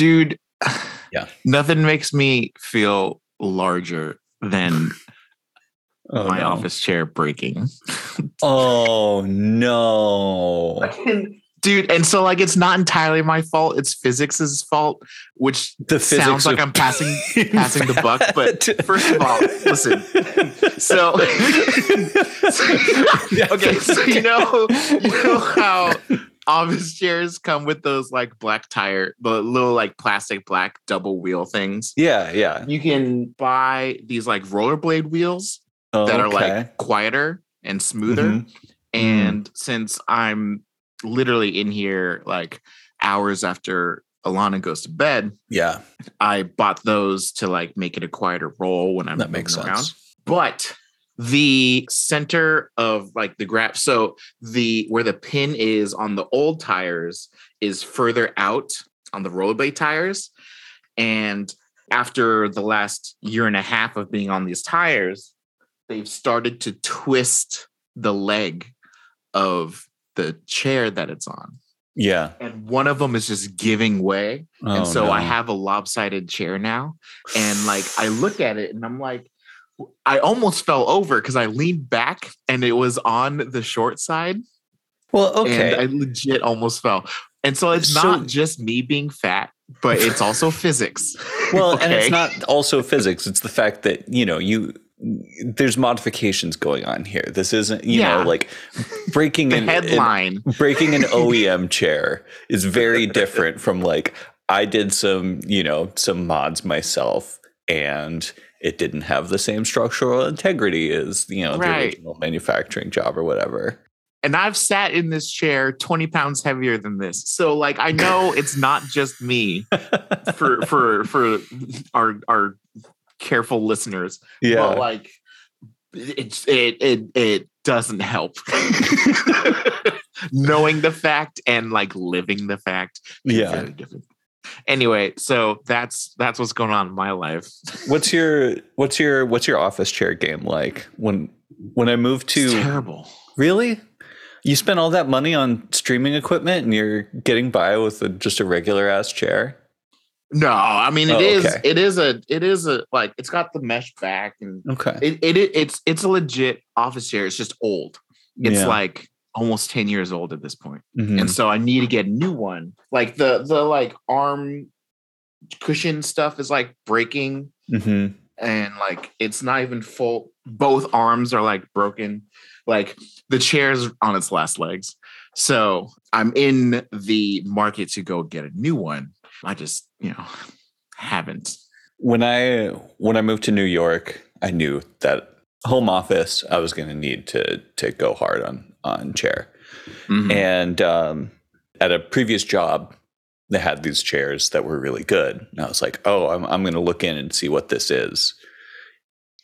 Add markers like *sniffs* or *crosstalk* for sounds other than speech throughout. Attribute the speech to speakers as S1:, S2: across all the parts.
S1: dude.
S2: Yeah.
S1: Nothing makes me feel larger than
S2: Oh,
S1: my
S2: no.
S1: office chair breaking. *laughs*
S2: Oh no.
S1: Dude, and so like it's not entirely my fault. It's physics's fault, which
S2: The physics
S1: sounds like I'm passing
S2: being *laughs*
S1: passing the buck. But *laughs* first of all, listen. So okay, so you know, you know how office *laughs* chairs come with those like black tire, the little like plastic black double wheel things.
S2: Yeah, yeah.
S1: You can buy these like rollerblade wheels
S2: Oh,
S1: that are
S2: okay.
S1: like quieter and smoother.
S2: Mhm.
S1: And since I'm literally in here like hours after Alana goes to bed,
S2: Yeah,
S1: I bought those to like make it a quieter roll when I'm
S2: that makes sense.
S1: around. But the center of like the grab, so the where the pin is on the old tires is further out on the rollerblade tires. And after the last year and a half of being on these tires, they've started to twist the leg of the chair that it's on.
S2: Yeah.
S1: And one of them is just giving way
S2: Oh,
S1: and so I have a lopsided chair now. And like I look at it and I'm like, I almost fell over because I leaned back and it was on the short side.
S2: Well, okay.
S1: I legit almost fell. And so it's
S2: So-
S1: not just me being fat, but it's also *laughs* physics.
S2: well, and it's not also physics. It's the fact that you know you there's modifications going on here. This isn't you
S1: Yeah.
S2: know like breaking an, an-
S1: headline.
S2: breaking an *laughs* OEM chair is very different from like I did some you know some mods myself and it didn't have the same structural integrity as you know the original manufacturing job or whatever.
S1: and I've sat in this chair 20 pounds heavier than this. So like I know *laughs* it's not just me for for for our our careful listeners.
S2: yeah.
S1: but like it's it it it doesn't help *laughs* *laughs* knowing the fact and like living the fact
S2: Yeah.
S1: very different anyway so that's that's what's going on in my life *laughs*
S2: What's your what's your what's your office chair game like? When when I moved
S1: it's
S2: to
S1: terrible
S2: really, you spent all that money on streaming equipment and you're getting by with a, just a regular ass chair.
S1: no i mean it
S2: Oh,
S1: is
S2: okay.
S1: it is a it is a like it's got the mesh back and
S2: Okay,
S1: it, it it- it's it's a legit office chair it's just old it's
S2: Yeah.
S1: like almost 10 years old at this point
S2: Mhm.
S1: and so I need to get a new one. Like the the like arm cushion stuff is like breaking,
S2: Mhm.
S1: and like it's not even full. Both arms are like broken. Like the chair's on its last legs. So I'm in the market to go get a new one. I just you know haven't.
S2: when I when I moved to New York, I knew that home office I was going to need to to go hard on on chair.
S1: Mhm.
S2: And um, at a previous job, they had these chairs that were really good. And I was like, oh, I'm, I'm going to look in and see what this is.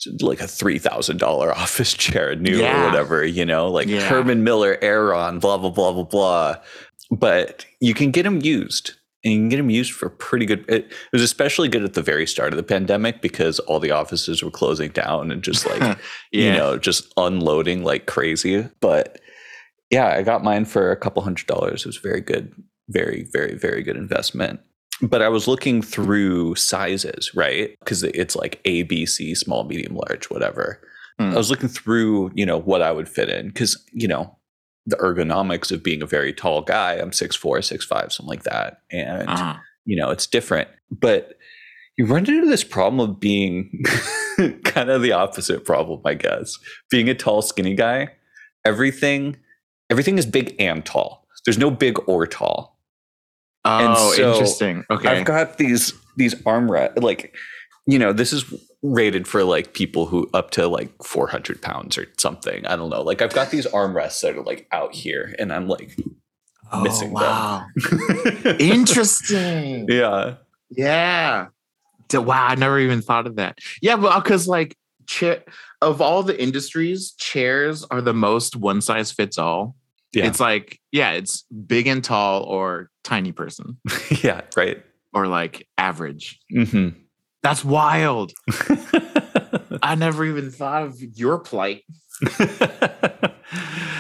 S2: It's like a three thousand dollar *laughs* office chair, new
S1: Yeah.
S2: or whatever, you know, like
S1: Yeah.
S2: Herman Miller Aeron, blah blah blah blah blah. But you can get them used, and you can get them used for pretty good. It, it was especially good at the very start of the pandemic because all the offices were closing down and just like *laughs* you know, just unloading like crazy. But yeah, I got mine for a couple hundred dollars. It was very good, very, very, very good investment. But I was looking through sizes, right? Because it's like A, B, C, small, medium, large, whatever.
S1: Hmm.
S2: I was looking through, you know, what I would fit in because, you know, the ergonomics of being a very tall guy, I'm 6'4, 6'5, something like that. And
S1: Uh-huh.
S2: you know, it's different. But you run into this problem of being *laughs* kind of the opposite problem, I guess. Being a tall, skinny guy, everything, everything is big and tall. There's no big or tall. And
S1: Oh,
S2: so
S1: interesting. Okay.
S2: I've got these these armrest like, you know, this is rated for like people who up to like 400 pounds or something. I don't know. Like I've got these armrests that are like out here, and I'm like
S1: oh,
S2: missing them.
S1: wow. *laughs* Interesting.
S2: yeah.
S1: Yeah. Wow, I never even thought of that. Yeah, but because like chair of all the industries, chairs are the most one size fits all.
S2: Yeah.
S1: It's like, yeah, it's big and tall or tiny person *laughs*
S2: yeah. Right.
S1: or like average.
S2: hmm
S1: That's wild. *laughs* I never even thought of your plight. *laughs*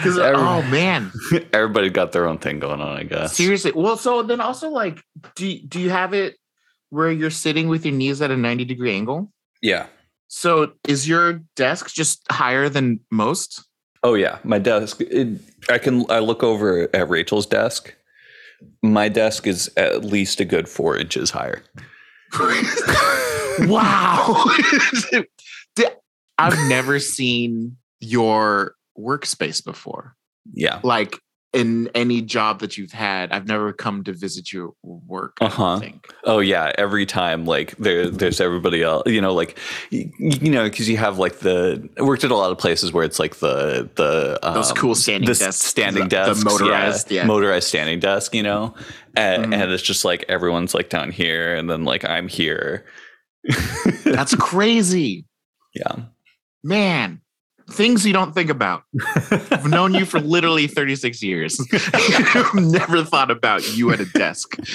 S1: Because oh man,
S2: everybody got their own thing going on, I guess.
S1: seriously. Well, so then also like, do do you have it where you're sitting with your knees at a 90 degree angle.
S2: Yeah.
S1: So is your desk just higher than most?
S2: Oh yeah, my desk. It, I can. I look over at Rachel's desk. My desk is at least a good four inches higher. *laughs*
S1: wow. *laughs* I've never seen your workspace before.
S2: Yeah.
S1: Like in any job that you've had, I've never come to visit your work.
S2: Uh-huh. Oh yeah. Every time, like there, there's everybody else. You know, like you, you know, because you have like the. I worked at a lot of places where it's like the the
S1: Those
S2: um,
S1: cool standing desks,
S2: standing
S1: the-
S2: desks,
S1: the motorized, yeah.
S2: motorized standing desk. You know, and,
S1: Mhm.
S2: and it's just like everyone's like down here, and then like I'm here. *laughs*
S1: That's crazy.
S2: yeah.
S1: Man, things you don't think about. *laughs* I've known you for literally 36 years. *laughs* I've never thought about you at a desk. *laughs*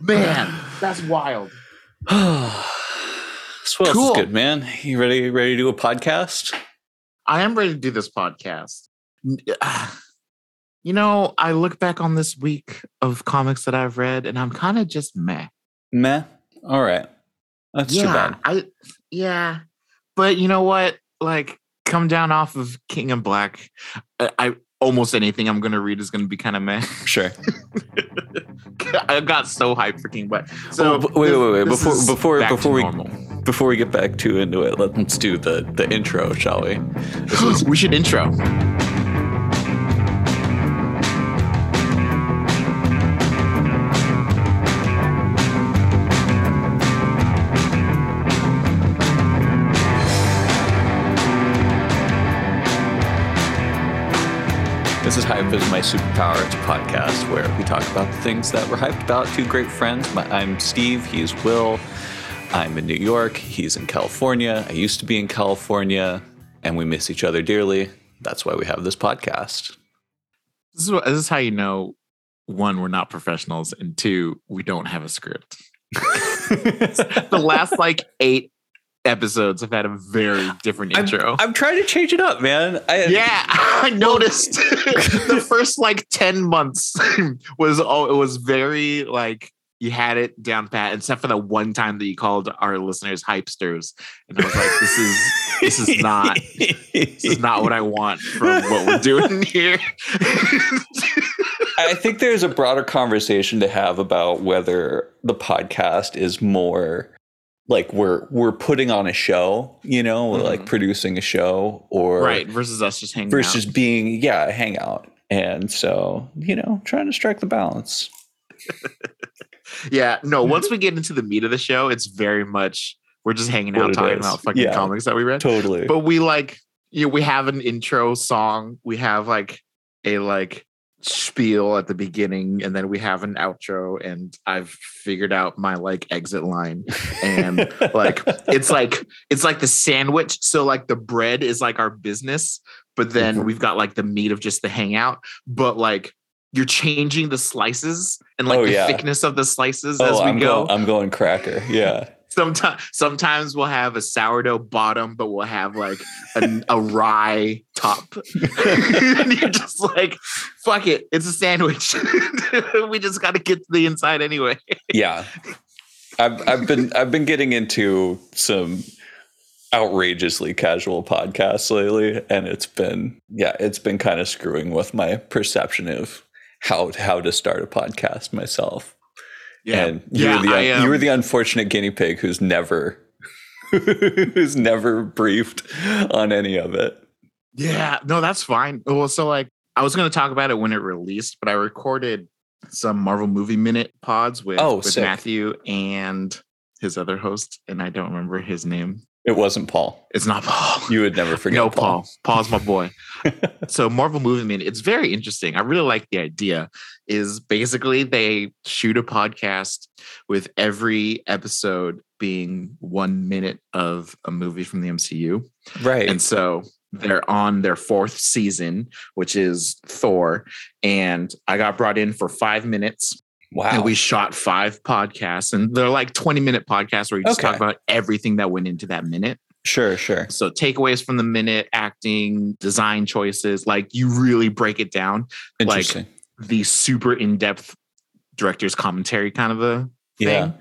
S1: Man, that's wild.
S2: so what else
S1: Cool.
S2: is good, man? You ready? Ready to do a podcast?
S1: I am ready to do this podcast. You know, I look back on this week of comics that I've read and I'm kind of just meh.
S2: Meh. All right. That's too
S1: yeah,
S2: bad.
S1: I yeah. But you know what? Like come down off of King in Black. I, I almost anything I'm gonna read is gonna be kind of meh.
S2: Sure. *laughs*
S1: I got so hyped for King Black. So
S2: Oh, wait, wait, wait. Before before before we
S1: normal.
S2: before we get back too into it, let's do the the intro, shall we? Is *gasps*
S1: we should intro.
S2: This is Hype is my superpower. It's a podcast where we talk about the things that we're hyped about. Two great friends. My, I'm Steve. He's Will. I'm in New York. He's in California. I used to be in California, and we miss each other dearly. That's why we have this podcast.
S1: This is, what, this is how you know one, we're not professionals, and two, we don't have a script. *laughs* The last like eight episodes have had a very different
S2: I'm,
S1: intro.
S2: I'm trying to change it up, man. I,
S1: yeah, *laughs* I noticed *laughs* the first like 10 months *laughs* was all it was very like you had it down pat, except for the one time that you called our listeners hypesters. And I was like, this is this is not this is not what I want from what we're doing here.
S2: I think there's a broader conversation to have about whether the podcast is more like we're we're putting on a show, you know,
S1: Mhm.
S2: like producing a show, or
S1: right, versus us just hanging out
S2: versus
S1: out.
S2: being yeah a hangout. And so you know, trying to strike the balance. *laughs*
S1: Yeah, no, once we get into the meat of the show, it's very much we're just hanging out talking
S2: is.
S1: about fucking
S2: Yeah.
S1: comics that we read.
S2: Totally.
S1: But we like you know, we have an intro song, we have like a like spiel at the beginning, and then we have an outro, and I've figured out my like exit line. And *laughs* like it's like it's like the sandwich. So like the bread is like our business, but then
S2: Mhm.
S1: we've got like the meat of just the hangout. But like you're changing the slices and like
S2: Oh,
S1: the
S2: yeah.
S1: thickness of the slices
S2: oh,
S1: as we
S2: I'm
S1: go.
S2: Going, I'm going cracker. Yeah.
S1: Sometimes sometimes we'll have a sourdough bottom, but we'll have like a, a rye top. *laughs* and you're just like, fuck it, it's a sandwich. *laughs* we just got to get to the inside anyway. *laughs*
S2: yeah I've, I've been i've been getting into some outrageously casual podcasts lately and it's been yeah it's been kind of screwing with my perception of how how to start a podcast myself and you
S1: yeah,
S2: were the
S1: I,
S2: you
S1: um,
S2: were the unfortunate guinea pig who's never *laughs* who's never briefed on any of it
S1: Yeah, no, that's fine. Well, so like I was going to talk about it when it released, but I recorded some Marvel Movie Minute pods with,
S2: Oh,
S1: with
S2: sick.
S1: Matthew and his other host, and I don't remember his name.
S2: It wasn't paul
S1: It's not Paul.
S2: you would never forget
S1: no,
S2: paul,
S1: Paul. Paul's my boy. *laughs* so Marvel Movie Minute, it's very interesting. I really like the idea. Is basically they shoot a podcast with every episode being one minute of a movie from the MCU.
S2: right
S1: And so they're on their fourth season, which is Thor. And I got brought in for five minutes
S2: wow
S1: and we shot five podcasts. And they're like 20 minute podcasts where you just talk about everything that went into that minute.
S2: sure sure
S1: So takeaways from the minute, acting, design choices, like you really break it down.
S2: interesting
S1: The super in depth director's commentary kind of a thing.
S2: Yeah.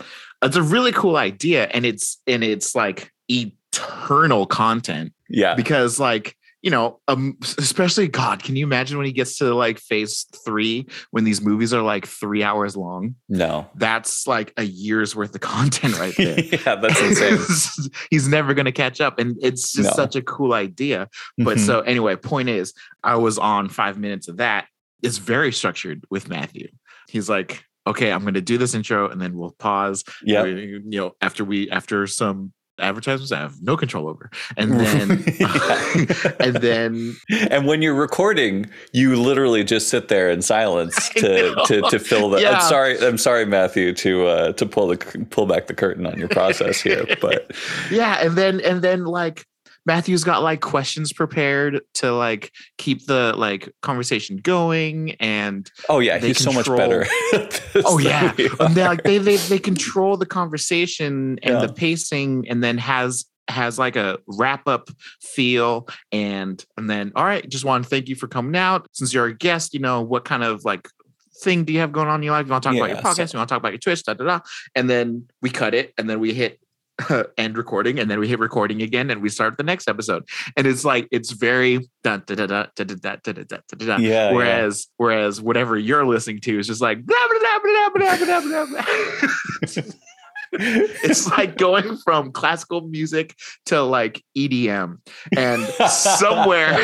S1: It's a really cool idea, and it's and it's like eternal content
S2: Yeah.
S1: because like you know um especially god can you imagine when he gets to like phase three when these movies are like three hours long
S2: No.
S1: that's like a year's worth of content right *laughs* there
S2: yeah, that's insane. *laughs*
S1: he's never going to catch up and it's just
S2: No.
S1: such a cool idea but
S2: Mhm.
S1: so anyway point is i was on five minutes of that it's very structured with matthew he's like okay i'm going to do this intro and then we'll pause
S2: yeah.
S1: you know after we after some advertisements i have no control over and then *laughs*
S2: Yeah. *laughs*
S1: and then
S2: And when you're recording, you literally just sit there in silence *laughs* to to, to fill the.
S1: Yeah.
S2: I'm sorry. I'm sorry, Matthew, to uh, to pull the pull back the curtain on your process here, but
S1: yeah and then and then like matthew's got like questions prepared to like keep the like conversation going and
S2: oh yeah, he's so much better. *laughs*
S1: oh yeah. and they like they, they they control the conversation and
S2: Yeah.
S1: the pacing and then has has like a wrap up feel and and then all right just want to thank you for coming out. Since you're a guest you know what kind of like thing do you have going on in your life? You want to talk about your
S2: Yeah,
S1: podcast?
S2: So-
S1: you want to talk about your twitch? Da da da. And then we cut it and then we hit end recording and then we hit recording again and we start the next episode and it's like it's very da da da da da da da da da da da da
S2: yeah,
S1: whereas whereas whatever you're listening to is just like blah, blah, blah, blah, blah, blah, blah, blah. it's like going from classical music to like EDM and somewhere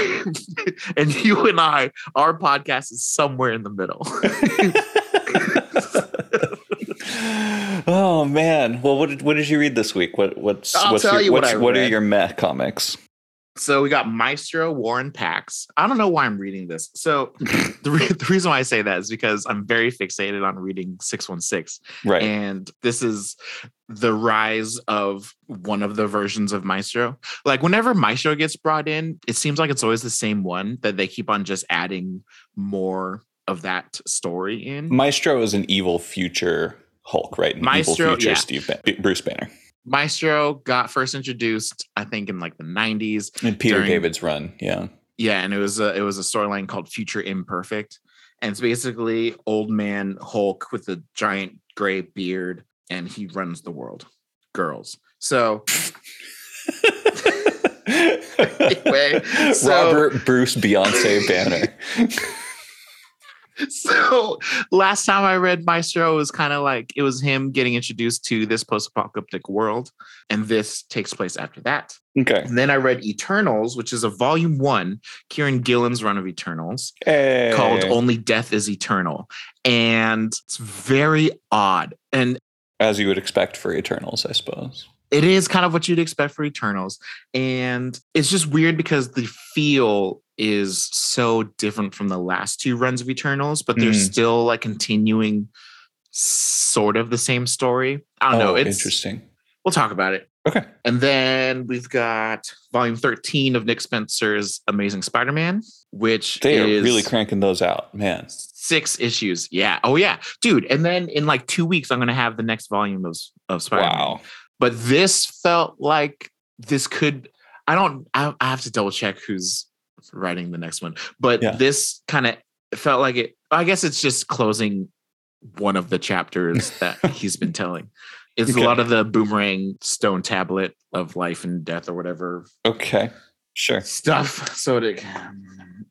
S1: and you and I our podcast is somewhere in the middle
S2: oh man. Well, what did what did you read this week? What what's
S1: I'll
S2: what's
S1: tell
S2: your,
S1: you what
S2: what are your meh comics?
S1: so we got Maestro War and Pax I don't know why I'm reading this so *laughs* the, re- the reason why I say that is because I'm very fixated on reading 616
S2: Right.
S1: and this is the rise of one of the versions of Maestro. Like whenever Maestro gets brought in, it seems like it's always the same one that they keep on just adding more of that story in.
S2: Maestro is an evil future Hulk, right? An
S1: Maestro,
S2: evil future
S1: yeah.
S2: Steve Ban- Bruce Banner.
S1: Maestro got first introduced, I think, in like the '90s.
S2: And Peter
S1: During-
S2: David's run. Yeah.
S1: Yeah, and it was a it was a storyline called Future Imperfect, and it's basically old man Hulk with a giant gray beard, and he runs the world. Girls. So *laughs* anyway, so
S2: Robert Bruce Beyonce Banner. *laughs*
S1: so *laughs* last time I read Maestro it was kind of like it was him getting introduced to this post-apocalyptic world, and this takes place after that.
S2: Okay.
S1: And then I read Eternals, which is a volume one, Kieron Gillen's run of Eternals,
S2: Hey.
S1: called eh. Only Death is Eternal. And it's very odd. And
S2: as you would expect for Eternals, I suppose.
S1: it is kind of what you'd expect for Eternals. And it's just weird because the feel is so different from the last two runs of Eternals, but they're
S2: Mm.
S1: still like continuing sort of the same story. I don't know.
S2: Oh,
S1: It's
S2: interesting.
S1: we'll talk about it.
S2: Okay.
S1: And then we've got volume 13 of Nick Spencer's Amazing Spider-Man, which
S2: They are really cranking those out, man.
S1: six issues. Yeah. Oh yeah. Dude. And then in like two weeks, I'm gonna have the next volume of, of Spider-Man.
S2: Wow.
S1: But this felt like this could I don't I, I have to double check who's writing the next one. But
S2: Yeah.
S1: this kind of felt like it I guess it's just closing one of the chapters *laughs* that he's been telling. It's
S2: Okay.
S1: a lot of the boomerang stone tablet of life and death or whatever
S2: Okay. Sure.
S1: stuff. So to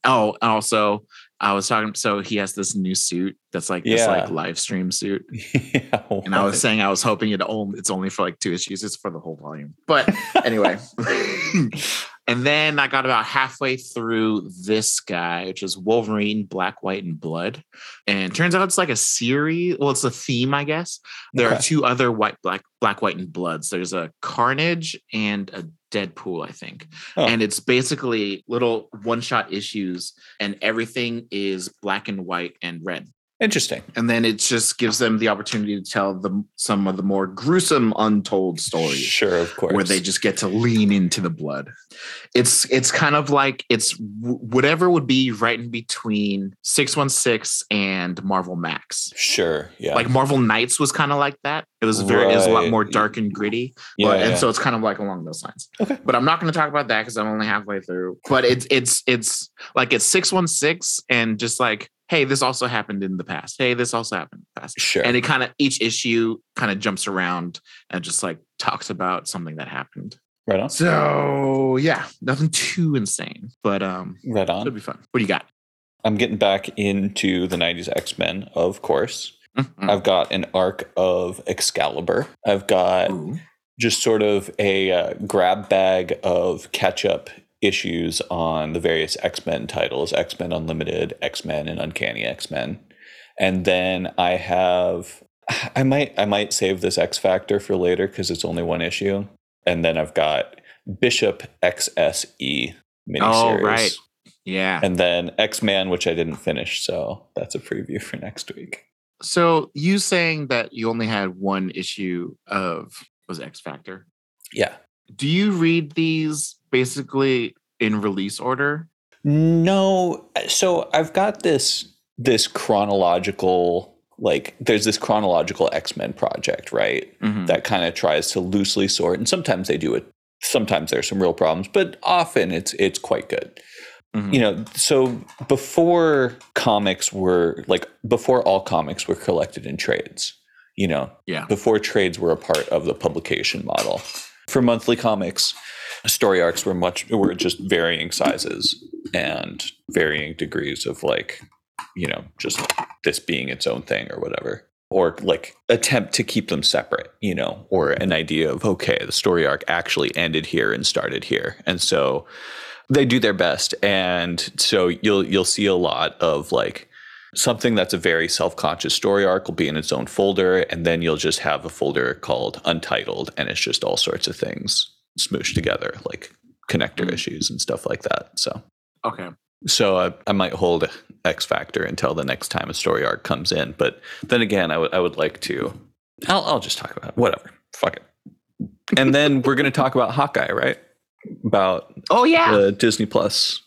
S1: oh, also I was talking. So he has this new suit that's like this like live stream suit, *laughs*
S2: yeah.
S1: and I was saying I was hoping it only it's only for like two issues. It's for the whole volume, but anyway. *laughs* and then I got about halfway through this guy, which is Wolverine, Black, White, and Blood. And turns out it's like a series. Well, it's a theme, I guess. There are two other white, black, black, white, and bloods. There's a Carnage and a Deadpool, I think.
S2: Oh.
S1: And it's basically little one-shot issues, and everything is black and white and red
S2: Interesting.
S1: and then it just gives them the opportunity to tell them some of the more gruesome untold stories
S2: Sure, of course.
S1: where they just get to lean into the blood it's it's kind of like it's w- whatever would be right in between 616 and marvel max
S2: Sure. Yeah.
S1: like marvel knights was kind of like that it was very it was a lot more dark and gritty
S2: yeah,
S1: but, and so it's kind of like along those lines.
S2: Okay.
S1: But I'm not going to talk about that because I'm only halfway through. But it's it's it's like it's six one six and just like, hey, this also happened in the past. Hey, this also happened. in the fast.
S2: Sure.
S1: And it kind of each issue kind of jumps around and just like talks about something that happened.
S2: right on.
S1: So yeah, nothing too insane, but um,
S2: Right on.
S1: it'll be fun. What do you got?
S2: I'm getting back into the 90s X Men, of course.
S1: Mhm.
S2: I've got an arc of Excalibur. I've got
S1: Ooh.
S2: just sort of a uh, grab bag of catch up issues on the various X Men titles X Men Unlimited, X Men, and Uncanny X Men. And then I have. *sighs* I might I might save this X Factor for later because it's only one issue. And then I've got Bishop XSE miniseries.
S1: Oh, right. Yeah.
S2: And then X Man, which I didn't finish, so that's a preview for *laughs* next week.
S1: So you saying that you only had one issue of was X Factor?
S2: Yeah.
S1: Do you read these basically in release order?
S2: No, so I've got this this chronological like there's this chronological X-Men project, right?
S1: Mhm.
S2: That kind of tries to loosely sort and sometimes they do it sometimes there's some real problems, but often it's it's quite good.
S1: Mhm.
S2: You know, so before comics were like before all comics were collected in trades, you know,
S1: Yeah.
S2: before trades were a part of the publication model. For monthly comics, story arcs were much were just varying sizes and varying degrees of like, you know, just this being its own thing or whatever. Or like attempt to keep them separate, you know, or an idea of okay, the story arc actually ended here and started here. And so they do their best. And so you'll you'll see a lot of like something that's a very self-conscious story arc will be in its own folder and then you'll just have a folder called untitled and it's just all sorts of things smooshed together like connector
S1: Mm.
S2: issues and stuff like that so
S1: Okay.
S2: so I, I might hold x factor until the next time a story arc comes in but then again i would i would like to i'll, I'll just talk about it. whatever fuck it and then we're going to talk about hawkeye right about
S1: Oh yeah.
S2: the disney plus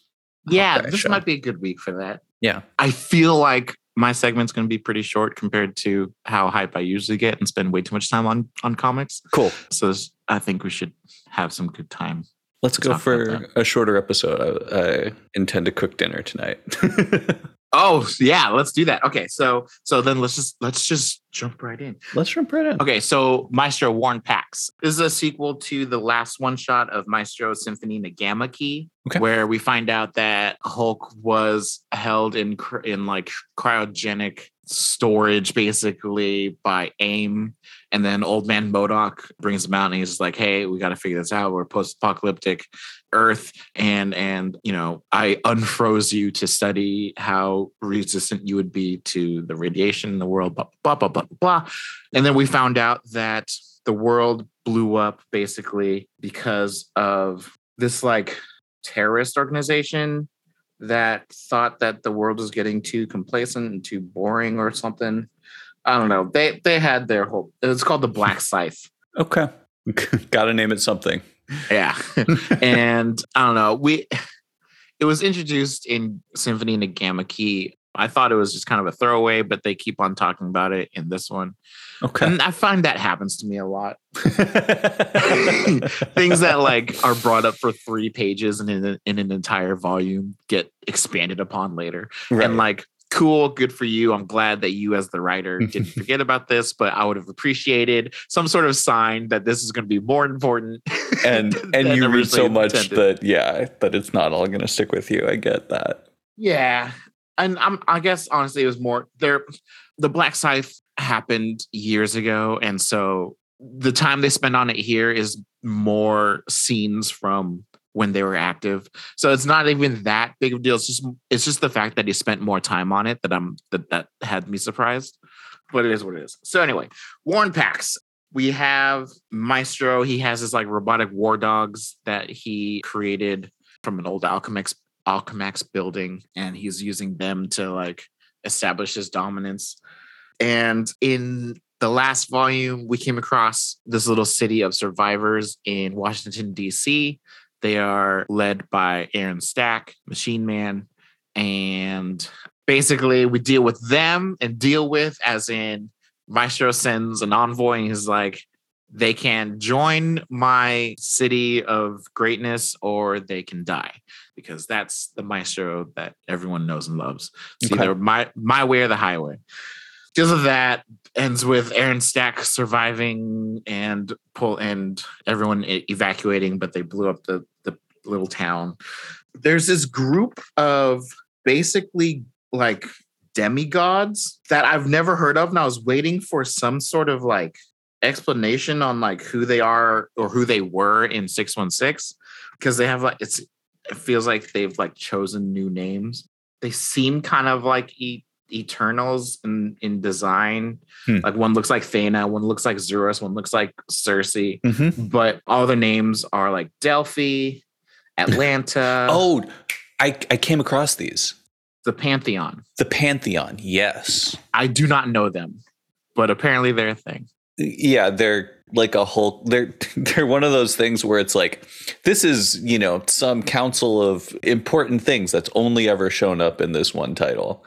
S1: yeah.
S2: Hawkeye
S1: This
S2: show.
S1: might be a good week for that.
S2: yeah
S1: I feel like my segment's going to be pretty short compared to how hype I usually get and spend way too much time on on comics.
S2: cool
S1: So I think we should have some good time.
S2: Let's go for a shorter episode. I, I intend to cook dinner tonight. *laughs*
S1: Oh yeah, let's do that. Okay, so so then let's just let's just jump right in.
S2: Let's jump right in.
S1: Okay, so Maestro War and Pax. This is a sequel to the last one shot of Maestro Symphony in a Gamma Key,
S2: Okay.
S1: where we find out that Hulk was held in in like cryogenic storage basically by AIM. And then old man MODOK brings him out and he's like, Hey, we gotta figure this out. We're post-apocalyptic Earth. And and you know, I unfroze you to study how resistant you would be to the radiation in the world, blah blah blah blah blah. And then we found out that the world blew up basically because of this like terrorist organization that thought that the world was getting too complacent and too boring or something. I don't know. They they had their whole it's called the Black *laughs* Scythe.
S2: Okay. *laughs* Got to name it something.
S1: Yeah. *laughs* and I don't know. We it was introduced in Symphony in a Gamma Key. I thought it was just kind of a throwaway, but they keep on talking about it in this one.
S2: Okay.
S1: And I find that happens to me a lot. *laughs* *laughs* Things that like are brought up for three pages and in, in an entire volume get expanded upon later.
S2: Right.
S1: And like, cool, good for you. I'm glad that you, as the writer, *laughs* didn't forget about this, but I would have appreciated some sort of sign that this is going to be more important.
S2: and and you read so much
S1: intended.
S2: that yeah, that it's not all going to stick with you. I get that.
S1: Yeah. And I'm I guess honestly it was more there the Black Scythe happened years ago and so the time they spend on it here is more scenes from when they were active. So it's not even that big of a deal. It's just it's just the fact that he spent more time on it that I'm that that had me surprised. But it is what it is. So anyway, War and Pax. We have Maestro. He has his like robotic war dogs that he created from an old Alchemax Alchemax building, and he's using them to like establish his dominance. And in the last volume, we came across this little city of survivors in Washington, D.C. They are led by Aaron Stack, Machine Man, and basically we deal with them and deal with as in Maestro sends an envoy and he's like, they can join my city of greatness or they can die because that's the maestro that everyone knows and loves. It's
S2: Okay.
S1: either my my way or the highway. because of that, ends with Aaron Stack surviving and pull and everyone evacuating, but they blew up the the little town. There's this group of basically like demigods that I've never heard of, and I was waiting for some sort of like explanation on like who they are or who they were in 616 because they have like it's it feels like they've like chosen new names they seem kind of like e- eternals in in design
S2: Hmm.
S1: like one looks like Thena, one looks like Zuras, one looks like Cersei,
S2: Mhm.
S1: but all their names are like Delphi, Atlanta, *laughs*
S2: Oh, I, I came across these.
S1: the Pantheon.
S2: The Pantheon, yes.
S1: I do not know them, but apparently they're a thing.
S2: Yeah, they're like a whole they're *laughs* they're one of those things where it's like this is, you know, some council of important things that's only ever shown up in this one title.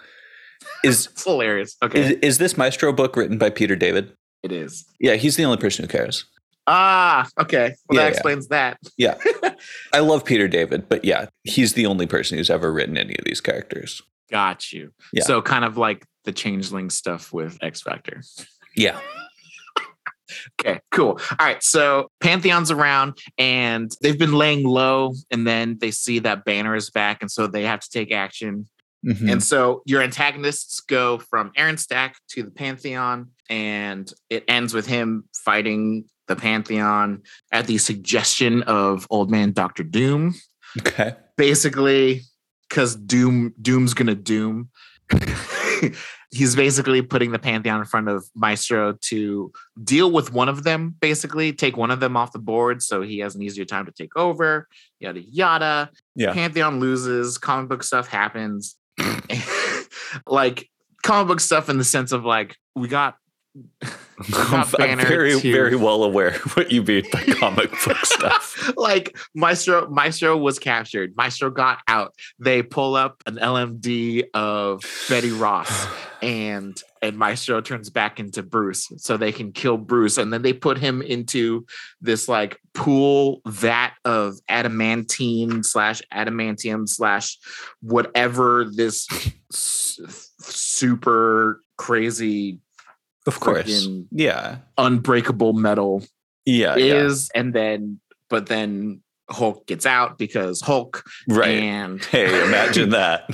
S2: Is *laughs*
S1: It's hilarious. Okay,
S2: is, is this Maestro book written by Peter David?
S1: it is.
S2: Yeah, he's the only person who cares.
S1: Ah, okay. Well,
S2: Yeah,
S1: that
S2: yeah.
S1: explains that.
S2: Yeah. *laughs* I love Peter David, but yeah, he's the only person who's ever written any of these characters.
S1: Got you.
S2: Yeah.
S1: So kind of like the changeling stuff with X Factor.
S2: Yeah.
S1: Okay, cool. All right, so Pantheon's around and they've been laying low, and then they see that Banner is back, and so they have to take action.
S2: Mhm.
S1: And so your antagonists go from Aaron Stack to the Pantheon, and it ends with him fighting the Pantheon at the suggestion of Old Man Doctor Doom.
S2: okay.
S1: Basically, because Doom Doom's gonna doom. *laughs* He's basically putting the Pantheon in front of Maestro to deal with one of them, basically, take one of them off the board so he has an easier time to take over, yada yada.
S2: Yeah.
S1: Pantheon loses, comic book stuff happens. *laughs* like comic book stuff in the sense of like we got
S2: I'm, I'm very,
S1: to-
S2: very well aware what you mean by *laughs* comic book stuff. *laughs*
S1: like Maestro Maestro was captured. Maestro got out. They pull up an LMD of Betty Ross *sighs* and and Maestro turns back into Bruce so they can kill Bruce and then they put him into this like pool vat of adamantine slash adamantium slash whatever this *laughs* super crazy
S2: Of course. Yeah.
S1: unbreakable metal
S2: Yeah. yeah.
S1: is and then but then Hulk gets out because Hulk
S2: Right.
S1: and *laughs*
S2: Hey, imagine that.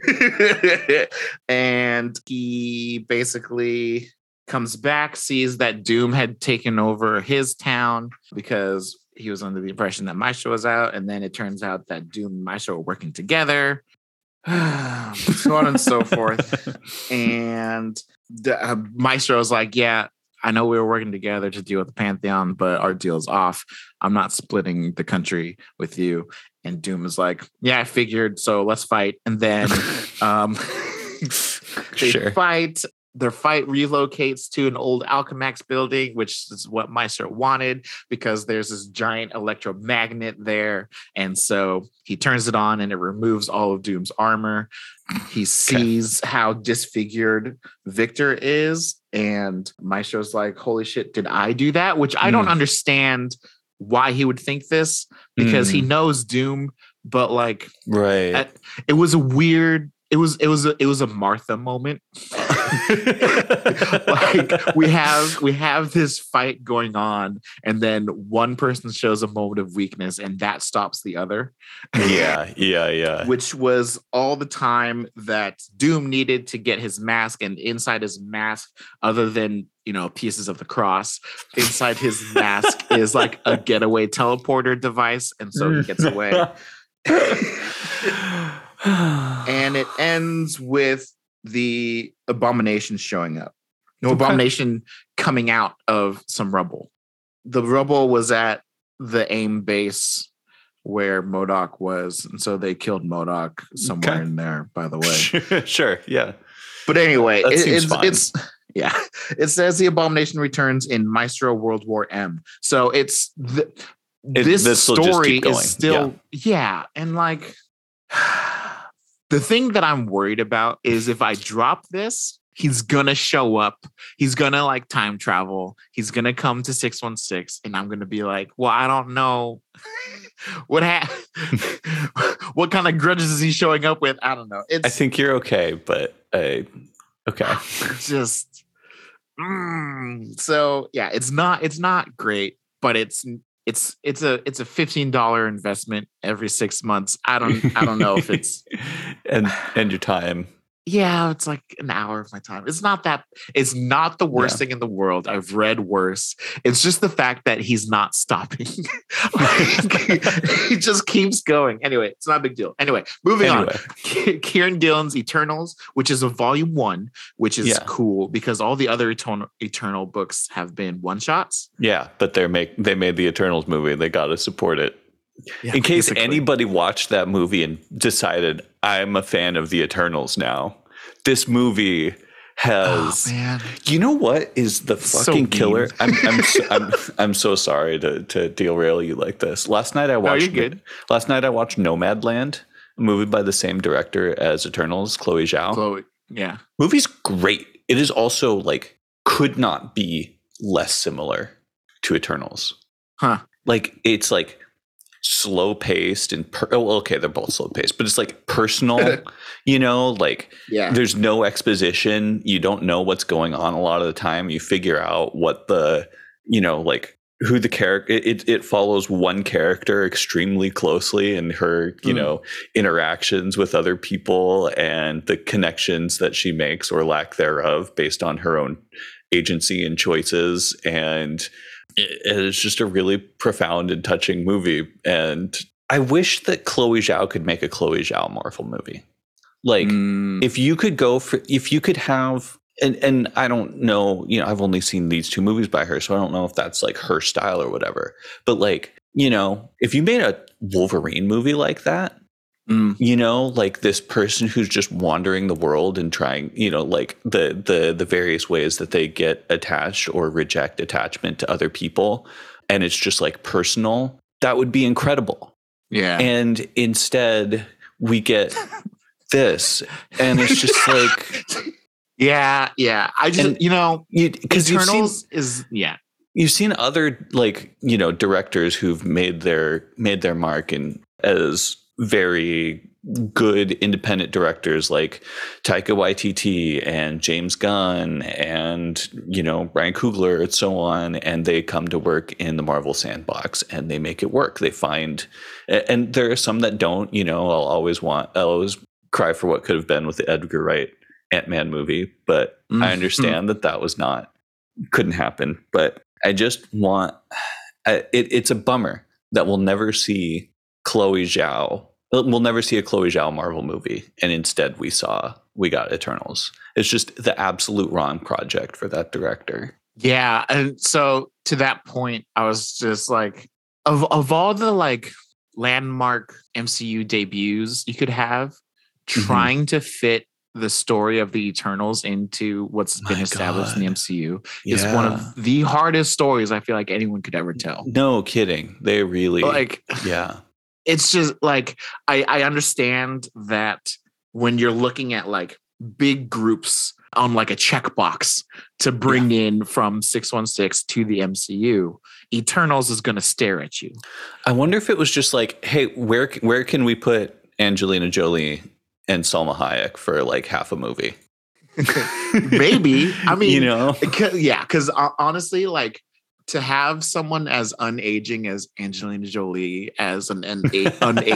S2: *laughs*
S1: and he basically comes back sees that Doom had taken over his town because he was under the impression that Maestro was out and then it turns out that Doom and Maestro are working together *sighs* so on and so forth and the, uh, Maestro's like, yeah, I know we were working together to deal with the Pantheon, but our deal's off. I'm not splitting the country with you. And Doom is like, yeah, I figured. So let's fight. And then *laughs* um, *laughs* they
S2: Sure.
S1: fight. Their fight relocates to an old Alchemax building, which is what Meister wanted because there's this giant electromagnet there. And so he turns it on and it removes all of Doom's armor. He sees how disfigured Victor is. And Maestro's like, holy shit, did I do that? Which I don't
S2: Mm.
S1: understand why he would think this because he knows Doom, but like
S2: Right.
S1: It was a weird it was it was a, it was a Martha moment. *laughs* like we have we have this fight going on and then one person shows a moment of weakness and that stops the other
S2: yeah. Yeah. Yeah.
S1: which was all the time that doom needed to get his mask and inside his mask other than you know pieces of the cross inside his mask *laughs* is like a getaway teleporter device and so he gets away *laughs* and it ends with the abomination showing up. No
S2: Okay.
S1: abomination coming out of some rubble. The rubble was at the aim base where MODOK was, and so they killed MODOK somewhere
S2: Okay.
S1: in there. By the way, *laughs*
S2: sure. Yeah.
S1: but anyway, it- it's it's *laughs* yeah. It says the abomination returns in Maestro World War M. So it's the,
S2: It-
S1: this
S2: this
S1: story is still yeah. and like the thing that I'm worried about is if I drop this, he's gonna show up. He's gonna like time travel. He's gonna come to 616 and I'm gonna be like, well, I don't know *laughs* what ha- *laughs* what kind of grudges is he showing up with? I don't know. It's
S2: I think you're okay, but uh, okay. *laughs*
S1: just mm. so yeah, it's not it's not great, but it's it's it's a it's a fifteen dollar investment every six months. I don't I don't know if it's *laughs*
S2: and and your time.
S1: Yeah, it's like an hour of my time. It's not that it's not the worst
S2: Yeah.
S1: thing in the world. I've read worse. It's just the fact that he's not stopping. *laughs* Like, he just keeps going. Anyway, it's not a big deal. Anyway, moving on.
S2: Anyway,
S1: Kieron Gillen's Eternals, which is a volume one, which is
S2: Yeah.
S1: cool because all the other Eternal, Eternal books have been one shots.
S2: yeah, but they're make they made the Eternals movie. They got to support it. In case
S1: basically.
S2: anybody watched that movie and decided I'm a fan of the Eternals now, this movie
S1: Oh,
S2: has.
S1: man.
S2: you know what is the fucking
S1: mean.
S2: killer? *laughs* I'm I'm, so, I'm I'm so sorry to to derail you like this. Last night I watched.
S1: good.
S2: Last night I watched Nomadland, a movie by the same director as Eternals, Chloe Zhao.
S1: Chloe. Yeah.
S2: Movie's great. It is also like could not be less similar to Eternals.
S1: Huh.
S2: Like it's like slow paced and per- oh, okay, they're both slow paced, but it's like personal. *laughs* you know, like
S1: Yeah.
S2: there's no exposition. You don't know what's going on a lot of the time. You figure out what the you know like who the character it, it follows one character extremely closely and her you
S1: Mm.
S2: know interactions with other people and the connections that she makes or lack thereof based on her own agency and choices and it- it's just a really profound and touching movie. And i wish that chloe zhao could make a chloe zhao marvel movie. Like
S1: Mm,
S2: if you could go for if you could have and and I don't know, you know, I've only seen these two movies by her, so I don't know if that's like her style or whatever. But like, you know, if you made a Wolverine movie like that,
S1: mm,
S2: you know, like this person who's just wandering the world and trying, you know, like the the the various ways that they get attached or reject attachment to other people and it's just like personal, that would be incredible.
S1: yeah.
S2: And instead, we get this and it's just *laughs* like
S1: yeah. Yeah. I just,
S2: And
S1: you know,
S2: you because you've seen
S1: is, yeah.
S2: you've seen other like you know directors who've made their made their mark and as very good independent directors like Taika Waititi and James Gunn and you know Brian Coogler and so on and they come to work in the Marvel sandbox and they make it work they find and there are some that don't you know I'll always want I'll always cry for what could have been with the Edgar Wright Ant-Man movie but
S1: Mhm.
S2: I understand that that was not couldn't happen but I just want I- it, it's a bummer that we'll never see Chloe Zhao. We'll never see a Chloe Zhao Marvel movie, and instead we saw we got Eternals. It's just the absolute wrong project for that director.
S1: Yeah, and so to that point, I was just like, of of all the like landmark MCU debuts you could have,
S2: Mm-hmm.
S1: trying to fit the story of the Eternals into what's been
S2: My
S1: established in the
S2: God.
S1: MCU is one of the hardest stories I feel like anyone could ever tell.
S2: no kidding. They really
S1: Like
S2: yeah
S1: it's just like I, I understand that when you're looking at like big groups on like a checkbox to bring in from 616 to the MCU, Eternals is going to stare at you.
S2: I wonder if it was just like, hey, where where can we put Angelina Jolie and Salma Hayek for like half a movie? *laughs*
S1: Maybe. I *laughs* mean,
S2: you know,
S1: yeah, because honestly, like to have someone as unaging as Angelina Jolie as an, an *laughs*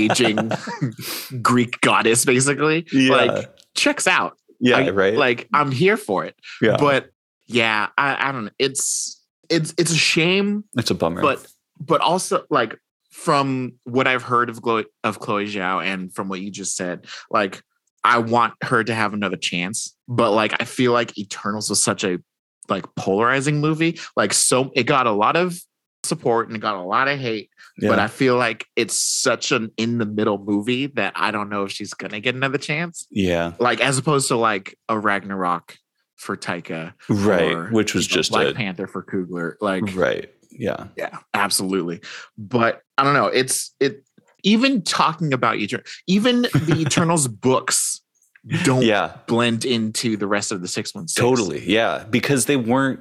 S1: unaging Greek goddess, basically, like checks out.
S2: yeah,
S1: I-
S2: right,
S1: Like I'm here for it.
S2: yeah,
S1: But yeah, I, I don't know. It's it's it's a shame,
S2: it's a bummer.
S1: but but also like from what I've heard of Chloe, of Chloe Zhao and from what you just said, like I want her to have another chance. But like I feel like Eternals was such a like polarizing movie. Like so it got a lot of support and it got a lot of hate.
S2: yeah.
S1: But I feel like it's such an in the middle movie that I don't know if she's gonna get another chance.
S2: yeah,
S1: Like as opposed to like a Ragnarok for Taika
S2: right,
S1: or,
S2: which was just
S1: Black
S2: a
S1: Panther for Coogler. Like,
S2: right, yeah,
S1: yeah, absolutely. But I don't know. It's it. Even talking about Eternal, even the *laughs* Eternals books don't
S2: yeah,
S1: blend into the rest of the six one six.
S2: totally, yeah, because they weren't.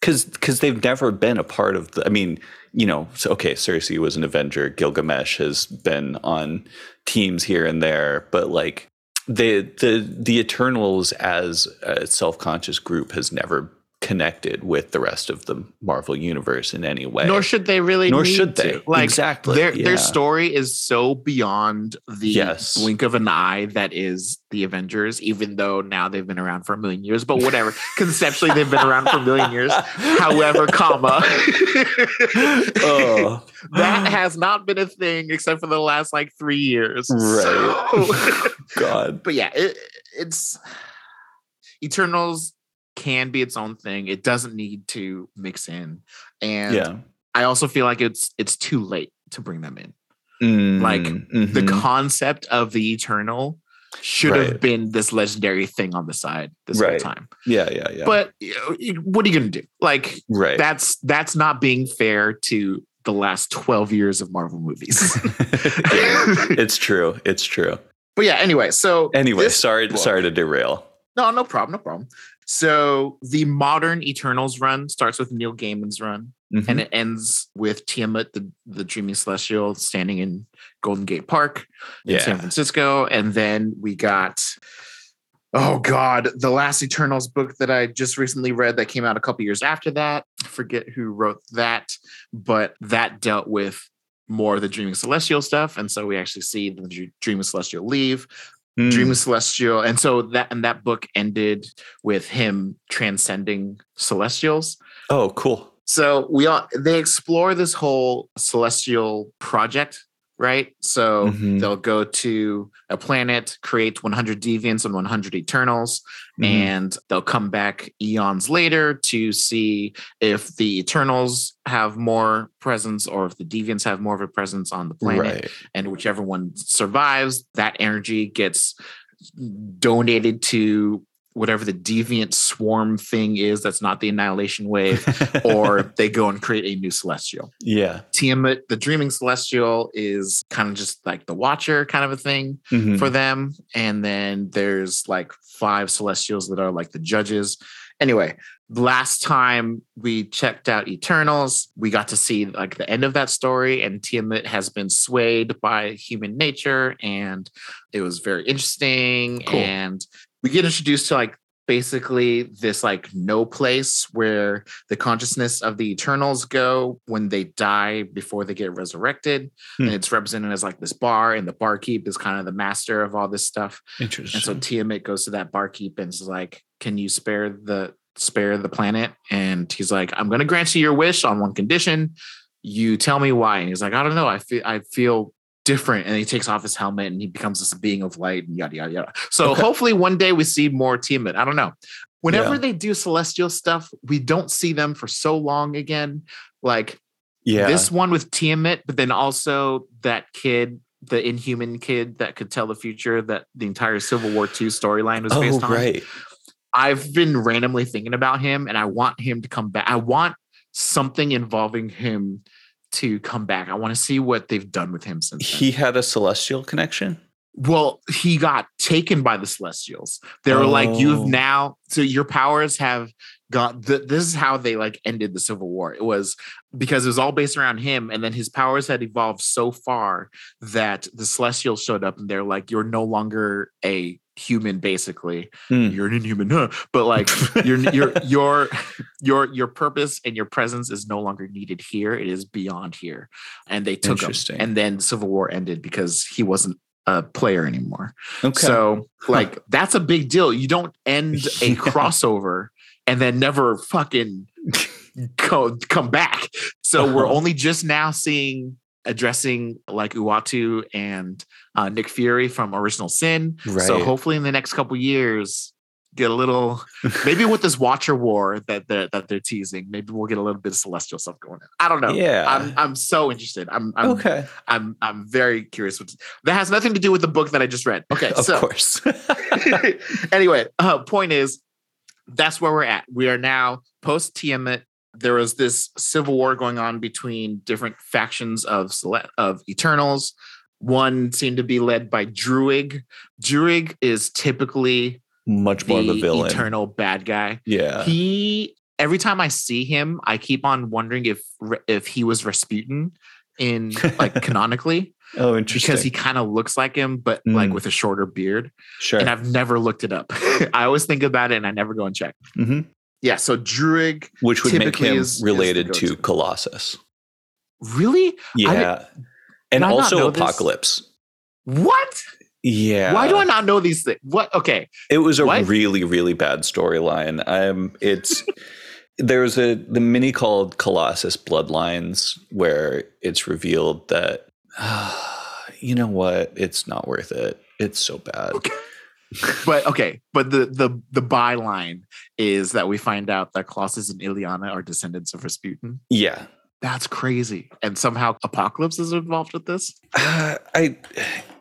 S2: Because, because they've never been a part of the. I mean, you know, so okay, Cersei was an Avenger. Gilgamesh has been on teams here and there, but like the the the Eternals as a self conscious group has never connected with the rest of the Marvel universe in any way.
S1: Nor should they really.
S2: Nor
S1: need
S2: should
S1: to.
S2: they.
S1: Like
S2: Exactly,
S1: Their
S2: yeah.
S1: their story is so beyond the
S2: Yes.
S1: blink of an eye that is the Avengers. Even though now they've been around for a million years, but whatever. *laughs* Conceptually, they've been around for a million years. However, comma. *laughs*
S2: oh,
S1: that has not been a thing except for the last like three years.
S2: Right.
S1: So- *laughs*
S2: God.
S1: but yeah, it, it's Eternals can be its own thing. It doesn't need to mix in, and
S2: Yeah.
S1: I also feel like it's it's too late to bring them in.
S2: Mm,
S1: Like, The
S2: mhm.
S1: concept of the Eternal should have been this legendary thing on the side this
S2: Right.
S1: whole time.
S2: yeah, yeah, yeah.
S1: But what are you gonna do? Like
S2: right.
S1: that's that's not being fair to the last 12 years of Marvel movies.
S2: Yeah, *laughs* *laughs* it's true. It's true.
S1: But yeah, anyway, so
S2: Anyway, sorry,
S1: book-
S2: sorry to derail.
S1: No, no problem, no problem. So the modern Eternals run starts with Neil Gaiman's run,
S2: Mhm.
S1: and it ends with Tiamat, the, the Dreaming Celestial, standing in Golden Gate Park in San Francisco. And then we got, oh God, the last Eternals book that I just recently read that came out a couple years after that. I forget who wrote that, but that dealt with more of the Dreaming Celestial stuff. And so we actually see the Dr- Dreaming Celestial leave.
S2: Mm,
S1: Dream of Celestial. And so that and that book ended with him transcending celestials.
S2: Oh, cool.
S1: So we all they explore this whole celestial project, right? So
S2: Mhm.
S1: they'll go to a planet, create 100 deviants and 100 eternals,
S2: Mhm.
S1: and they'll come back eons later to see if the eternals have more presence or if the deviants have more of a presence on the planet
S2: right.
S1: and whichever one survives, that energy gets donated to whatever the deviant swarm thing is that's not the annihilation wave, *laughs* or they go and create a new celestial.
S2: yeah.
S1: Tiamat, the dreaming celestial, is kind of just like the watcher kind of a thing
S2: Mhm.
S1: for them. And then there's like five celestials that are like the judges. Anyway, last time we checked out Eternals, we got to see like the end of that story, and Tiamat has been swayed by human nature, and it was very interesting.
S2: Cool.
S1: And we get introduced to like basically this like no place where the consciousness of the Eternals go when they die before they get resurrected.
S2: Hmm.
S1: And it's represented as like this bar, and the barkeep is kind of the master of all this stuff.
S2: Interesting.
S1: And so Tiamat goes to that barkeep and is like, "Can you spare the spare the planet?" And he's like, "I'm going to grant you your wish on one condition. You tell me why." And he's like, "I don't know. I feel I feel different." And he takes off his helmet and he becomes this being of light and yada yada yada. So
S2: Okay.
S1: hopefully one day we see more Tiamat. I don't know. Whenever
S2: Yeah.
S1: they do celestial stuff, we don't see them for so long again. Like
S2: yeah.
S1: this one with Tiamat, but then also that kid, the Inhuman kid that could tell the future that the entire Civil War II storyline was
S2: oh,
S1: based on.
S2: right.
S1: I've been randomly thinking about him and I want him to come back. I want something involving him to come back. I want to see what they've done with him since then.
S2: He had a celestial connection.
S1: Well, he got taken by the Celestials. They were like, "You've
S2: Oh.
S1: now, so your powers have got." Th- this is how they like ended the Civil War. It was because it was all based around him, and then his powers had evolved so far that the Celestials showed up, and they're like, "You're no longer a human, basically.
S2: Hmm.
S1: You're an inhuman, huh? But like, your your *laughs* your your your purpose and your presence is no longer needed here. It is beyond here." And they took him,
S2: Interesting.
S1: and then Civil War ended because he wasn't a player anymore.
S2: Okay.
S1: So, like, that's a big deal. You don't end *laughs* a
S2: Yeah.
S1: crossover and then never fucking *laughs* go, come back. So, we're
S2: Uh-huh.
S1: only just now seeing addressing like Uatu and uh, Nick Fury from Original Sin. So, hopefully, in the next couple years, get a little *laughs* maybe with this Watcher War that they're, that they're teasing, maybe we'll get a little bit of celestial stuff going on. I don't know.
S2: yeah.
S1: I'm I'm so interested. I'm I'm
S2: okay.
S1: I'm I'm very curious. What, that has nothing to do with the book that I just read. Okay,
S2: Of
S1: so
S2: course. *laughs* *laughs*
S1: anyway, uh, point is, that's where we're at. We are now post Tiamat. There was this civil war going on between different factions of of Eternals. One seemed to be led by Druig. Druig is typically
S2: Much more of a
S1: the
S2: villain.
S1: eternal bad guy.
S2: yeah.
S1: He every time I see him, I keep on wondering if if he was Rasputin in *laughs* like canonically
S2: oh, interesting.
S1: because he kind of looks like him, but like
S2: Mm.
S1: with a shorter beard.
S2: sure.
S1: And I've never looked it up. *laughs* I always think about it and I never go and check.
S2: hmm
S1: Yeah, so Druig
S2: which would make him
S1: is- is
S2: related to
S1: go-to.
S2: Colossus.
S1: really
S2: Yeah. And also
S1: know this?
S2: Apocalypse.
S1: what?
S2: Yeah.
S1: Why do I not know these things? What? Okay,
S2: It was a
S1: What?
S2: really, really bad storyline. Um, it's *laughs* there's a the mini called Colossus Bloodlines where it's revealed that *sighs* you know what, it's not worth it. It's so bad.
S1: Okay. *laughs* but okay, but the the the byline is that we find out that Colossus and Illyana are descendants of Rasputin.
S2: Yeah,
S1: That's crazy, and somehow Apocalypse is involved with this.
S2: uh, I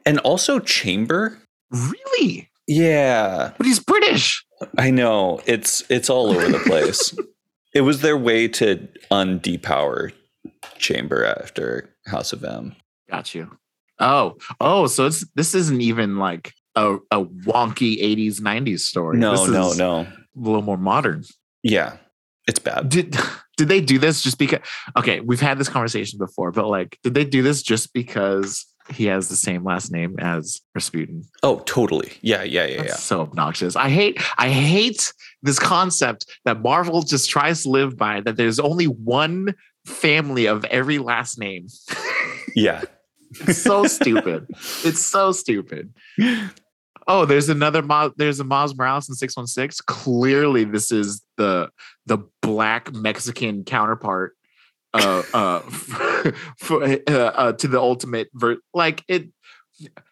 S2: and also Chamber.
S1: Really?
S2: Yeah,
S1: But he's British.
S2: I know it's it's all over the place. *laughs* it was their way to undepower Chamber after House of M.
S1: Got you. Oh, oh, so it's this isn't even like a, a wonky 80s, 90s story.
S2: No, no, no.
S1: A little more modern.
S2: Yeah, it's bad.
S1: Did *laughs* did they do this just because okay, we've had this conversation before, but like, did they do this just because he has the same last name as Rasputin?
S2: Oh, totally. Yeah, yeah, yeah,
S1: That's
S2: yeah.
S1: so obnoxious. I hate I hate this concept that Marvel just tries to live by that there's only one family of every last name. *laughs*
S2: Yeah.
S1: So *laughs* stupid. It's so stupid. Oh, there's another there's a Miles Morales in 616. Clearly, this is the the black Mexican counterpart uh uh *laughs* for, uh, uh to the ultimate ver- like it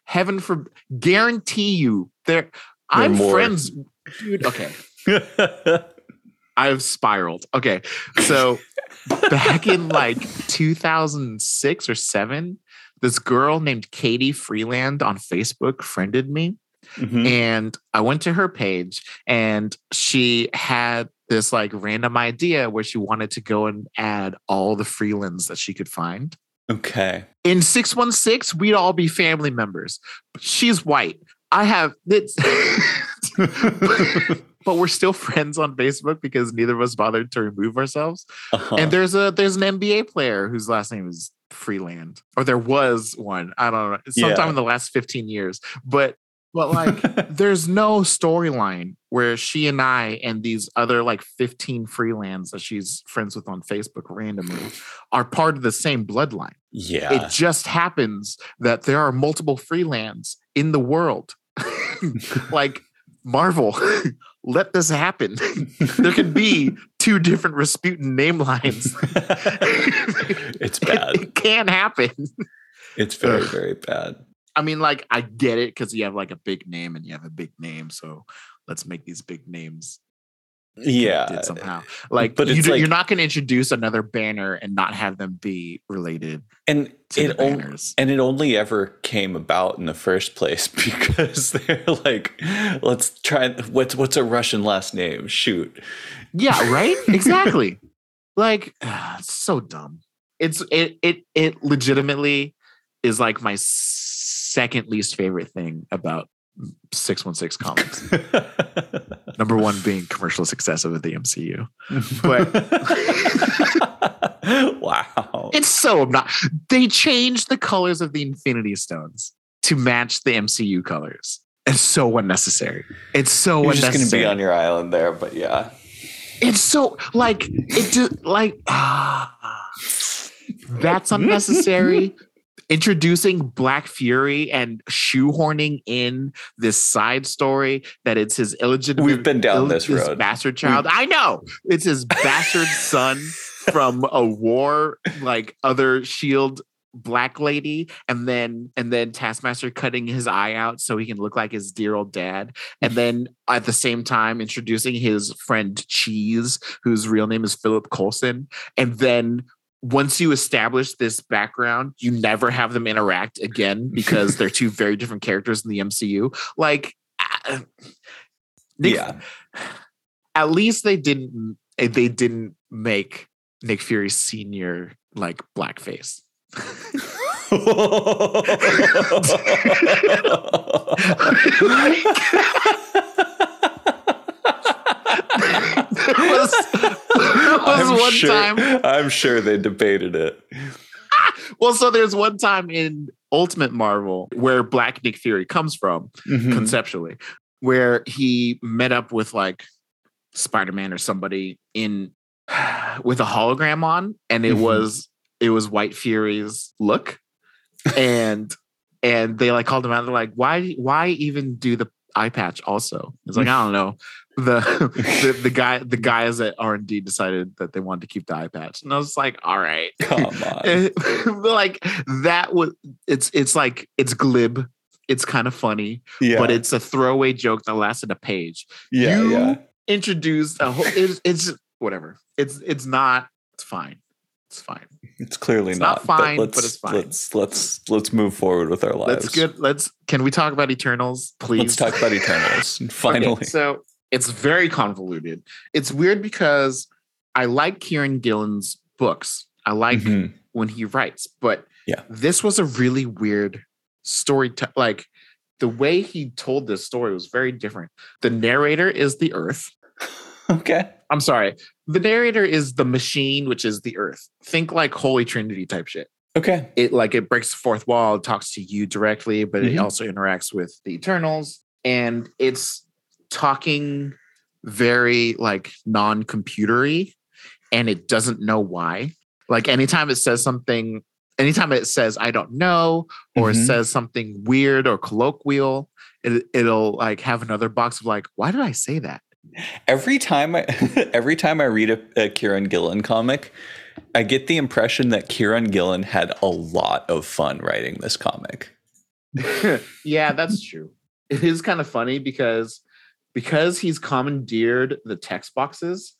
S1: heaven for guarantee you there I'm
S2: more.
S1: friends dude okay I've spiraled. Okay. So back in like 2006 or 7, this girl named Katie Freeland on Facebook friended me
S2: Mhm.
S1: and I went to her page and she had this like random idea where she wanted to go and add all the Freelands that she could find.
S2: Okay.
S1: In 616, we'd all be family members. She's white. I have it's *laughs* but we're still friends on Facebook because neither of us bothered to remove ourselves.
S2: Uh-huh.
S1: And there's a there's an NBA player whose last name is Freeland, or there was one. I don't know, sometime
S2: Yeah.
S1: in the last 15 years. But but like, *laughs* there's no storyline where she and I and these other like 15 Freelands that she's friends with on Facebook randomly are part of the same bloodline.
S2: yeah.
S1: It just happens that there are multiple Freelands in the world. *laughs* like Marvel, *laughs* let this happen. there could be two different Rasputin name lines.
S2: it's
S1: It,
S2: bad.
S1: it can happen.
S2: It's very,
S1: Ugh.
S2: very bad.
S1: I mean, like, I get it because you have like a big name and you have a big name. So let's make these big names
S2: Yeah.
S1: connected eh, somehow. Like,
S2: but
S1: you
S2: it's
S1: do,
S2: like-
S1: you're not going to introduce another banner and not have them be related
S2: And it only
S1: banners.
S2: and it only ever came about in the first place *laughs* because they're like, let's try what's what's a Russian last name? Shoot.
S1: Yeah, right? exactly. *laughs* Like *sighs* it's so dumb. It's it it it legitimately is like my second least favorite thing about 616 comics. *laughs* Number 1 being commercial success of the MCU. *laughs*
S2: wow.
S1: It's so obnoxious. They changed the colors of the Infinity Stones to match the MCU colors. It's so unnecessary. It's so
S2: You're just gonna be on your island there, but yeah.
S1: it's so like it just like ah, *sighs* that's *laughs* unnecessary introducing black fury and shoehorning in this side story that it's his illegitimate
S2: We've been down
S1: ill-
S2: this
S1: his
S2: road.
S1: bastard child i know it's his bastard *laughs* son from a war like other shield black lady and then and then taskmaster cutting his eye out so he can look like his dear old dad and then at the same time introducing his friend cheese whose real name is philip coulson and then once you establish this background you never have them interact again *laughs* because they're two very different characters in the mcu like uh, Nick-
S2: yeah.
S1: at least they didn't they didn't make nick fury senior like blackface *laughs* *laughs* there was, was
S2: I'm
S1: one
S2: sure,
S1: time
S2: I'm sure they debated it. *laughs*
S1: well so there's one time in ultimate marvel where black nick fury comes from
S2: Mhm.
S1: conceptually where he met up with like Spider-Man or somebody in *sighs* with a hologram on, and it
S2: Mhm.
S1: was it was White Fury's look, *laughs* and and they like called him out. They're like, why why even do the eye patch? Also, it's like I don't *laughs* know. The, the the guy the guys at R and D decided that they wanted to keep the eye patch, and I was like, all right,
S2: Come on. *laughs*
S1: Like that was it's it's like it's glib, it's kind of funny,
S2: Yeah.
S1: but it's a throwaway joke that lasted a page
S2: yeah,
S1: you
S2: yeah.
S1: introduced a whole it's, it's whatever it's it's not it's fine it's fine
S2: It's clearly
S1: It's
S2: not.
S1: not fine, but
S2: let's,
S1: it's fine.
S2: Let's let's let's move forward with our lives.
S1: let's get let's can we talk about eternals please
S2: Let's talk about *laughs* Eternals.
S1: Okay,
S2: Finally.
S1: so it's very convoluted it's weird because i like kieron gillen's books i like
S2: Mhm.
S1: when he writes but
S2: Yeah.
S1: this was a really weird story to like the way he told this story was very different the narrator is the earth *laughs*
S2: Okay.
S1: I'm sorry. The narrator is the machine, which is the earth. Think like Holy Trinity type shit.
S2: Okay.
S1: It like it breaks the fourth wall, it talks to you directly, but it
S2: Mhm.
S1: also interacts with the Eternals. And it's talking very like non-computery and it doesn't know why. Like anytime it says something, anytime it says I don't know or it
S2: Mhm.
S1: says something weird or colloquial, it, it'll like have another box of like, why did I say that?
S2: Every time I *laughs* every time I read a, a Kieron Gillen comic, I get the impression that Kieron Gillen had a lot of fun writing this comic. *laughs*
S1: yeah, that's true. It is kind of funny because because he's commandeered the text boxes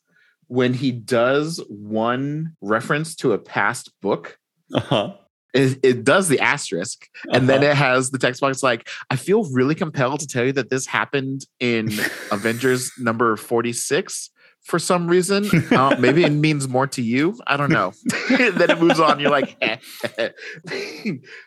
S1: when he does one reference to a past book
S2: Uh-huh.
S1: it, it does the asterisk and then
S2: Uh-huh.
S1: it has the text box like i feel really compelled to tell you that this happened in *laughs* avengers number 46 for some reason uh, *laughs* maybe it means more to you i don't know *laughs* then it moves on you're like eh.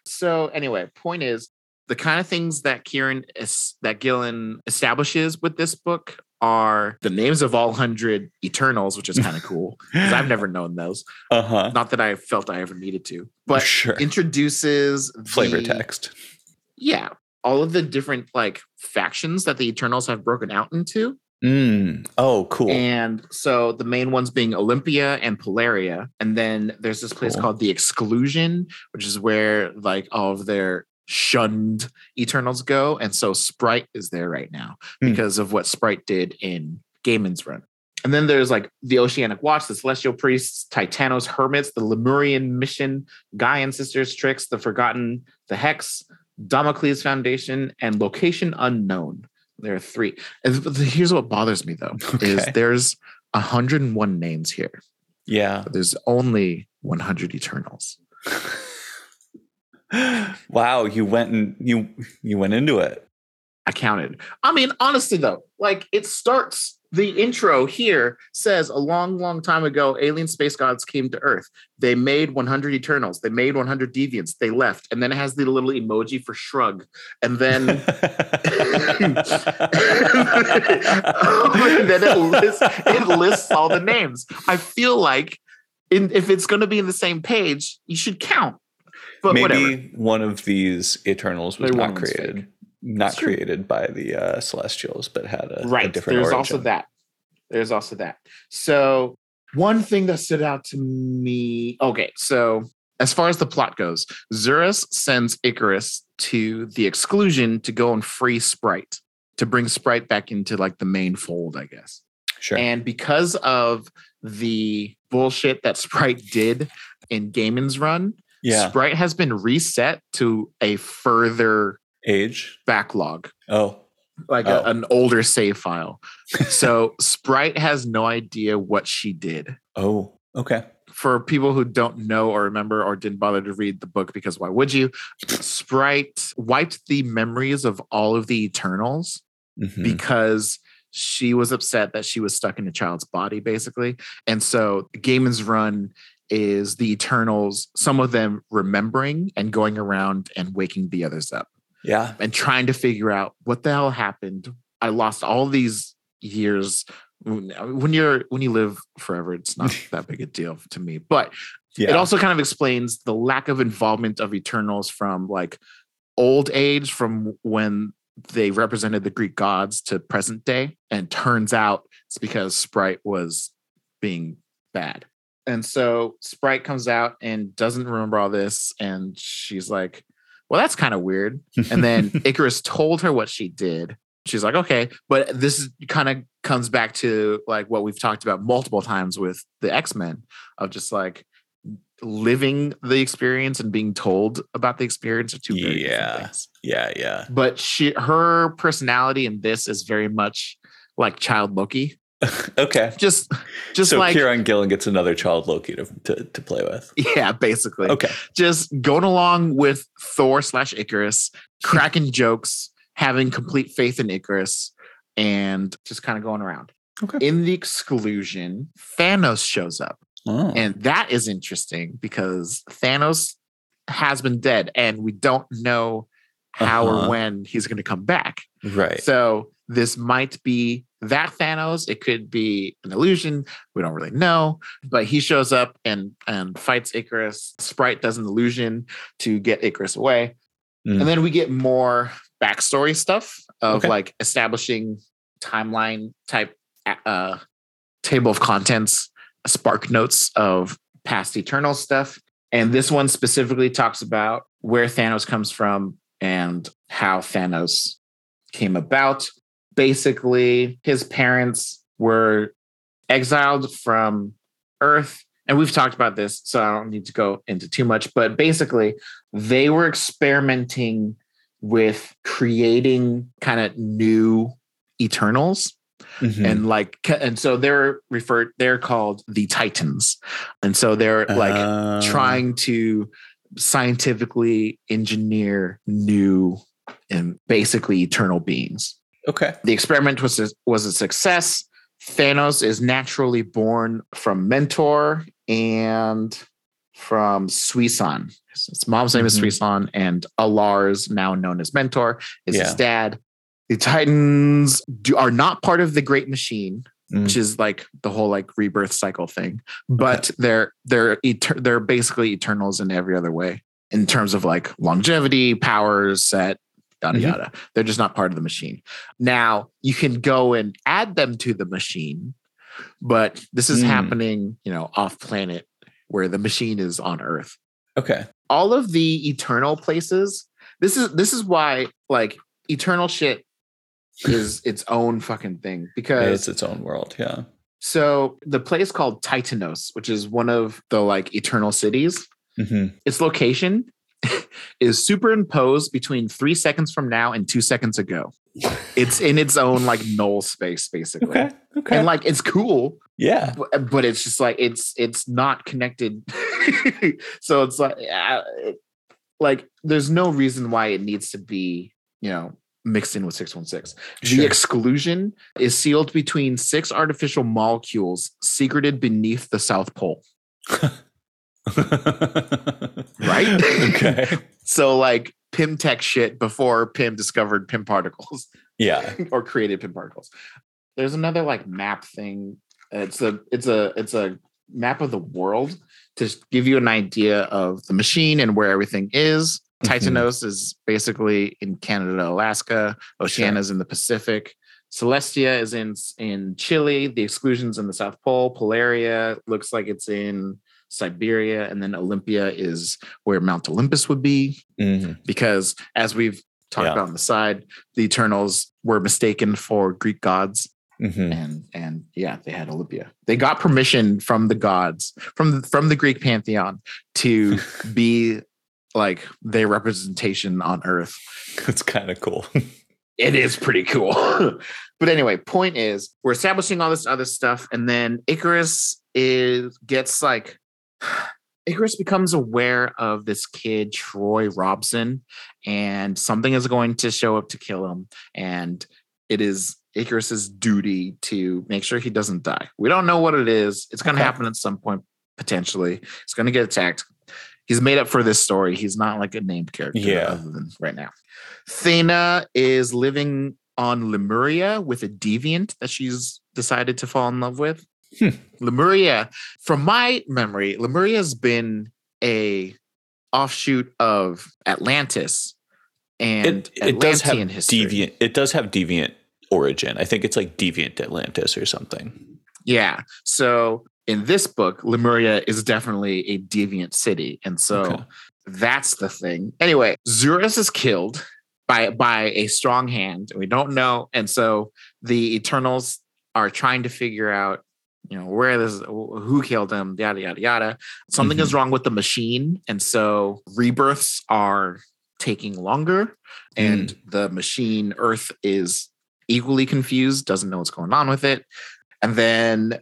S1: so anyway point is the kind of things that kieron is, that gillen establishes with this book are the names of all hundred eternals which is kind of cool because i've never known those
S2: uh-huh.
S1: not that i felt i ever needed to but
S2: sure.
S1: introduces
S2: Flavor
S1: the-
S2: text.
S1: Yeah, all of the different like factions that the Eternals have broken out into,
S2: Mm. Oh, cool.
S1: and so the main ones being Olympia and Polaria, and then there's this place
S2: Cool.
S1: called the Exclusion, which is where like all of their shunned Eternals go, and so Sprite is there right now
S2: Hmm.
S1: because of what Sprite did in Gaiman's run. And then there's like the Oceanic Watch, the Celestial Priests, Titanos, Hermits, the Lemurian Mission, Gaian Sisters, Tricks, the Forgotten, the Hex, Damocles Foundation, and Location Unknown. There are three. And here's what bothers me though: *laughs* is there's 101 names here,
S2: yeah.
S1: there's only 100 Eternals. *laughs*
S2: wow, you went and you you went into it.
S1: I counted. I mean, honestly though, like it starts. The intro here says a long, long time ago, alien space gods came to Earth. They made 100 Eternals. They made 100 Deviants. They left, and then it has the little emoji for shrug, and then and *laughs* *laughs* then it lists, it lists all the names. I feel like in, if it's going to be in the same page, you should count. But
S2: Maybe
S1: whatever.
S2: one of these Eternals was
S1: Maybe one
S2: not
S1: of them's
S2: created,
S1: fake.
S2: not
S1: It's true.
S2: created by the uh, Celestials, but had a, a
S1: right
S2: different
S1: there's
S2: origin.
S1: also that there's also that so one thing that stood out to me okay so as far as the plot goes Zuras sends icarus to the exclusion to go and free sprite to bring sprite back into like the main fold i guess
S2: Sure.
S1: and because of the bullshit that sprite did in Gaiman's run
S2: yeah.
S1: sprite has been reset to a further
S2: Age.
S1: backlog
S2: Oh.
S1: like
S2: Oh.
S1: a, an older save file. So *laughs* Sprite has no idea what she did.
S2: Oh. Okay.
S1: For people who don't know or remember or didn't bother to read the book, because why would you? Sprite wiped the memories of all of the Eternals
S2: Mhm.
S1: because she was upset that she was stuck in a child's body, basically. And so Gaiman's run is the Eternals, some of them remembering and going around and waking the others up
S2: yeah.
S1: and trying to figure out what the hell happened. I lost all these years. When you're when you live forever, it's not *laughs* that big a deal to me. But
S2: Yeah.
S1: it also kind of explains the lack of involvement of Eternals from like old age, from when they represented the Greek gods to present day. And turns out it's because Sprite was being bad. And so Sprite comes out and doesn't remember all this. And she's like, well, that's kind of weird. And then *laughs* Icarus told her what she did. She's like, okay. But this kind of comes back to like what we've talked about multiple times with the X Men of just like living the experience and being told about the experience are two very
S2: Yeah.
S1: things.
S2: Yeah, yeah.
S1: But she, her personality in this is very much like child Loki. *laughs*
S2: okay.
S1: Just, just
S2: so
S1: like,
S2: Kieron Gillen gets another child Loki to, to, to play with.
S1: yeah, basically.
S2: Okay.
S1: just going along with Thor slash Icarus, cracking *laughs* jokes, having complete faith in Icarus, and just kind of going around.
S2: Okay.
S1: In the exclusion, Thanos shows up.
S2: Oh.
S1: And that is interesting because Thanos has been dead and we don't know how
S2: Uh-huh.
S1: or when he's going to come back.
S2: right.
S1: So this might be that Thanos. It could be an illusion. We don't really know. But he shows up and and fights Icarus. Sprite does an illusion to get Icarus away.
S2: Mm.
S1: And then we get more backstory stuff of
S2: Okay.
S1: like establishing timeline type uh table of contents, spark notes of past eternal stuff. And this one specifically talks about where Thanos comes from and how Thanos came about. Basically, his parents were exiled from Earth. And we've talked about this, so I don't need to go into too much. But basically, they were experimenting with creating kind of new Eternals
S2: Mhm.
S1: and like and so they're referred they're called the titans and so they're like
S2: Uh,
S1: trying to scientifically engineer new and basically eternal beings
S2: Okay.
S1: the experiment was a, was a success thanos is naturally born from mentor and from sui-san his mom's name is
S2: Mhm.
S1: sui-san and a'lars now known as mentor is his dad the titans do, are not part of the great machine
S2: Mm.
S1: which is like the whole like rebirth cycle thing. But they're they're eter- they're basically eternals in every other way in terms of like longevity, powers, set, yada
S2: Mhm.
S1: yada. They're just not part of the machine. Now you can go and add them to the machine, but this is
S2: Mm.
S1: happening, you know, off planet where the machine is on Earth.
S2: Okay.
S1: All of the eternal places. This is this is why like eternal shit is *laughs* its own fucking thing because
S2: It's its own world. Yeah.
S1: so the place called Titanos, which is one of the like eternal cities,
S2: hmm
S1: its location *laughs* is superimposed between three seconds from now and two seconds ago. It's in its own like null space, basically.
S2: Okay. Okay.
S1: And like it's cool,
S2: yeah.
S1: but, but it's just like it's it's not connected. *laughs* so it's like uh, it- like there's no reason why it needs to be, you know, mixed in with 616. The exclusion is sealed between six artificial molecules secreted beneath the South Pole. *laughs* *laughs* Right?
S2: okay. *laughs*
S1: So, like Pym Tech shit before Pym discovered Pym particles
S2: Yeah. *laughs*
S1: or created Pym particles. There's another like map thing. It's a it's a it's a map of the world to give you an idea of the machine and where everything is.
S2: Mhm.
S1: Titanos is basically in Canada, Alaska. Oceania's in the Pacific. Celestia is in in Chile. The exclusions in the South Pole. Polaria looks like it's in Siberia, and then Olympia is where Mount Olympus would be.
S2: Mhm.
S1: Because as we've talked
S2: Yeah.
S1: about on the side, the Eternals were mistaken for Greek gods,
S2: Mhm.
S1: and and yeah, they had Olympia. They got permission from the gods from the, from the Greek pantheon to *laughs* be like their representation on Earth.
S2: It's kind of cool. *laughs*
S1: It is pretty cool. *laughs* but anyway, point is we're establishing all this other stuff, and then Icarus is gets like Icarus becomes aware of this kid, Troy Robson, and something is going to show up to kill him. And it is Icarus's duty to make sure he doesn't die. We don't know what it is. It's going to
S2: Okay.
S1: happen at some point, potentially. It's going to get attacked. He's made up for this story. He's not like a named character
S2: Yeah.
S1: other than right now. Thena is living on Lemuria with a deviant that she's decided to fall in love with.
S2: Hmm.
S1: Lemuria, from my memory, Lemuria's been a offshoot of Atlantis and
S2: it, it does have
S1: history.
S2: deviant. It does have deviant origin. I think it's like deviant Atlantis or something.
S1: Yeah. So in this book, Lemuria is definitely a deviant city. And so
S2: Okay.
S1: that's the thing. Anyway, Zuras is killed by by a strong hand. We don't know. And so the Eternals are trying to figure out, you know, where this who killed him, yada yada yada. Something is mm-hmm. wrong with the machine. And so rebirths are taking longer. And mm. the machine Earth is equally confused, doesn't know what's going on with it. And then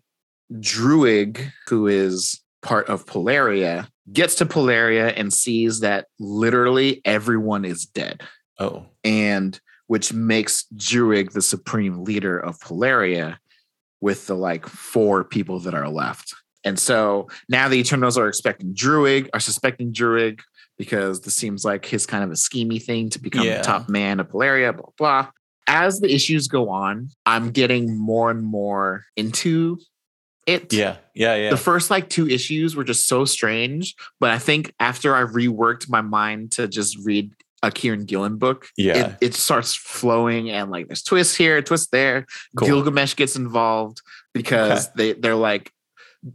S1: Druig, who is part of Polaria, gets to Polaria and sees that literally everyone is dead.
S2: Oh,
S1: And which makes Druig the supreme leader of Polaria with the like four people that are left. And so now the Eternals are expecting Druig, are suspecting Druig because this seems like his kind of a schemy thing to become
S2: Yeah.
S1: the top man of Polaria, blah, blah. As the issues go on, I'm getting more and more into it.
S2: yeah, yeah, yeah.
S1: The first like two issues were just so strange, but I think after I reworked my mind to just read a Kieron Gillen book,
S2: Yeah.
S1: it, it starts flowing and like there's twists here, twists there.
S2: Cool.
S1: Gilgamesh gets involved because they they're like,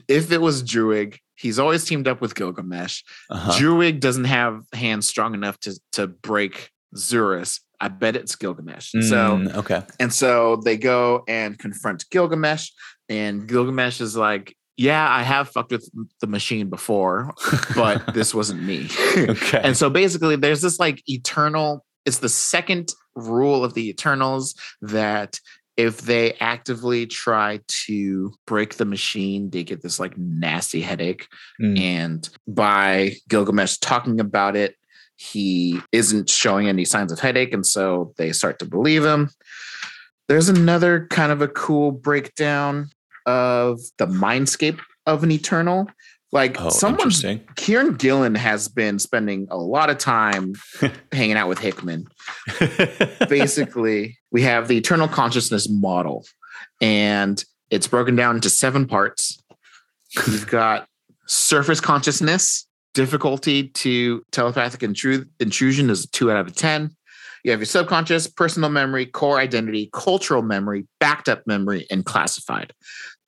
S1: if it was Druig, he's always teamed up with Gilgamesh.
S2: Uh-huh.
S1: Druig doesn't have hands strong enough to to break Zuras. I bet it's Gilgamesh. So
S2: Mm, okay.
S1: and so they go and confront Gilgamesh, and Gilgamesh is like, Yeah, I have fucked with the machine before, but *laughs* this wasn't me.
S2: okay.
S1: and so basically, there's this like eternal, it's the second rule of the Eternals that if they actively try to break the machine, they get this like nasty headache.
S2: Mm,
S1: And by Gilgamesh talking about it, he isn't showing any signs of headache. And so they start to believe him. There's another kind of a cool breakdown of the mindscape of an eternal. Like
S2: oh, interesting.
S1: Kieron Gillen has been spending a lot of time *laughs* hanging out with Hickman. *laughs* Basically, we have the eternal consciousness model, and it's broken down into seven parts. You've *laughs* got surface consciousness, difficulty to telepathic intru- intrusion is two out of a 10. You have your subconscious, personal memory, core identity, cultural memory, backed up memory, and classified.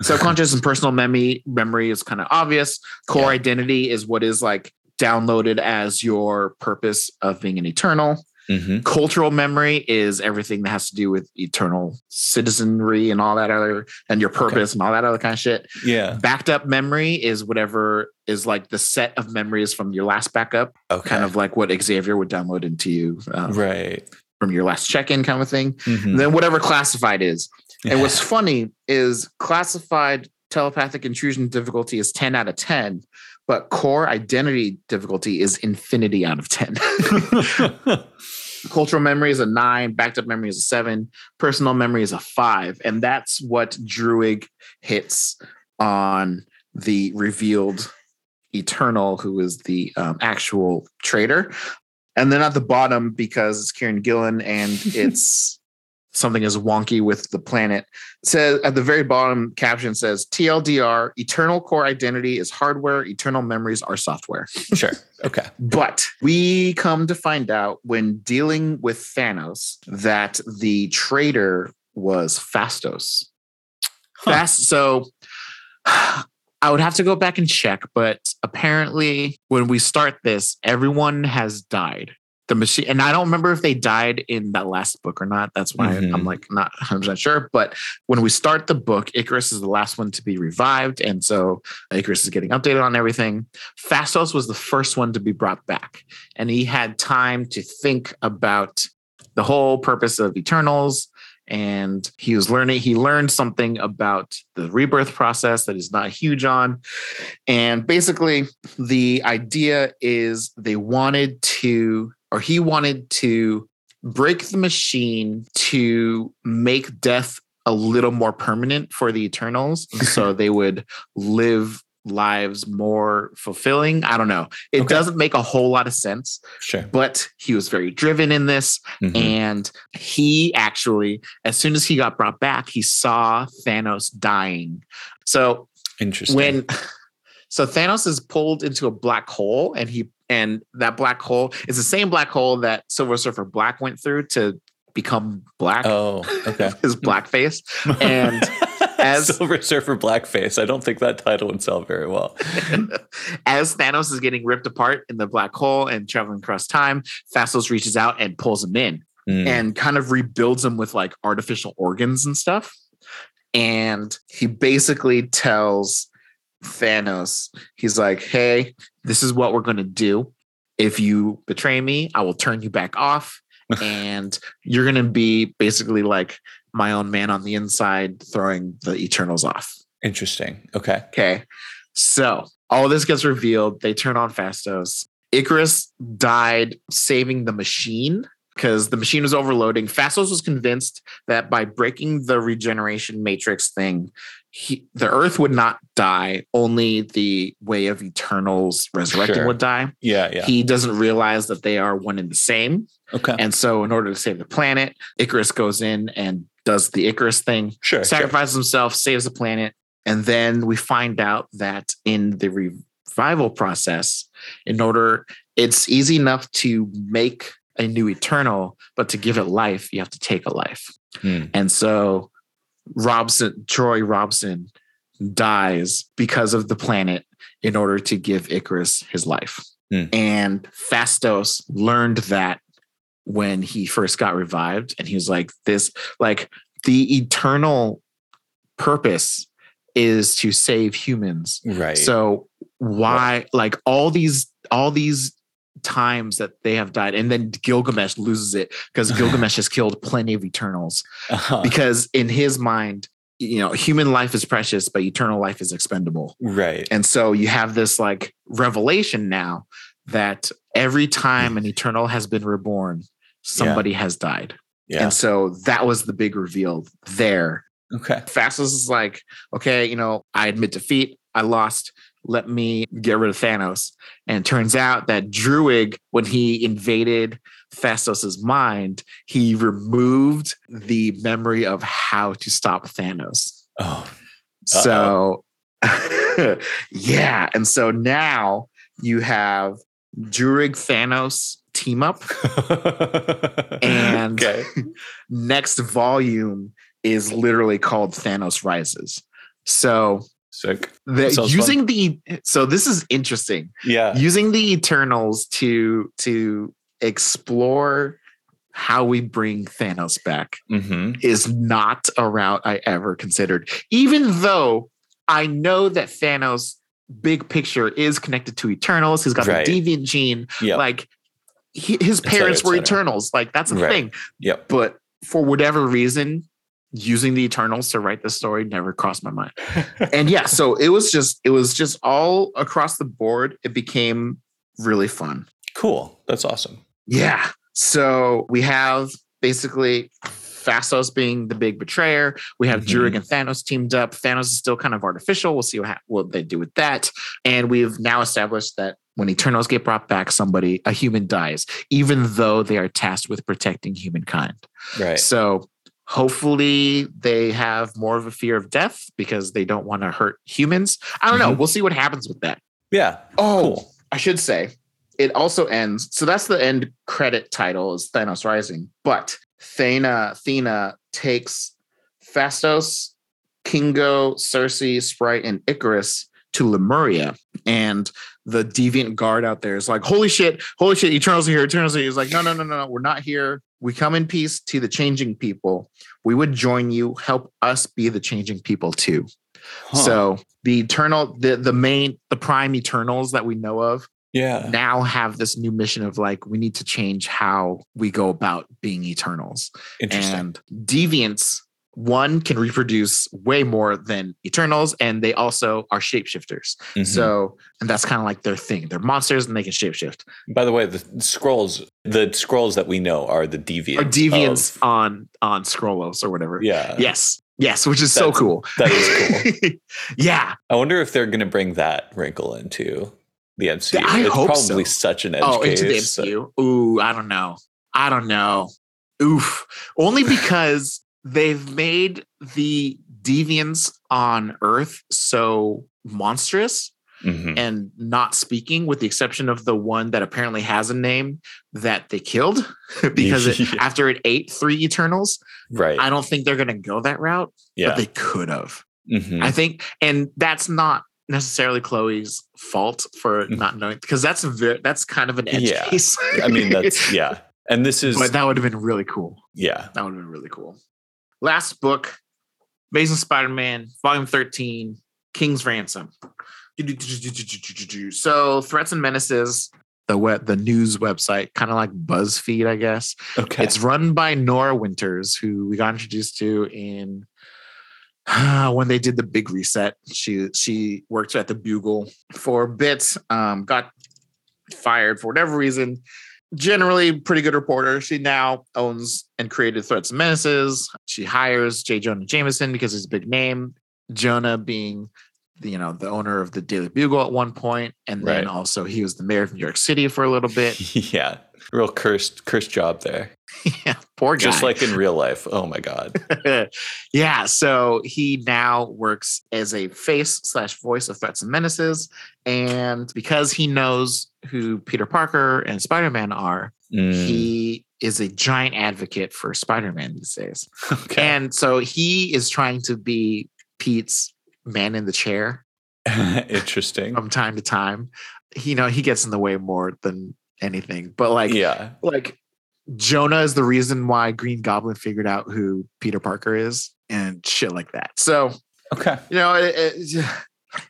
S1: Subconscious and personal memory memory is kind of obvious. Core
S2: Yeah.
S1: identity is what is like downloaded as your purpose of being an eternal.
S2: Mhm.
S1: Cultural memory is everything that has to do with eternal citizenry and all that other, and your purpose and all that other kind of shit.
S2: Yeah.
S1: Backed up memory is whatever is like the set of memories from your last backup,
S2: Okay.
S1: kind of like what Xavier would download into you uh,
S2: right.
S1: from your last check in, kind of thing.
S2: Mhm.
S1: And then whatever classified is. And what's funny is classified telepathic intrusion difficulty is 10 out of 10, but core identity difficulty is infinity out of 10. *laughs* Cultural memory is a nine, backed up memory is a seven, personal memory is a five. And that's what Druig hits on the revealed Eternal, who is the um, actual traitor. And then at the bottom, because it's Kieron Gillen and *laughs* it's something is wonky with the planet, it says at the very bottom caption says TLDR, eternal core identity is hardware, eternal memories are software.
S2: sure. Okay.
S1: But we come to find out when dealing with Thanos that the traitor was Phastos.
S2: Huh.
S1: Fast. So I would have to go back and check, but apparently, when we start this, everyone has died. The machine, and I don't remember if they died in that last book or not. That's why
S2: Mhm.
S1: I'm like not 100% sure. But when we start the book, Icarus is the last one to be revived. And so Icarus is getting updated on everything. Phastos was the first one to be brought back, and he had time to think about the whole purpose of Eternals. And he was learning, he learned something about the rebirth process that he's not huge on. And basically, the idea is they wanted to, or he wanted to break the machine to make death a little more permanent for the Eternals. so *laughs* they would live lives more fulfilling. I don't know. It
S2: Okay.
S1: doesn't make a whole lot of sense,
S2: Sure.
S1: but he was very driven in this.
S2: Mhm.
S1: And he actually, as soon as he got brought back, he saw Thanos dying. So
S2: Interesting.
S1: when *laughs* so Thanos is pulled into a black hole and he and that black hole is the same black hole that Silver Surfer Black went through to become black.
S2: Oh, okay. *laughs*
S1: His black face. And *laughs* as
S2: Silver Surfer Blackface, I don't think that title would sell very well. *laughs*
S1: as Thanos is getting ripped apart in the black hole and traveling across time, Phastos reaches out and pulls him in
S2: Mm.
S1: and kind of rebuilds him with like artificial organs and stuff. And he basically tells Thanos, he's like, hey, this is what we're going to do. If you betray me, I will turn you back off. *laughs* and you're going to be basically like my own man on the inside, throwing the Eternals off.
S2: Interesting. Okay.
S1: Okay. So all this gets revealed. They turn on Phastos. Icarus died saving the machine because the machine was overloading. Phastos was convinced that by breaking the regeneration matrix thing, he, the Earth would not die. Only the way of Eternals resurrecting
S2: Sure.
S1: would die.
S2: Yeah. Yeah.
S1: He doesn't realize that they are one and the same.
S2: okay.
S1: And so, in order to save the planet, Icarus goes in and does the Icarus thing
S2: sure. sure.
S1: sacrifices himself, saves the planet, and then we find out that in the revival process, in order, it's easy enough to make a new eternal, but to give it life, you have to take a life.
S2: Hmm.
S1: And so, Robson, Troy Robson, dies because of the planet in order to give Icarus his life.
S2: Hmm.
S1: And Phastos learned that when he first got revived, and he was like, "This, like, the eternal purpose is to save humans.
S2: Right.
S1: So why, like, all these, all these times that they have died, and then Gilgamesh loses it because *laughs* Gilgamesh has killed plenty of Eternals
S2: Uh-huh.
S1: because in his mind, you know, human life is precious, but eternal life is expendable.
S2: right.
S1: And so you have this like revelation now that every time an eternal has been reborn, somebody has died.
S2: Yeah.
S1: And so that was the big reveal there.
S2: Okay.
S1: Phastos is like, okay, you know, I admit defeat. I lost. Let me get rid of Thanos. And it turns out that Druig, when he invaded Phastos's mind, he removed the memory of how to stop Thanos.
S2: Oh.
S1: So, *laughs* yeah. And so now you have Druig Thanos team up. *laughs* And- *laughs* Next volume is literally called Thanos Rises. So
S2: Sick.
S1: the, using the so this is interesting.
S2: Yeah.
S1: Using the Eternals to to explore how we bring Thanos back
S2: hmm
S1: is not a route I ever considered. Even though I know that Thanos big picture is connected to Eternals, he's got
S2: Right.
S1: the deviant gene,
S2: Yeah.
S1: like he, his parents
S2: et
S1: were
S2: cetera.
S1: Eternals. Like that's a
S2: Right.
S1: thing.
S2: Yep.
S1: But for whatever reason, using the Eternals to write the story never crossed my mind. and yeah, so it was just it was just all across the board. It became really fun.
S2: Cool. That's awesome.
S1: Yeah. So we have basically Phastos being the big betrayer. We have
S2: Mhm.
S1: Druig and Thanos teamed up. Thanos is still kind of artificial. We'll see what, hap- what they do with that. And we've now established that when Eternals get brought back, somebody, a human dies, even though they are tasked with protecting humankind.
S2: Right.
S1: So hopefully they have more of a fear of death because they don't want to hurt humans. I don't know.
S2: Mhm.
S1: We'll see what happens with that.
S2: Yeah.
S1: Oh,
S2: Cool.
S1: I should say it also ends. So that's the end credit title is Thanos Rising. But Thena, Thena takes Phastos, Kingo, Sersi, Sprite, and Icarus to Lemuria. And the deviant guard out there is like, holy shit, holy shit, Eternals are here. Eternals are here. He's like, no, no, no, no, no, we're not here. We come in peace to the changing people. We would join you, help us be the changing people too.
S2: Huh.
S1: So the eternal, the the main, the prime Eternals that we know of
S2: yeah.
S1: now have this new mission of like we need to change how we go about being Eternals.
S2: Interesting.
S1: And deviants, one can reproduce way more than Eternals, and they also are shapeshifters.
S2: Mhm.
S1: So, and that's kind of like their thing. They're monsters and they can shapeshift.
S2: by the way, the Skrulls, the Skrulls that we know are the deviants.
S1: Or deviants
S2: of-
S1: on on Skrullos or whatever.
S2: yeah.
S1: Yes. Yes, which is so cool.
S2: that is
S1: cool. *laughs* yeah.
S2: I wonder if they're going to bring that wrinkle into the MCU.
S1: I
S2: it's
S1: hope
S2: probably
S1: so.
S2: such an edge
S1: Oh,
S2: case.
S1: into the MCU. Ooh, I don't know. I don't know. Oof. Only *laughs* because they've made the deviants on Earth so monstrous
S2: Mhm.
S1: and not speaking, with the exception of the one that apparently has a name that they killed *laughs* because it, *laughs* after it ate three Eternals.
S2: right.
S1: I don't think they're going to go that route,
S2: yeah.
S1: but they could have.
S2: Mhm.
S1: I think, and that's not necessarily Chloe's fault for
S2: Mhm.
S1: not knowing because that's very, that's kind of an edge
S2: Yeah.
S1: case.
S2: I mean, that's *laughs* yeah. And this is
S1: but that would have been really cool.
S2: yeah.
S1: That would have been really cool. Last book, Amazing Spider-Man, Volume 13, King's Ransom. *laughs* So Threats and Menaces, the web, the news website, kind of like BuzzFeed, I guess.
S2: Okay.
S1: It's run by Nora Winters, who we got introduced to in *sighs* when they did the big reset. She she worked at the Bugle for a bit, um, got fired for whatever reason. Generally, pretty good reporter. She now owns and created Threats and Menaces. She hires J. Jonah Jameson because he's a big name. Jonah being you know the owner of the Daily Bugle at one point, and then
S2: Right.
S1: also he was the mayor of New York City for a little bit. *laughs*
S2: yeah. Real cursed cursed job there. *laughs*
S1: yeah, poor guy.
S2: Just like in real life. Oh my god. *laughs*
S1: yeah, so he now works as a face slash voice of threats and menaces, and because he knows who Peter Parker and Spider Man are,
S2: Mm,
S1: he is a giant advocate for Spider Man these days, *laughs*
S2: okay.
S1: and so he is trying to be Pete's man in the chair *laughs*
S2: Interesting.
S1: from time to time. You know, he gets in the way more than anything, but like
S2: yeah.
S1: like Jonah is the reason why Green Goblin figured out who Peter Parker is and shit like that. So,
S2: Okay.
S1: you know, it, it-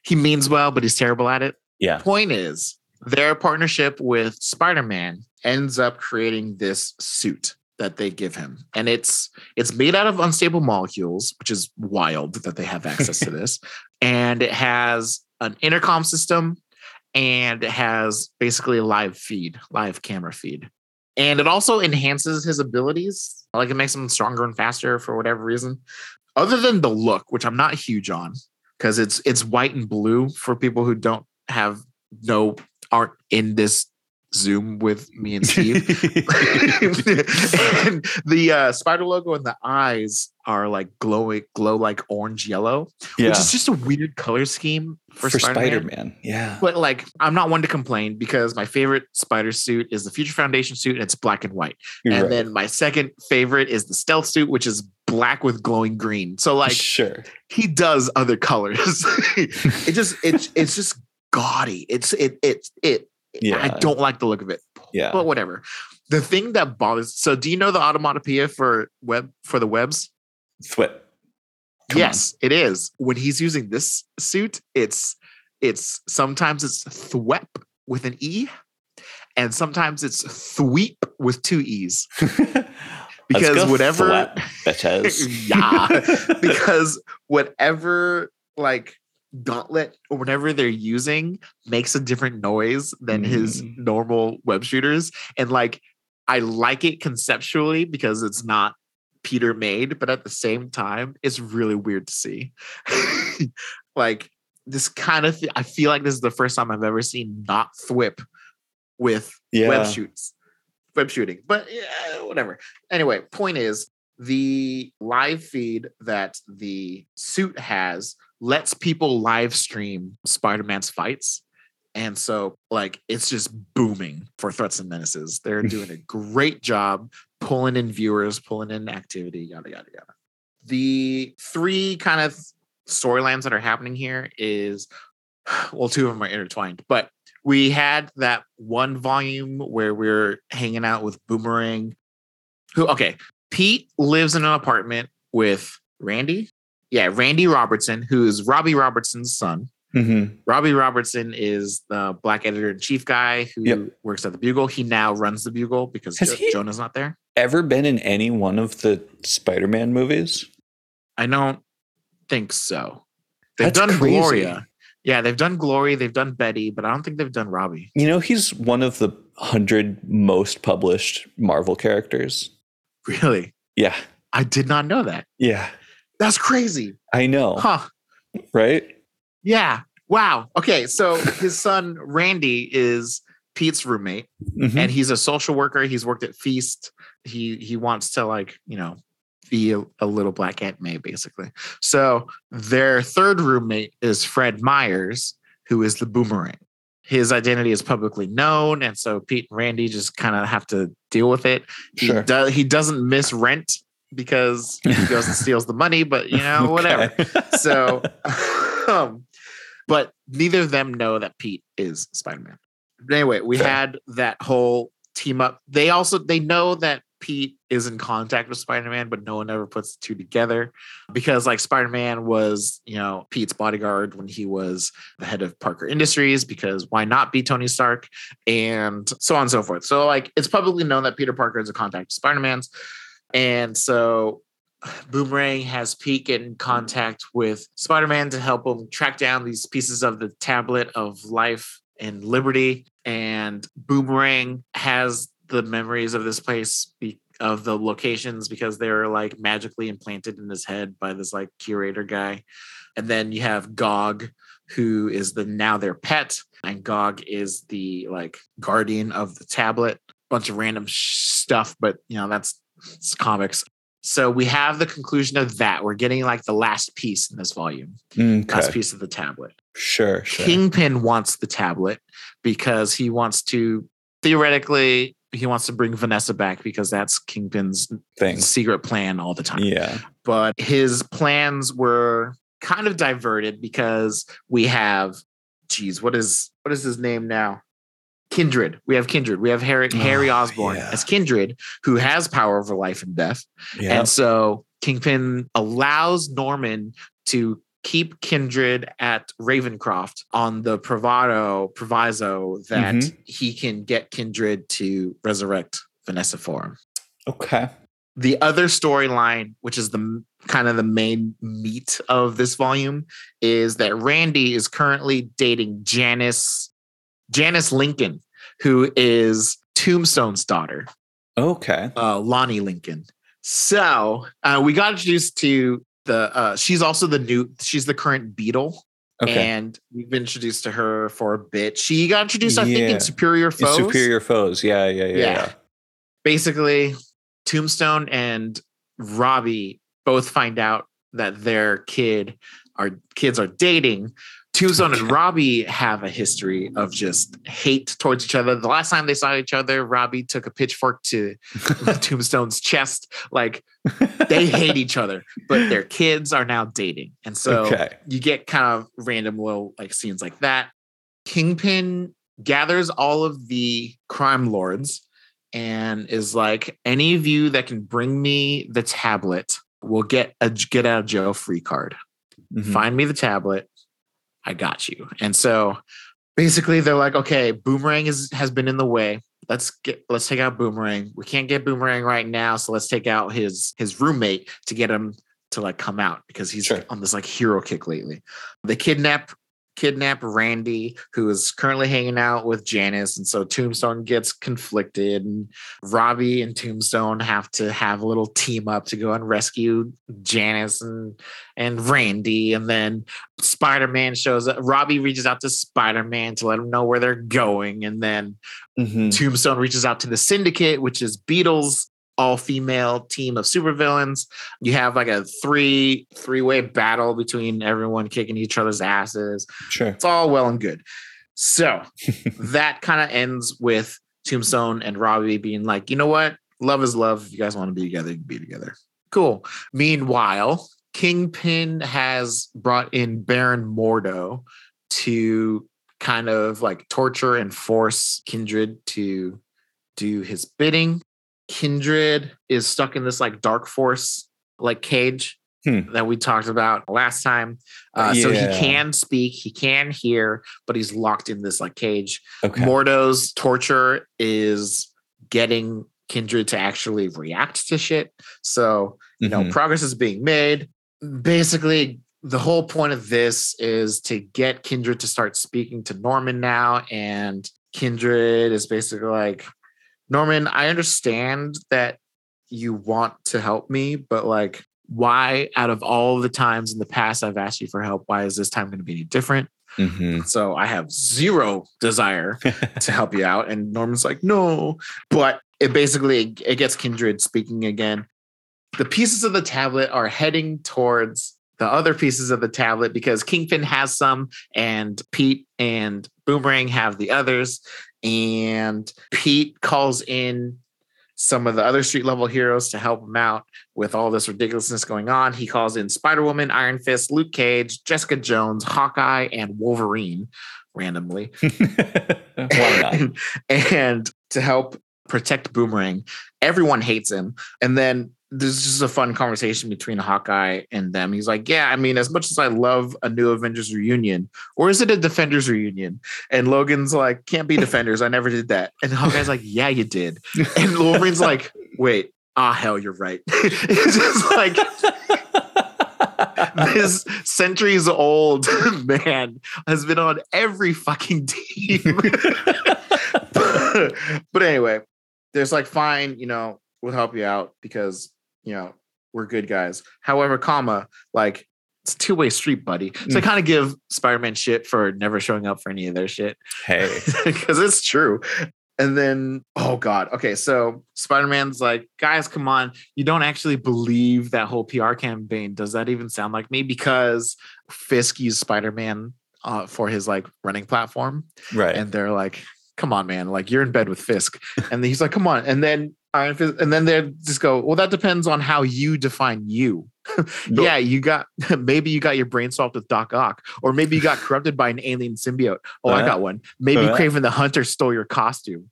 S1: he means well, but he's terrible at it.
S2: Yeah.
S1: Point is, their partnership with Spider Man ends up creating this suit that they give him. And it's it's made out of unstable molecules which is wild that they have access to *laughs* this. And it has an intercom system and it has basically a live feed live camera feed. And it also enhances his abilities like it makes him stronger and faster for whatever reason. Other than the look which i'm not huge on because it's it's white and blue for people who don't have no aren't in this zoom with me and steve *laughs* *laughs* and the uh, spider logo and the eyes are like glowing glow like orange yellow
S2: yeah.
S1: which is just a weird color scheme for,
S2: For,
S1: spider-man.
S2: Spider-Man. Yeah.
S1: but like i'm not one to complain because my favorite spider suit is the future foundation suit and it's black and white
S2: You're
S1: and
S2: right.
S1: then my second favorite is the stealth suit which is black with glowing green so like
S2: sure.
S1: he does other colors *laughs* it just it's it's just gaudy it's it it it
S2: Yeah.
S1: I don't like the look of it
S2: Yeah.
S1: but whatever the thing that bothers so do you know the automatopoeia for web for the webs
S2: Thwip. Come
S1: yes it is when he's using this suit it's it's sometimes it's thwep with an e and sometimes it's thweep with two e's *laughs*
S2: on.
S1: Because whatever
S2: thwap, bitches. *laughs*
S1: yeah *laughs* because whatever like gauntlet or whatever they're using makes a different noise than his
S2: Mm.
S1: normal web shooters and like i like it conceptually because it's not peter made but at the same time it's really weird to see *laughs* like this kind of i feel like this is the first time i've ever seen not thwip with
S2: yeah.
S1: web shoots, web shooting. But yeah, whatever. Anyway, point is the live feed that the suit has lets people live stream Spider-Man's fights. And so, like, it's just booming for threats and menaces. They're doing a *laughs* great job pulling in viewers, pulling in activity, yada, yada, yada. The three kind of storylines that are happening here is, *sighs* well, two of them are intertwined, but we had that one volume where we are hanging out with Boomerang. Who, okay, Pete lives in an apartment with Randy. Yeah, Randy Robertson, who is Robbie Robertson's son.
S2: Mhm.
S1: Robbie Robertson is the black editor in chief guy who
S2: Yep.
S1: works at the Bugle. He now runs the Bugle because
S2: Has
S1: jo- Jonah's not there.
S2: Ever been in any one of the Spider-Man movies?
S1: I don't think so. They've
S2: That's
S1: done
S2: crazy.
S1: Gloria. Yeah, they've done Glory, they've done Betty, but I don't think they've done Robbie.
S2: You know, he's one of the hundred most published Marvel characters.
S1: Really?
S2: Yeah.
S1: I did not know that.
S2: Yeah.
S1: That's crazy.
S2: I know.
S1: Huh.
S2: Right?
S1: Yeah. Wow. Okay. So his son Randy is Pete's roommate,
S2: Mhm.
S1: and he's a social worker. He's worked at Feast. He he wants to like you know be a, a little black Aunt May basically. So their third roommate is Fred Myers, who is the boomerang. His identity is publicly known, and so Pete and Randy just kind of have to deal with it. He,
S2: Sure.
S1: do, he doesn't miss rent because he goes and *laughs* steals the money, but you know, whatever. So, *laughs* um, but neither of them know that Pete is Spider Man. Anyway, we
S2: Fair.
S1: had that whole team up. They also they know that Pete is in contact with Spider Man, but no one ever puts the two together because like Spider Man was you know Pete's bodyguard when he was the head of Parker Industries. Because why not be Tony Stark and so on and so forth. So like it's publicly known that Peter Parker is a contact with Spider Man's, and so Boomerang has get in contact with Spider Man to help him track down these pieces of the tablet of life and liberty. And Boomerang has the memories of this place, be- of the locations, because they're like magically implanted in his head by this like curator guy. And then you have Gog, who is the now their pet, and Gog is the like guardian of the tablet. Bunch of random stuff, but you know that's comics. So we have the conclusion of that. We're getting like the last piece in this volume, mm,
S2: last
S1: piece of the tablet.
S2: Sure. Sure.
S1: Kingpin wants the tablet because he wants to theoretically he wants to bring Vanessa back because that's Kingpin's
S2: Thing.
S1: secret plan all the time.
S2: Yeah.
S1: But his plans were kind of diverted because we have geez, what is what is his name now? Kindred. We have Kindred. We have Harry Harry
S2: Oh,
S1: Osborn
S2: yeah.
S1: as Kindred, who has power over life and death.
S2: Yeah.
S1: And so Kingpin allows Norman to keep Kindred at Ravencroft on the bravado proviso that
S2: Mhm.
S1: he can get Kindred to resurrect Vanessa for him.
S2: Okay.
S1: The other storyline, which is the kind of the main meat of this volume, is that Randy is currently dating Janice Janice Lincoln, who is Tombstone's daughter
S2: Okay.
S1: uh, Lonnie Lincoln. So uh, we got introduced to the. Uh, she's also the new. She's the current Beetle,
S2: Okay.
S1: and we've been introduced to her for a bit. She got introduced, I think, in Superior Foes.
S2: Superior foes. Yeah. Yeah. Yeah.
S1: Yeah.
S2: yeah.
S1: Basically, Tombstone and Robbie both find out that their kid, our kids, are dating. Tombstone and Robbie have a history of just hate towards each other. The last time they saw each other, Robbie took a pitchfork to *laughs* Tombstone's chest. Like they hate each other, but *laughs* their kids are now dating. And so
S2: okay.
S1: you get kind of random little like scenes like that. Kingpin gathers all of the crime lords and is like, any of you that can bring me the tablet will get a get out of jail free card.
S2: Mhm.
S1: Find me the tablet. I got you. And so basically they're like, okay, Boomerang is has been in the way. Let's get let's take out Boomerang. We can't get Boomerang right now, so let's take out his his roommate to get him to like come out because he's
S2: Sure.
S1: on this like hero kick lately. They kidnap kidnap Randy, who is currently hanging out with Janice, and so Tombstone gets conflicted, and Robbie and Tombstone have to have a little team up to go and rescue Janice and and Randy, and then Spider Man shows up. Robbie reaches out to Spider Man to let him know where they're going, and then
S2: Mhm.
S1: Tombstone reaches out to the Syndicate, which is Beetle's all female team of supervillains. You have like a three three way battle between everyone kicking each other's asses.
S2: Sure.
S1: It's all well and good. So *laughs* that kind of ends with Tombstone and Robbie being like, you know what? Love is love. If you guys want to be together, you can be together. Cool. Meanwhile, Kingpin has brought in Baron Mordo to kind of like torture and force Kindred to do his bidding. Kindred is stuck in this like dark force like cage
S2: Hmm.
S1: that we talked about last time. Uh, So he can speak, he can hear, but he's locked in this like cage.
S2: Okay.
S1: Mordo's torture is getting Kindred to actually react to shit. So, you know,
S2: Mhm.
S1: progress is being made. Basically, the whole point of this is to get Kindred to start speaking to Norman now. And Kindred is basically like, Norman, I understand that you want to help me, but like, why, out of all the times in the past I've asked you for help, why is this time going to be any different?
S2: Mhm.
S1: So I have zero desire *laughs* to help you out. And Norman's like, no. But it basically it gets Kindred speaking again. The pieces of the tablet are heading towards the other pieces of the tablet because Kingpin has some, and Pete and Boomerang have the others. And Pete calls in some of the other street level heroes to help him out with all this ridiculousness going on. He calls in Spider Woman, Iron Fist, Luke Cage, Jessica Jones, Hawkeye, and Wolverine randomly. *laughs* and, *laughs* and to help protect Boomerang. Everyone hates him. And then there's just a fun conversation between Hawkeye and them. He's like, Yeah, I mean, as much as I love a new Avengers reunion, or is it a Defenders reunion? And Logan's like, Can't be Defenders. I never did that. And Hawkeye's like, Yeah, you did. And Wolverine's like, Wait, ah, hell, you're right. *laughs* it's just like, *laughs* this centuries old *laughs* man has been on every fucking team. but, but anyway, there's like, fine, you know, we'll help you out because you know, we're good guys. However, comma, like it's two way street, buddy. So I mm. kind of give Spider Man shit for never showing up for any of their shit.
S2: Hey, *laughs*
S1: because it's true. And then, oh God. Okay. So Spider Man's like, guys, come on. You don't actually believe that whole PR campaign. Does that even sound like me? Because Fisk used Spider Man uh, for his like running platform.
S2: Right.
S1: And they're like, come on, man. Like, you're in bed with Fisk. And he's like, come on. And then and then they just go, well, that depends on how you define you. *laughs* yeah, you got *laughs* maybe you got your brain swapped with Doc Ock, or maybe you got *laughs* corrupted by an alien symbiote. Oh, uh, I got one. Maybe uh, Kraven the Hunter stole your costume.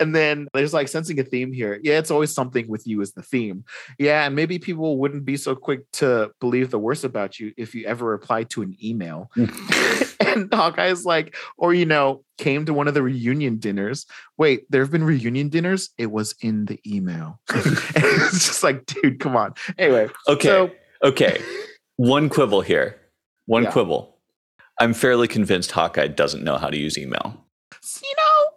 S1: and then there's like sensing a theme here. Yeah, it's always something with you as the theme. Yeah, and maybe people wouldn't be so quick to believe the worst about you if you ever replied to an email. *laughs* and Hawkeye's like, or you know, came to one of the reunion dinners. Wait, there have been reunion dinners? It was in the email. *laughs* it's *laughs* just like, dude, come on. Anyway.
S2: Okay. So, okay. One quibble here. One yeah. quibble. I'm fairly convinced Hawkeye doesn't know how to use email.
S1: You know,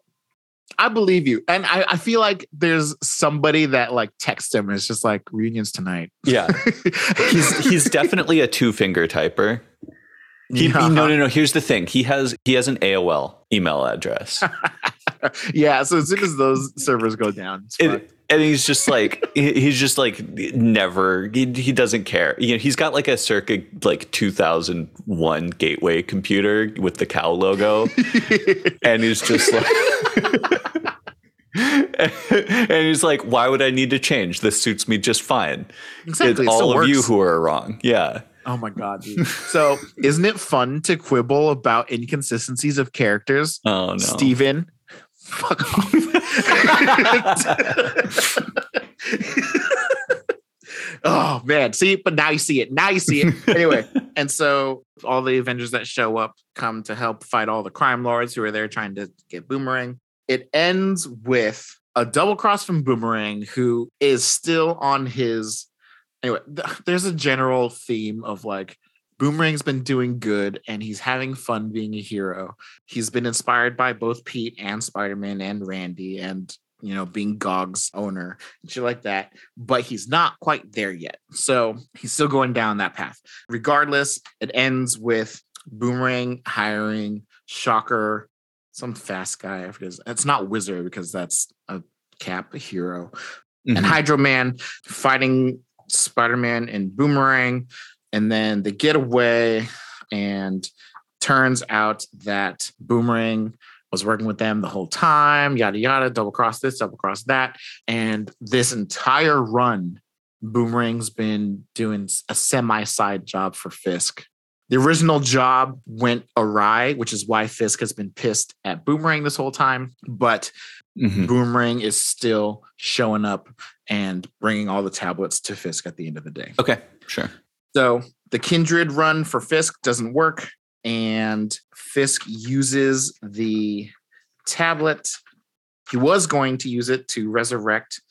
S1: I believe you. And I, I feel like there's somebody that like texts him and it's just like reunions tonight.
S2: Yeah. he's he's definitely a two finger typer. He, yeah. No, no, no. Here's the thing. He has he has an AOL email address. *laughs*
S1: yeah. So as soon as those servers go down,
S2: it, and he's just like *laughs* he's just like never. He, he doesn't care. You know, he's got like a circa like 2001 gateway computer with the cow logo, *laughs* and he's just like. and he's like, "Why would I need to change? This suits me just fine." Exactly, it's all of works. you who are wrong. Yeah.
S1: Oh my god, dude. *laughs* So isn't it fun to quibble about inconsistencies of characters?
S2: Oh no.
S1: Steven. Fuck off. *laughs* *laughs* oh man. See, but now you see it. Now you see it. Anyway, and so all the Avengers that show up come to help fight all the crime lords who are there trying to get Boomerang. It ends with a double cross from Boomerang, who is still on his anyway, *laughs* th- there's a general theme of like Boomerang's been doing good and he's having fun being a hero. He's been inspired by both Pete and Spider Man and Randy and, you know, being GOG's owner and shit like that. But he's not quite there yet. So he's still going down that path. Regardless, it ends with Boomerang hiring Shocker, some fast guy. I forget. It's not Wizard because that's a cap hero. Mm-hmm. And Hydro Man fighting Spider Man and Boomerang. And then they get away, and turns out that Boomerang was working with them the whole time, yada, yada, double cross this, double cross that. And this entire run, Boomerang's been doing a semi side job for Fisk. The original job went awry, which is why Fisk has been pissed at Boomerang this whole time. But mm-hmm. Boomerang is still showing up and bringing all the tablets to Fisk at the end of the day.
S2: Okay, sure.
S1: So the Kindred run for Fisk doesn't work, and Fisk uses the tablet. He was going to use it to resurrect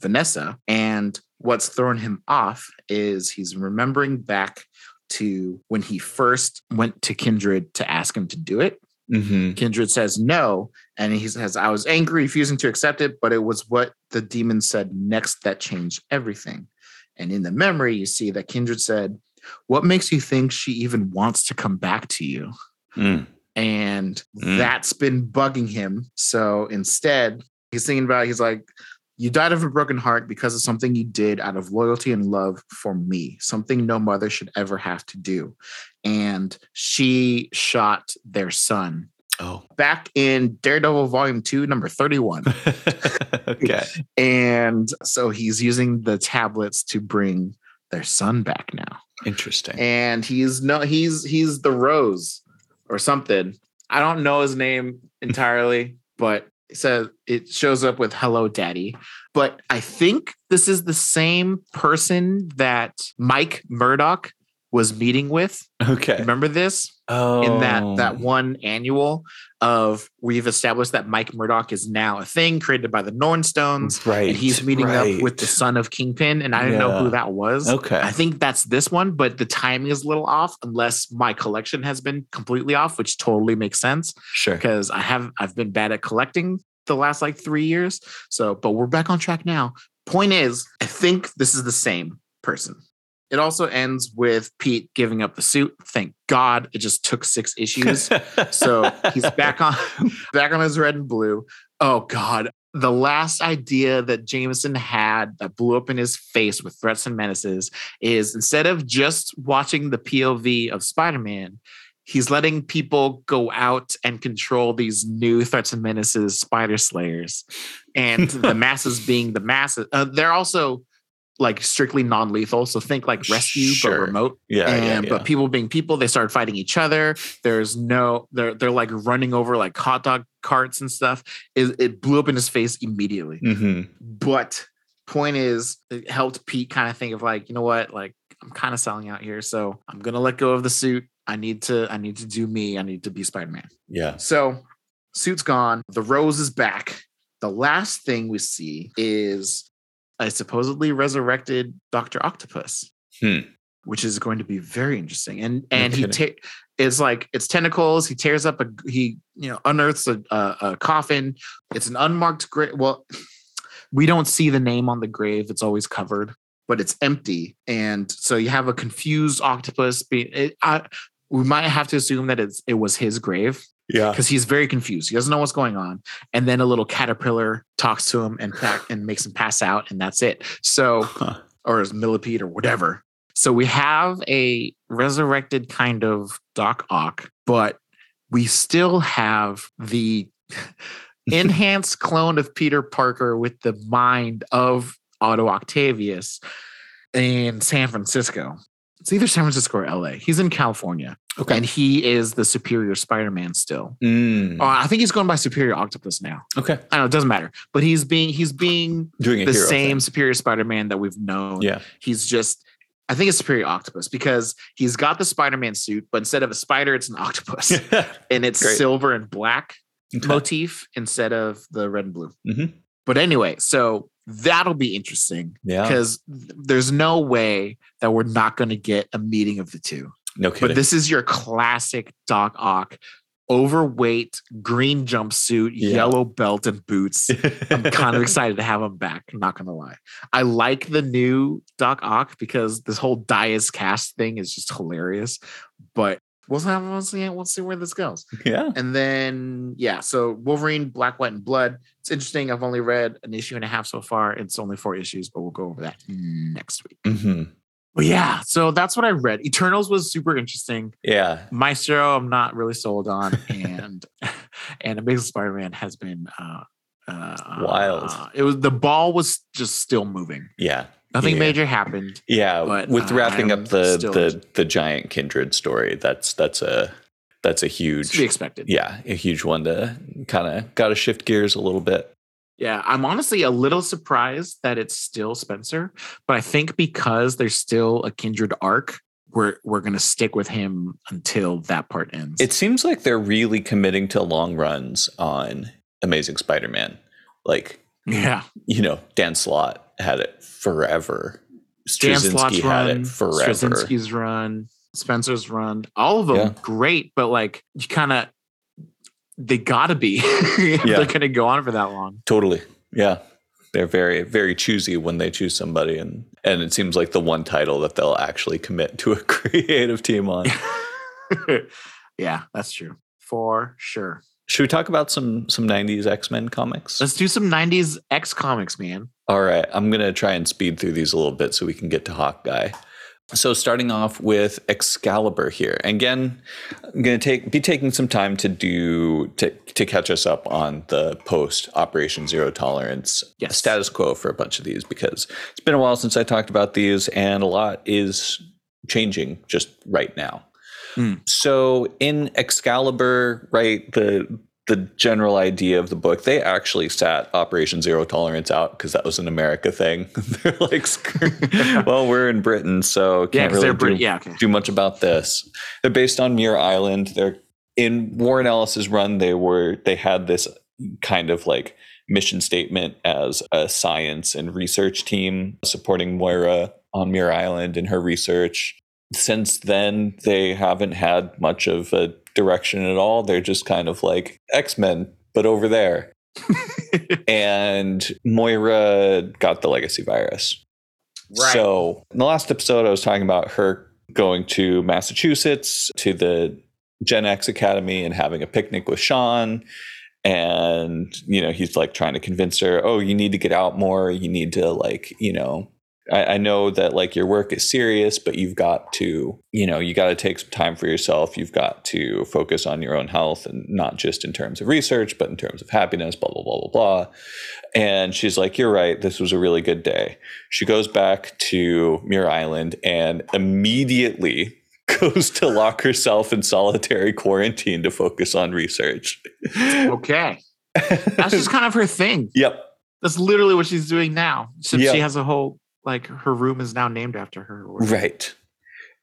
S1: Vanessa, and what's thrown him off is he's remembering back to when he first went to Kindred to ask him to do it. Mm-hmm. Kindred says no. And he says, I was angry, refusing to accept it, but it was what the demon said next that changed everything. And in the memory, you see that Kindred said, What makes you think she even wants to come back to you? Mm. And mm. that's been bugging him. So instead, he's thinking about, he's like, You died of a broken heart because of something you did out of loyalty and love for me, something no mother should ever have to do. And she shot their son
S2: Oh.
S1: back in Daredevil Volume 2, number 31. *laughs*
S2: okay.
S1: and so he's using the tablets to bring their son back now.
S2: Interesting.
S1: And he's no he's he's the Rose or something. I don't know his name entirely, but it says it shows up with hello daddy. But I think this is the same person that Mike Murdock was meeting with.
S2: Okay.
S1: Remember this?
S2: Oh.
S1: in that that oh. one annual of we've established that Mike Murdock is now a thing created by the Nornstones.
S2: right.
S1: And he's meeting
S2: right.
S1: up with the son of Kingpin, and I didn't know who that was.
S2: Okay.
S1: I think that's this one, but the timing is a little off unless my collection has been completely off, which totally makes sense
S2: sure.
S1: because I have I've been bad at collecting the last like three years. So, but we're back on track now. Point is, I think this is the same person. It also ends with Pete giving up the suit. Thank God it just took six issues. *laughs* so he's back on *laughs* back on his red and blue. Oh God. The last idea that Jameson had that blew up in his face with threats and menaces is instead of just watching the POV of Spider-Man, he's letting people go out and control these new threats and menaces, spider slayers, and *laughs* the masses being the masses. Uh, they're also like strictly non-lethal. So think like rescue
S2: Sure.
S1: but remote.
S2: yeah, yeah,
S1: and
S2: yeah.
S1: but people being people, they started fighting each other. There's no they're they're like running over like hot dog carts and stuff. It, it blew up in his face immediately.
S2: Mhm.
S1: But point is, it helped Pete kind of think of like, you know what, like I'm kind of selling out here, so I'm gonna let go of the suit. I need to I need to do me. I need to be Spider-Man.
S2: Yeah.
S1: So suit's gone. The rose is back. The last thing we see is a supposedly resurrected Doctor Octopus,
S2: Hmm.
S1: which is going to be very interesting. And and he
S2: kidding.
S1: ta- it's like it's tentacles. He tears up a he you know unearths a, a, a coffin. It's an unmarked grave. Well, *sniffs* we don't see the name on the grave. It's always covered, but it's empty. And so you have a confused octopus. Being it, I, we might have to assume that it's it was his grave
S2: Yeah.
S1: because he's very confused. He doesn't know what's going on. And then a little caterpillar talks to him and pa- and makes him pass out, and that's it. So,
S2: Huh.
S1: or his millipede or whatever. So we have a resurrected kind of Doc Ock, but we still have the *laughs* enhanced clone of Peter Parker with the mind of Otto Octavius in San Francisco. It's either San Francisco or LA. He's in California
S2: Okay.
S1: and he is the superior Spider-Man still.
S2: Mm.
S1: Uh, I think he's going by Superior Octopus now.
S2: okay.
S1: I don't know, it doesn't matter. But he's being he's being
S2: Doing
S1: the same
S2: thing.
S1: Superior Spider-Man that we've known.
S2: Yeah.
S1: He's just I think it's Superior Octopus because he's got the Spider-Man suit, but instead of a spider, it's an octopus. *laughs* and it's
S2: Great.
S1: silver and black
S2: Okay.
S1: motif instead of the red and blue.
S2: Mhm.
S1: But anyway, so that'll be interesting
S2: Yeah.
S1: because there's no way that we're not going to get a meeting of the two.
S2: No kidding.
S1: But this is your classic Doc Ock, overweight, green jumpsuit,
S2: Yeah.
S1: yellow belt, and boots. *laughs* I'm kind of excited to have him back. I'm not gonna lie. I like the new Doc Ock because this whole Dias cast thing is just hilarious. But we'll have we'll see, we'll see where this goes.
S2: yeah.
S1: And then yeah, so Wolverine, Black, White, and Blood. It's interesting. I've only read an issue and a half so far. It's only four issues, but we'll go over that next week.
S2: hmm
S1: But yeah, so that's what I read. Eternals was super interesting.
S2: Yeah.
S1: Maestro, I'm not really sold on, and *laughs* and Amazing Spider-Man has been uh, uh,
S2: Wild.
S1: uh, it was the ball was just still moving.
S2: Yeah.
S1: Nothing
S2: Yeah.
S1: major happened.
S2: Yeah.
S1: But,
S2: With
S1: uh,
S2: wrapping
S1: I'm
S2: up the
S1: still-
S2: the the giant kindred story, that's that's a that's a
S1: It's to be
S2: huge
S1: expected.
S2: yeah, a huge one to kind of got to shift gears a little bit.
S1: Yeah, I'm honestly a little surprised that it's still Spencer, but I think because there's still a kindred arc, we're we're gonna stick with him until that part ends.
S2: It seems like they're really committing to long runs on Amazing Spider-Man. Like,
S1: yeah,
S2: you know, Dan Slott had it forever.
S1: Dan Slott's
S2: Straczynski had
S1: run,
S2: it forever.
S1: Straczynski's run, Spencer's run, all of them
S2: Yeah.
S1: great, but like you kind of they gotta be. *laughs*
S2: Yeah.
S1: They're gonna go on for that long.
S2: Totally. Yeah. They're very, very choosy when they choose somebody. And and it seems like the one title that they'll actually commit to a *laughs* creative team on. *laughs*
S1: yeah, that's true for sure.
S2: Should we talk about some some 90s X-Men comics?
S1: Let's do some 90s X comics, man.
S2: All right, I'm going to try and speed through these a little bit so we can get to Hawkeye. So starting off with Excalibur here. Again, I'm going to take be taking some time to do to to catch us up on the post Operation Zero Tolerance
S1: Yes.
S2: status quo for a bunch of these because it's been a while since I talked about these and a lot is changing just right now.
S1: Hmm.
S2: So in Excalibur, right, the the general idea of the book, they actually sat Operation Zero Tolerance out because that was an America thing. *laughs* They're like, *laughs* well, we're in Britain, so can't
S1: because
S2: really do.
S1: Yeah, okay.
S2: do much about this. They're based on Muir Island. They're in Warren Ellis's run. They were they had this kind of like mission statement as a science and research team supporting Moira on Muir Island in her research. Since then, they haven't had much of a direction at all. They're just kind of like X Men, but over there. *laughs* and Moira got the legacy virus.
S1: Right.
S2: So, in the last episode, I was talking about her going to Massachusetts to the Gen X Academy and having a picnic with Sean. And, you know, he's like trying to convince her, oh, you need to get out more. You need to, like, you know, I, I know that like your work is serious, but you've got to, you know, you got to take some time for yourself. You've got to focus on your own health and not just in terms of research, but in terms of happiness, blah, blah, blah, blah, blah. And she's like, You're right. This was a really good day. She goes back to Muir Island and immediately *laughs* goes to lock herself in solitary quarantine to focus on research.
S1: okay. *laughs* That's just kind of her thing.
S2: yep.
S1: That's literally what she's doing now. So
S2: Yeah.
S1: she has a whole like her room is now named after her.
S2: Right.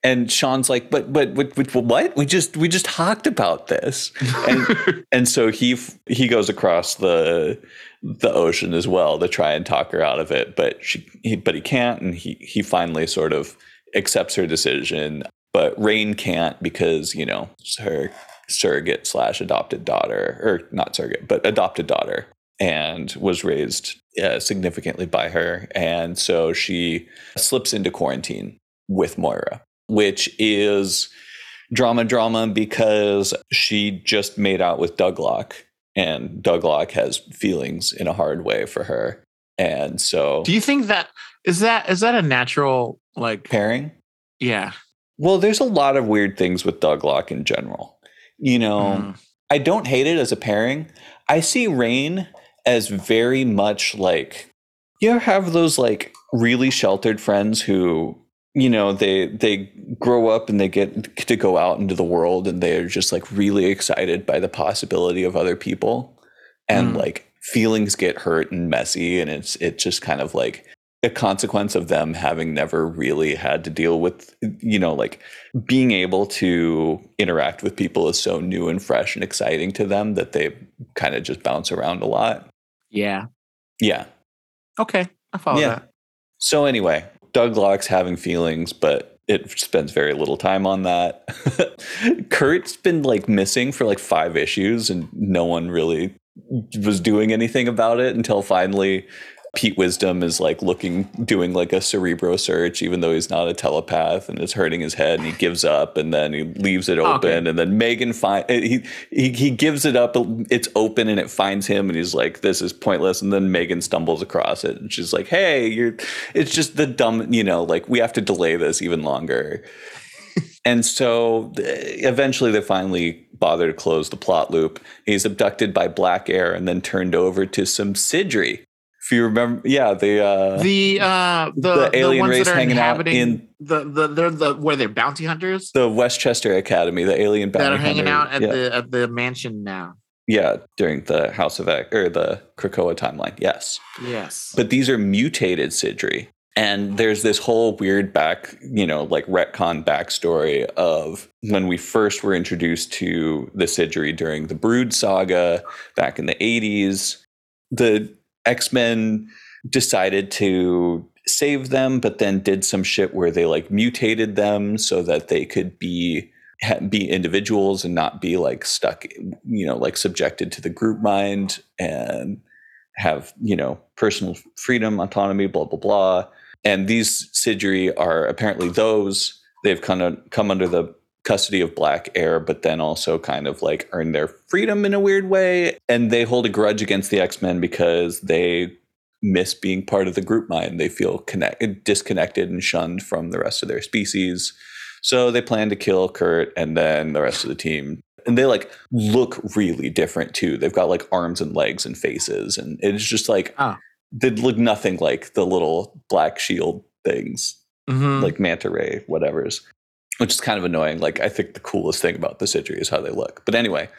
S2: And Sean's like, but, but, but, but what? We just, we just talked about this. And, *laughs* and so he, he goes across the, the ocean as well to try and talk her out of it. But she, he, but he can't. And he, he finally sort of accepts her decision. But Rain can't because, you know, her surrogate slash adopted daughter, or not surrogate, but adopted daughter, and was raised uh, significantly by her. And so she slips into quarantine with Moira, which is drama drama because she just made out with Douglock and Douglock has feelings in a hard way for her. And so
S1: Do you think that is that is that a natural like
S2: pairing?
S1: yeah.
S2: Well, there's a lot of weird things with Douglock in general. You know,
S1: Mm.
S2: I don't hate it as a pairing. I see Rain as very much like you have those like really sheltered friends who you know they they grow up and they get to go out into the world and they're just like really excited by the possibility of other people and
S1: Mm.
S2: like feelings get hurt and messy and it's it's just kind of like a consequence of them having never really had to deal with you know like being able to interact with people is so new and fresh and exciting to them that they kind of just bounce around a lot
S1: Yeah.
S2: yeah
S1: Okay. I follow
S2: Yeah.
S1: that.
S2: so anyway Douglock's having feelings but it spends very little time on that *laughs* kurt's been like missing for like five issues and no one really was doing anything about it until finally Pete Wisdom is like looking, doing like a cerebro search, even though he's not a telepath and it's hurting his head, and he gives up, and then he leaves it oh, open,
S1: Okay.
S2: and then Megan finds eh, he, he he gives it up, it's open, and it finds him, and he's like, "This is pointless," and then Megan stumbles across it, and she's like, "Hey, you're," it's just the dumb, you know, like we have to delay this even longer, *laughs* and so eventually they finally bother to close the plot loop. He's abducted by Black Air and then turned over to some Sidri. If you remember, yeah, the uh,
S1: The uh the,
S2: The alien
S1: ones
S2: race
S1: that are
S2: hanging out
S1: inhabiting
S2: in-
S1: the the they're the where they're bounty hunters
S2: the Westchester Academy, the alien
S1: that
S2: bounty
S1: are hanging
S2: hunter.
S1: out at
S2: yeah,
S1: the at the mansion now.
S2: yeah, during the House of X or the Krakoa timeline. Yes,
S1: Yes.
S2: but these are mutated Sidri. And there's this whole weird back, you know, like retcon backstory of when we first were introduced to the Sidri during the Brood saga back in the 80s. The X Men decided to save them, but then did some shit where they like mutated them so that they could be be individuals and not be like stuck, you know, like subjected to the group mind and have you know personal freedom, autonomy, blah blah blah. And these Sidri are apparently those. They've kind of come under the custody of Black Air, but then also kind of like earn their freedom in a weird way. And they hold a grudge against the X Men because they miss being part of the group mind. They feel connect- disconnected and shunned from the rest of their species. So they plan to kill Kurt and then the rest of the team. And they like look really different too. They've got like arms and legs and faces. And it's just like,
S1: Oh.
S2: they look nothing like the little black shield things
S1: Mhm.
S2: like manta ray whatever's which is kind of annoying like i think the coolest thing about the Sidri is how they look but anyway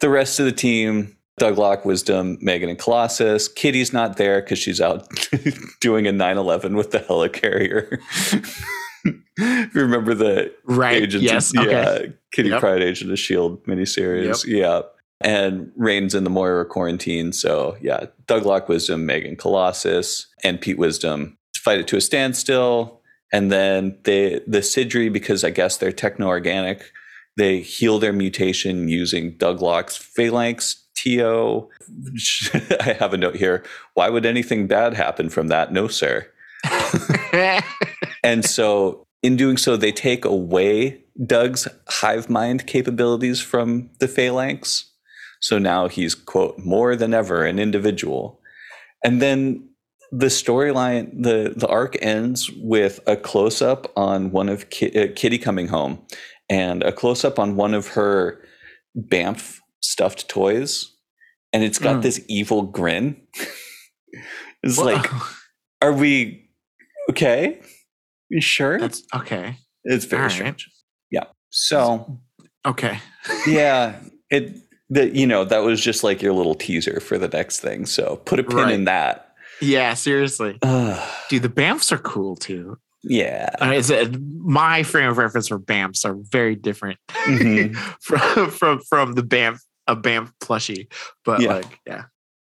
S2: the rest of the team Douglock wisdom megan and colossus kitty's not there because she's out *laughs* doing a 9-11 with the helicarrier If *laughs* you remember the
S1: right.
S2: agents
S1: yes.
S2: yeah,
S1: Okay.
S2: kitty
S1: Yep.
S2: pride agent of shield miniseries yeah and Rain's in the Moira quarantine. So yeah, Douglock Wisdom, Megan Colossus, and Pete Wisdom fight it to a standstill. And then they the Sidri, because I guess they're techno organic, they heal their mutation using Douglock's phalanx TO. *laughs* I have a note here. Why would anything bad happen from that? No, sir. *laughs* And so, in doing so, they take away Doug's hive mind capabilities from the phalanx. So now he's, quote, more than ever an individual. And then the storyline, the, the arc ends with a close up on one of Ki- uh, Kitty coming home and a close up on one of her Bamf stuffed toys. And it's got
S1: Mm.
S2: this evil grin. *laughs* it's like, are we okay? You sure?
S1: that's okay.
S2: it's very
S1: right.
S2: strange. Yeah. So
S1: Okay. *laughs*
S2: yeah, it that you know that was just like your little teaser for the next thing. So put a pin
S1: Right.
S2: in that.
S1: Yeah. Seriously, dude. The Bamfs are cool too.
S2: yeah.
S1: Uh, it's a, my frame of reference for Bamfs are very different
S2: Mhm. *laughs*
S1: from from from the Bamf a Bamf plushie. But
S2: Yeah.
S1: like, yeah.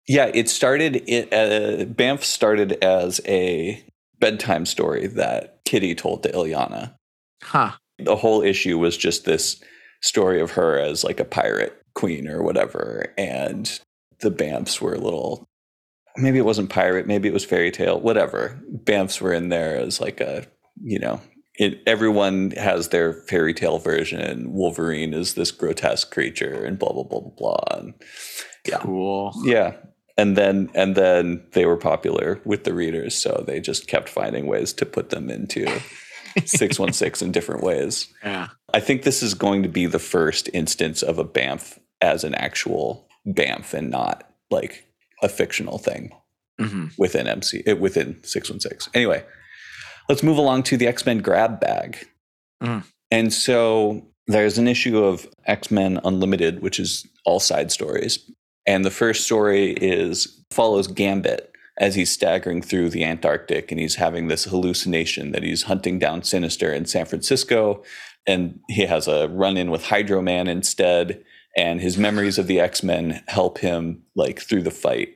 S2: Yeah, it started. It uh, Bamf started as a bedtime story that Kitty told to Illyana.
S1: Huh.
S2: The whole issue was just this story of her as like a pirate queen or whatever, and the Bamfs were a little. Maybe it wasn't pirate. Maybe it was fairy tale. Whatever. Bamfs were in there as like a you know. It, everyone has their fairy tale version, Wolverine is this grotesque creature, and blah blah blah blah blah. And Yeah.
S1: Cool.
S2: yeah. And then and then they were popular with the readers, so they just kept finding ways to put them into *laughs* 616 in different ways.
S1: Yeah.
S2: I think this is going to be the first instance of a Bamf as an actual Bamf and not like a fictional thing
S1: hmm
S2: within MC eh, within 616. Anyway, let's move along to the X-Men grab bag.
S1: Mm.
S2: And so there's an issue of X-Men Unlimited, which is all side stories. And the first story is follows Gambit as he's staggering through the Antarctic and he's having this hallucination that he's hunting down Sinister in San Francisco and he has a run-in with Hydro Man instead and his memories of the X-Men help him like through the fight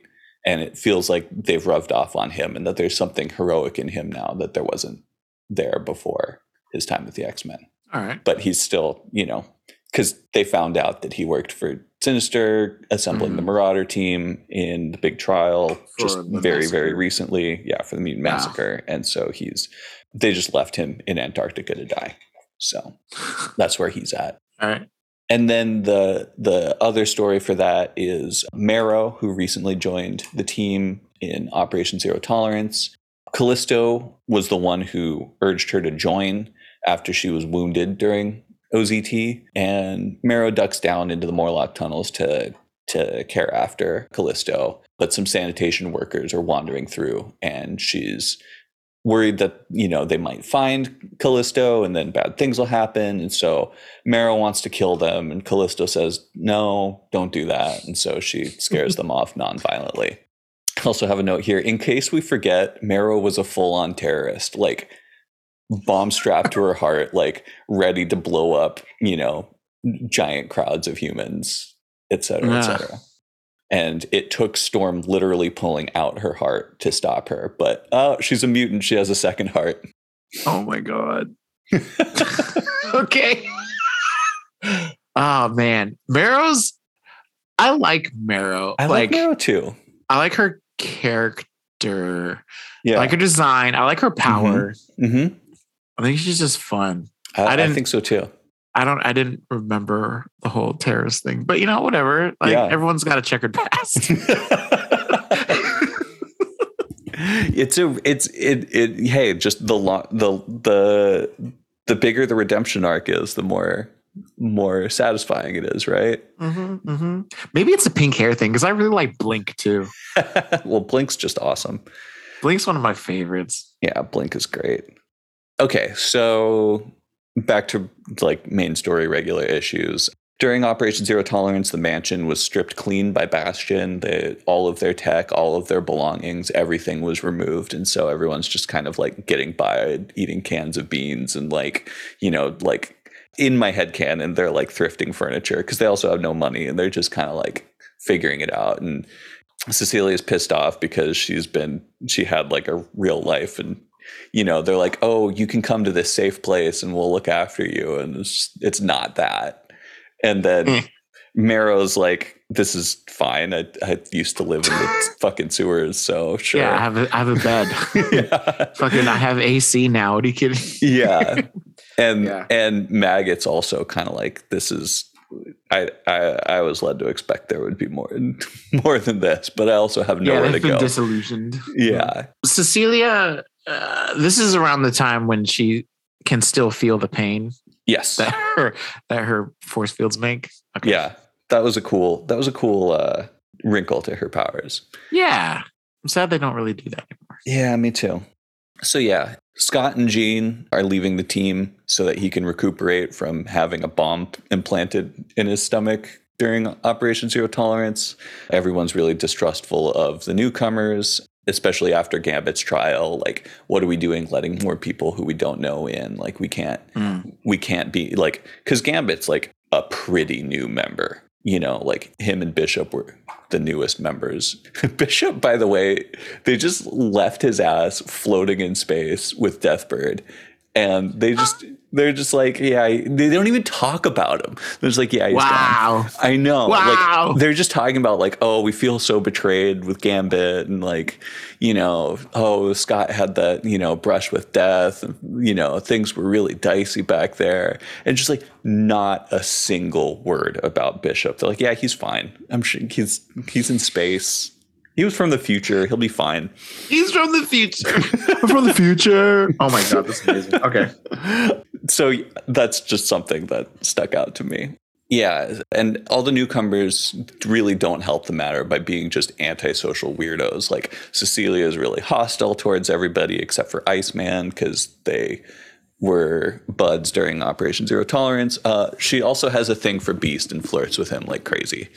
S2: and it feels like they've rubbed off on him and that there's something heroic in him now that there wasn't there before his time with the X-Men
S1: All right.
S2: but he's still, you know, because they found out that he worked for Sinister, assembling the
S1: Mhm.
S2: Marauder team in the big trial
S1: For
S2: just
S1: the
S2: very, very recently. Yeah, for the Mutant
S1: Wow.
S2: Massacre. And so he's, they just left him in Antarctica to die. So *laughs* that's where he's at.
S1: All right.
S2: And then the the other story for that is Marrow, who recently joined the team in Operation Zero Tolerance. Callisto was the one who urged her to join after she was wounded during OZT, and Marrow ducks down into the Morlock tunnels to to care after Callisto. But some sanitation workers are wandering through, and she's worried that you know they might find Callisto, and then bad things will happen. And so Marrow wants to kill them, and Callisto says, "No, don't do that." And so she scares them off non-violently. Also have a note here in case we forget. Marrow was a full-on terrorist, like bomb strapped to her *laughs* heart, like ready to blow up. You know, giant crowds of humans, et cetera, et
S1: Ah.
S2: cetera. And it took Storm literally pulling out her heart to stop her. But oh, she's a mutant. She has a second heart.
S1: Oh my god. *laughs* okay. oh man, Marrow's. I like Marrow.
S2: I like, Marrow too.
S1: I like her character.
S2: Yeah.
S1: I like her design. I like her power.
S2: Mm-hmm.
S1: I think she's just fun.
S2: I,
S1: I
S2: I
S1: didn't-
S2: think so too.
S1: I don't. I didn't remember the whole terrorist thing, but you know, whatever. Like
S2: Yeah.
S1: everyone's got a checkered past. *laughs* *laughs*
S2: it's a it's it it hey just the lo- the the the bigger the redemption arc is the more more satisfying it is right
S1: Mm-hmm, mm-hmm. Maybe it's a pink hair thing because I really like Blink too. *laughs*
S2: well blink's just awesome
S1: Blink's one of my favorites.
S2: yeah blink is great okay so back to like main story regular issues. During operation zero tolerance the mansion was stripped clean by bastion. They, all of their tech all of their belongings everything was removed. And so everyone's just kind of like getting by eating cans of beans and like you know like in my head canon they're like thrifting furniture because they also have no money and they're just kind of like figuring it out. And cecilia's pissed off because she's been she had like a real life and you know they're like oh you can come to this safe place and we'll look after you and it's, it's not that and then
S1: Mm.
S2: marrow's like this is fine I, I used to live in the *laughs* fucking sewers so sure
S1: Yeah, I have a, I have a bed. *laughs* *laughs*
S2: yeah.
S1: Fucking, I have AC now. What are you kidding?
S2: yeah and
S1: Yeah.
S2: and maggot's also kind of like this is I, I i was led to expect there would be more more than this but i also have
S1: yeah,
S2: nowhere to
S1: they've been
S2: go
S1: disillusioned.
S2: yeah
S1: Cecilia, uh, this is around the time when she can still feel the pain
S2: yes
S1: that *laughs* her that her force fields make. Okay.
S2: yeah that was a cool that was a cool uh wrinkle to her powers
S1: Yeah. I'm sad they don't really do that anymore.
S2: yeah me too so yeah scott and jean are leaving the team so that he can recuperate from having a bomb implanted in his stomach during operation zero tolerance everyone's really distrustful of the newcomers especially after gambit's trial like what are we doing letting more people who we don't know in like we can't
S1: Mm.
S2: we can't be like because Gambit's like a pretty new member. You know, like him and Bishop were the newest members. *laughs* Bishop, by the way, they just left his ass floating in space with Deathbird. And they just they're just like, yeah, they don't even talk about him. They're just like, yeah, he's gone. I know.
S1: Wow.
S2: Like they're just talking about like, oh, we feel so betrayed with Gambit and like, you know, oh, Scott had that, you know, brush with death and you know, things were really dicey back there. And just like not a single word about Bishop. They're like, yeah, he's fine. I'm sure he's he's in space. He was from the future. He'll be fine.
S1: He's from the future. *laughs* *laughs* from the future. Oh my god, this is amazing. Okay. *laughs*
S2: so that's just something that stuck out to me. Yeah, and all the newcomers really don't help the matter by being just antisocial weirdos. Like Cecilia is really hostile towards everybody except for Iceman because they were buds during Operation Zero Tolerance. Uh, she also has a thing for Beast and flirts with him like crazy.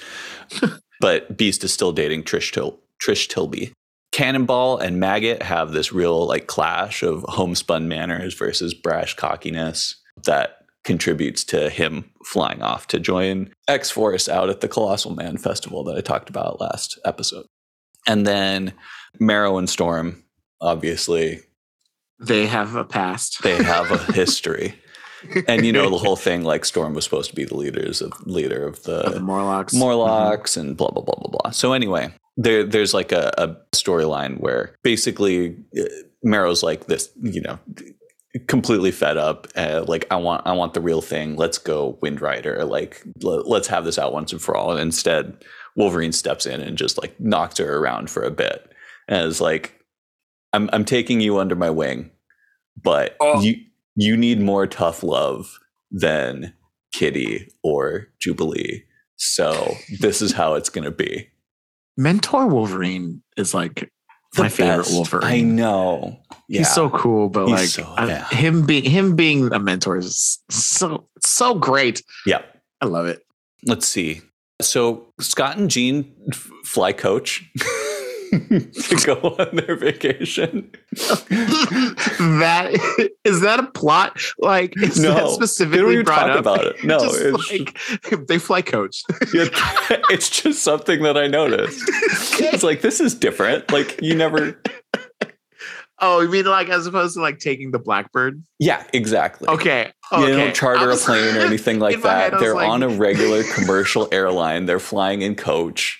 S2: but Beast is still dating Trish Til- Trish Tilby. Cannonball and Maggot have this real like clash of homespun manners versus brash cockiness that contributes to him flying off to join X Force out at the Colossal Man Festival that I talked about last episode. And then Marrow and Storm, obviously,
S1: They have a past.
S2: they have a history. *laughs* And you know the whole thing like Storm was supposed to be the leaders of leader of the
S1: Of the Morlocks.
S2: Morlocks and blah blah blah blah blah. So anyway, there there's like a, a storyline where basically uh, Marrow's like this, you know, completely fed up. Uh, like I want I want the real thing. Let's go Wind Rider. Like l- let's have this out once and for all. And instead, Wolverine steps in and just like knocks her around for a bit, and is like, I'm I'm taking you under my wing, but
S1: Oh.
S2: you you need more tough love than Kitty or Jubilee. So this is how it's going to be.
S1: Mentor Wolverine is like
S2: The
S1: my favorite. Wolverine.
S2: I know. Yeah.
S1: He's so cool, but
S2: He's
S1: like
S2: so-
S1: I-
S2: yeah.
S1: him being him being a mentor is so so great.
S2: yeah.
S1: I love it.
S2: Let's see. So Scott and Jean fly coach *laughs* *laughs* to go on their vacation.
S1: that is that a plot? Like is
S2: No,
S1: that specifically brought
S2: talk
S1: up?
S2: about it. No, it's-
S1: like they fly coach.
S2: Yeah, *laughs* it's just something that I noticed. It's like this is different. Like you never.
S1: oh, you mean like as opposed to like taking the Blackbird?
S2: Yeah, exactly.
S1: Okay.
S2: You
S1: okay.
S2: don't charter a plane or *laughs* anything like
S1: my head,
S2: that. They're
S1: like-
S2: on a regular commercial airline. They're flying in coach.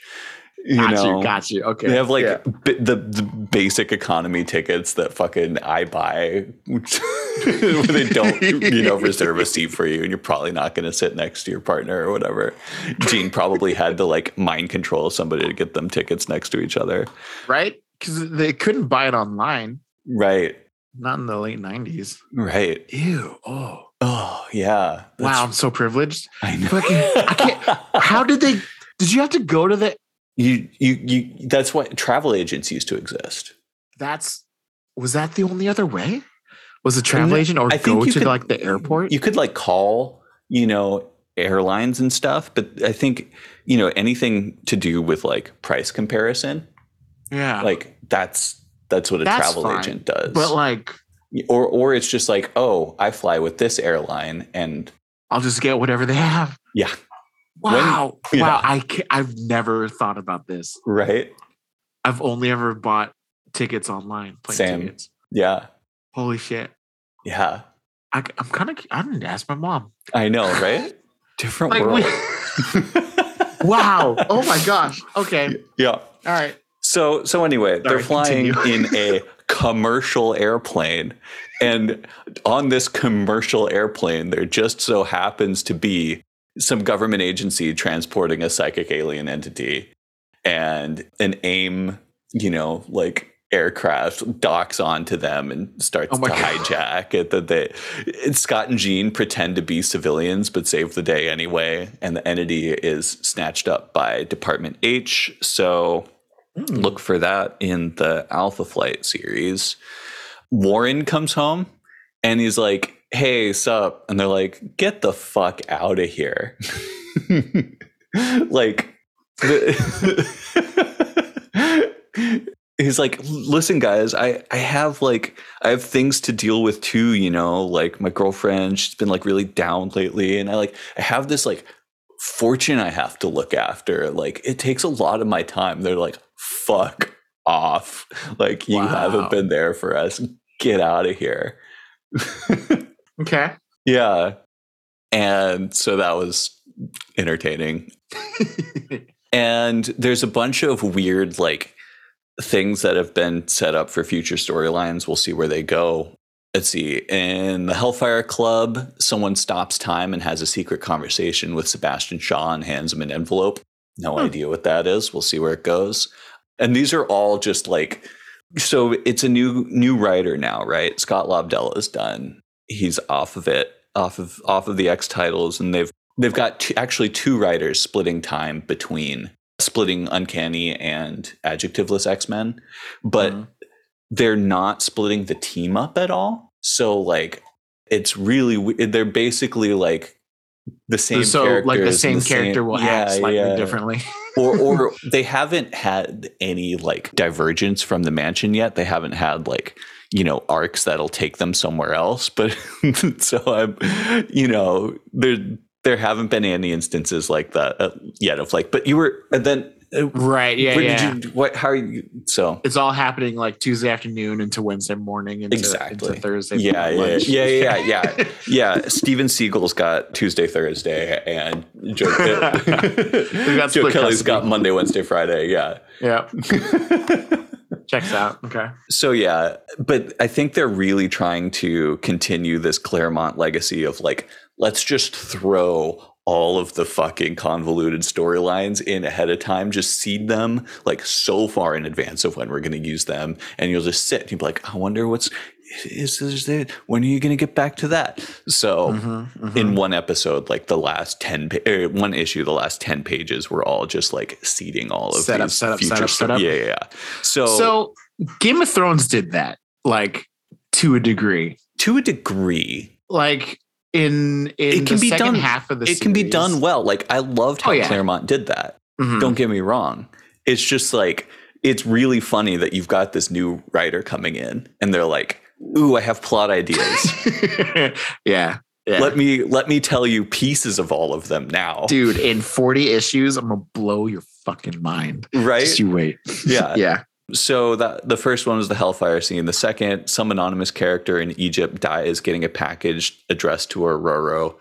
S2: You
S1: got
S2: know,
S1: you, got you. Okay.
S2: They have like
S1: Yeah.
S2: b- the, the basic economy tickets that fucking I buy, *laughs* where they don't, you know, *laughs* reserve a seat for you, and you're probably not going to sit next to your partner or whatever. Jean probably had to like mind control somebody to get them tickets next to each other.
S1: right? Because they couldn't buy it online.
S2: Right,
S1: Not in the late nineties.
S2: right.
S1: Ew. Oh.
S2: Oh yeah.
S1: Wow, I'm so privileged.
S2: I know.
S1: Fucking- I can't- *laughs* How did they? Did you have to go to the?
S2: You you you? That's why travel agents used to exist.
S1: That's was that the only other way? Was a travel
S2: No,
S1: agent or go to
S2: could-
S1: like the airport?
S2: You could like call, you know, airlines and stuff, but I think you know anything to do with like price comparison,
S1: yeah,
S2: like that's that's what a
S1: That's
S2: travel
S1: fine.
S2: agent does.
S1: but like
S2: or or it's just like, oh, I fly with this airline, and
S1: I'll just get whatever they have.
S2: yeah,
S1: Wow,
S2: yeah.
S1: wow! I ca I've never thought about this.
S2: right,
S1: I've only ever bought tickets online. Plane
S2: Same.
S1: tickets.
S2: yeah,
S1: Holy shit!
S2: yeah.
S1: I, I'm kind of. I didn't ask my mom.
S2: I know, right? *laughs* Different
S1: Like,
S2: world.
S1: we- *laughs* wow! Oh my gosh! Okay.
S2: yeah.
S1: All right.
S2: So so anyway, they're flying *laughs* in a commercial airplane. And on this commercial airplane, there just so happens to be some government agency transporting a psychic alien entity and an aim, you know, like aircraft docks onto them and starts
S1: Oh
S2: to
S1: God.
S2: hijack it that they Scott and Jean pretend to be civilians but save the day anyway and the entity is snatched up by Department H so
S1: Mm.
S2: look for that in the Alpha Flight series. Warren comes home and he's like, "Hey, sup?" And they're like, "Get the fuck out of here!" *laughs* like, the- *laughs* he's like, "Listen, guys, I I have like I have things to deal with too. You know, like my girlfriend, she's been like really down lately, and I like I have this like." fortune I have to look after. Like it takes a lot of my time. They're like, fuck off. *laughs* Like you
S1: Wow.
S2: haven't been there for us. Get out of here.
S1: Okay.
S2: yeah. And so that was entertaining. *laughs* And there's a bunch of weird like things that have been set up for future storylines. We'll see where they go. Let's see. In the Hellfire Club, someone stops time and has a secret conversation with Sebastian Shaw and hands him an envelope. No
S1: Hmm.
S2: idea what that is. We'll see where it goes. And these are all just like so it's a new new writer now, right? Scott Lobdell is done. He's off of it, off of off of the X titles, and they've they've got two, actually two writers splitting time between splitting Uncanny and Adjectiveless X Men, but
S1: Mhm.
S2: they're not splitting the team up at all. So like it's really they're basically like the same
S1: so like the same
S2: and
S1: character will act
S2: yeah,
S1: slightly
S2: yeah.
S1: differently. *laughs*
S2: or or they haven't had any like divergence from the mansion yet. They haven't had like you know arcs that'll take them somewhere else. But *laughs* so I'm you know there there haven't been any instances like that uh, yet of like. But you were and then uh,
S1: right. Yeah. Yeah.
S2: did you what how are you so
S1: it's all happening like Tuesday afternoon into Wednesday morning into,
S2: Exactly.
S1: into Thursday.
S2: yeah yeah,
S1: lunch.
S2: yeah yeah yeah yeah *laughs* Steven Seagle's got Tuesday Thursday and Joe, *laughs* Joe Kelly's
S1: custody.
S2: got Monday Wednesday Friday yeah.
S1: yeah. Checks out. Okay.
S2: So yeah, but I think they're really trying to continue this Claremont legacy of like, let's just throw all of the fucking convoluted storylines in ahead of time, just seed them like so far in advance of when we're going to use them, and you'll just sit and you'll be like, I wonder what's is, is there, when are you going to get back to that? So
S1: Mhm, mhm.
S2: in one episode, like the last 10, pa- er, one issue, the last 10 pages were all just like seeding all of
S1: Set up,
S2: these
S1: set up, set up, set up.
S2: Yeah, yeah, yeah. So,
S1: so Game of Thrones did that like to a degree.
S2: to a degree,
S1: Like in in
S2: It can
S1: the
S2: be
S1: second
S2: done-
S1: half of the
S2: it can be done well. Like I loved how
S1: Oh, yeah.
S2: Claremont did that.
S1: Mhm.
S2: Don't get me wrong. It's just like it's really funny that you've got this new writer coming in and they're like, "Ooh, I have plot ideas. *laughs*
S1: yeah. Yeah.
S2: let me let me tell you pieces of all of them now."
S1: Dude, in 40 issues, I'm gonna blow your fucking mind.
S2: right?
S1: Just you wait.
S2: Yeah. *laughs*
S1: yeah.
S2: So that the first one was the Hellfire scene. The second, some anonymous character in Egypt dies getting a package addressed to Aurora,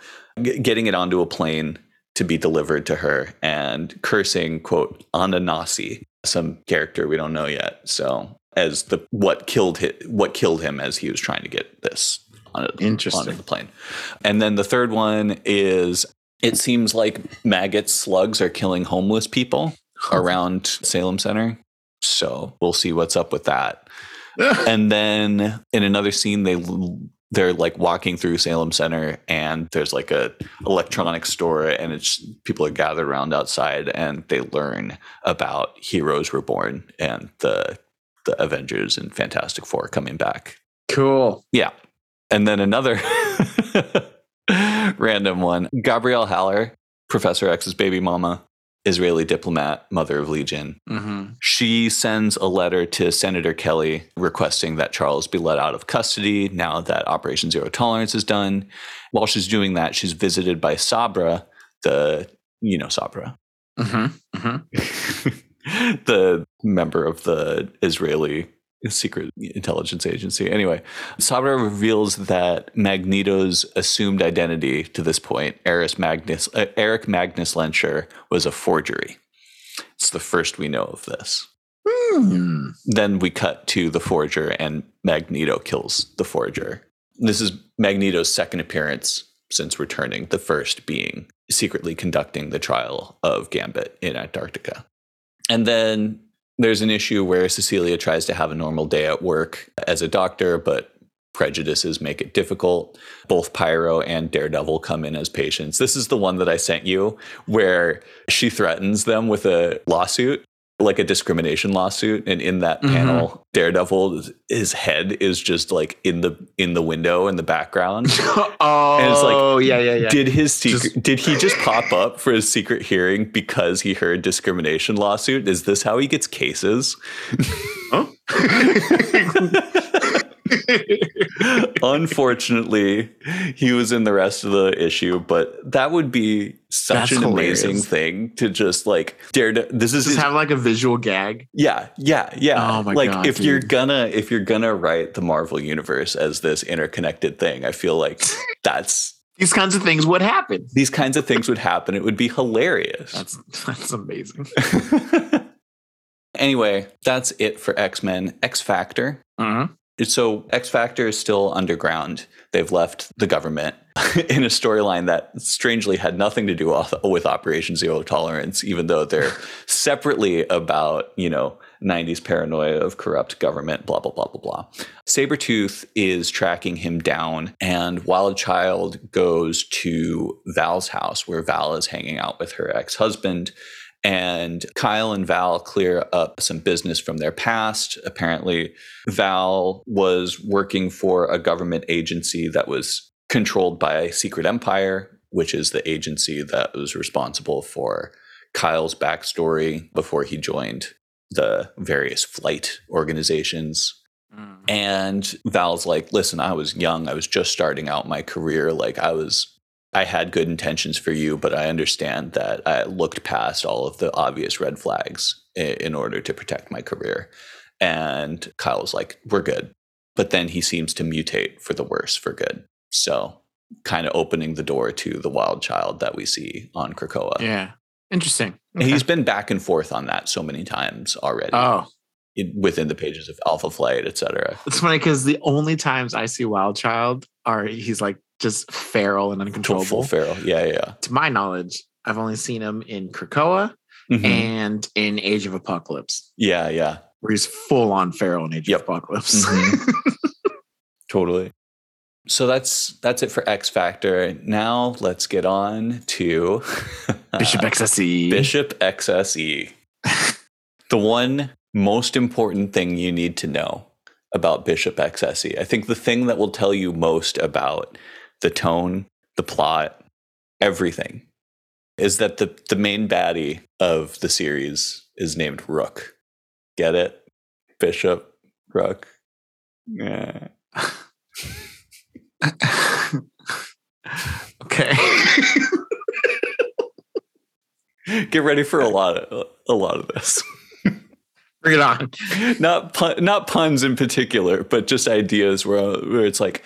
S2: g- getting it onto a plane, to be delivered to her and cursing, quote, Ananasi, some character we don't know yet. So as the what killed him, what killed him as he was trying to get this on a,
S1: Interesting.
S2: onto the plane. And then the third one is it seems like maggot slugs are killing homeless people *laughs* around Salem Center. So we'll see what's up with that. *laughs* And then in another scene, they they're like walking through Salem Center, and there's like a electronics store, and it's people are gathered around outside, and they learn about Heroes Reborn and the the Avengers and Fantastic Four coming back.
S1: cool.
S2: Yeah, and then another *laughs* random one: Gabrielle Haller, Professor X's baby mama, Israeli diplomat, mother of Legion.
S1: Mm-hmm.
S2: She sends a letter to Senator Kelly requesting that Charles be let out of custody now that Operation Zero Tolerance is done. While she's doing that, she's visited by Sabra, the you know Sabra,
S1: Mm-hmm. Mm-hmm. *laughs* *laughs*
S2: the member of the Israeli secret intelligence agency. Anyway, Sabra reveals that Magneto's assumed identity to this point, Magnus, uh, Eric Magnus Lehnsherr, was a forgery. It's the first we know of this.
S1: Hmm.
S2: Then we cut to the forger, and Magneto kills the forger. This is Magneto's second appearance since returning, the first being secretly conducting the trial of Gambit in Antarctica. And then there's an issue where Cecilia tries to have a normal day at work as a doctor, but prejudices make it difficult. Both Pyro and Daredevil come in as patients. This is the one that I sent you where she threatens them with a lawsuit like a discrimination lawsuit and in that
S1: Mhm.
S2: panel daredevil his head is just like in the in the window in the background
S1: oh, *laughs*
S2: And it's like,
S1: yeah, yeah, yeah.
S2: did his secret
S1: Just-
S2: did he just pop up for his secret hearing because he heard discrimination lawsuit is this how he gets cases
S1: Huh? *laughs* *laughs*
S2: unfortunately he was in the rest of the issue but that would be such
S1: That's
S2: an amazing thing to just like daredevil this is
S1: Just
S2: his
S1: have like a visual gag.
S2: Yeah, yeah, yeah.
S1: Oh my
S2: like
S1: God,
S2: if you're gonna if you're gonna write the Marvel universe as this interconnected thing, I feel like that's
S1: These kinds of things would happen.
S2: these kinds of things would happen. It would be hilarious.
S1: That's that's amazing. *laughs*
S2: anyway, that's it for X-Men. X Factor.
S1: Uh-huh.
S2: So X Factor is still underground. They've left the government *laughs* in a storyline that strangely had nothing to do with, Operation Zero Tolerance, even though they're *laughs* separately about, you know, 90s paranoia of corrupt government, blah, blah, blah, blah, blah. Sabretooth is tracking him down, and Wild Child goes to Val's house where Val is hanging out with her ex husband. And Kyle and Val clear up some business from their past. Apparently, Val was working for a government agency that was controlled by Secret Empire, which is the agency that was responsible for Kyle's backstory before he joined the various flight organizations.
S1: Mm.
S2: And Val's like, listen, I was young. I was just starting out my career. Like, I was, I had good intentions for you, but I understand that I looked past all of the obvious red flags in order to protect my career. And Kyle was like, we're good. But then he seems to mutate for the worse for good. So, kind of opening the door to the wild child that we see on Krakoa.
S1: Yeah. Interesting. Okay.
S2: He's been back and forth on that so many times already
S1: oh,
S2: in, within the pages of Alpha Flight, etc.
S1: it's funny because the only times I see Wild Child are he's like just feral and uncontrollable.
S2: full feral. Yeah, yeah.
S1: to my knowledge, I've only seen him in Krakoa
S2: Mhm.
S1: and in Age of Apocalypse,
S2: Yeah, yeah.
S1: where he's full on feral in Age
S2: Yep.
S1: of Apocalypse.
S2: Mhm. *laughs* Totally. So that's that's it for X Factor. Now let's get on to *laughs*
S1: Bishop XSE.
S2: Bishop XSE. *laughs* the one most important thing you need to know about Bishop XSE. I think the thing that will tell you most about the tone, the plot, everything is that the the main baddie of the series is named Rook. Get it? Bishop Rook. Yeah. *laughs*
S1: okay. *laughs*
S2: Get ready for a lot of a lot of this.
S1: Bring it on. *laughs*
S2: not pun, not puns in particular, but just ideas where where it's like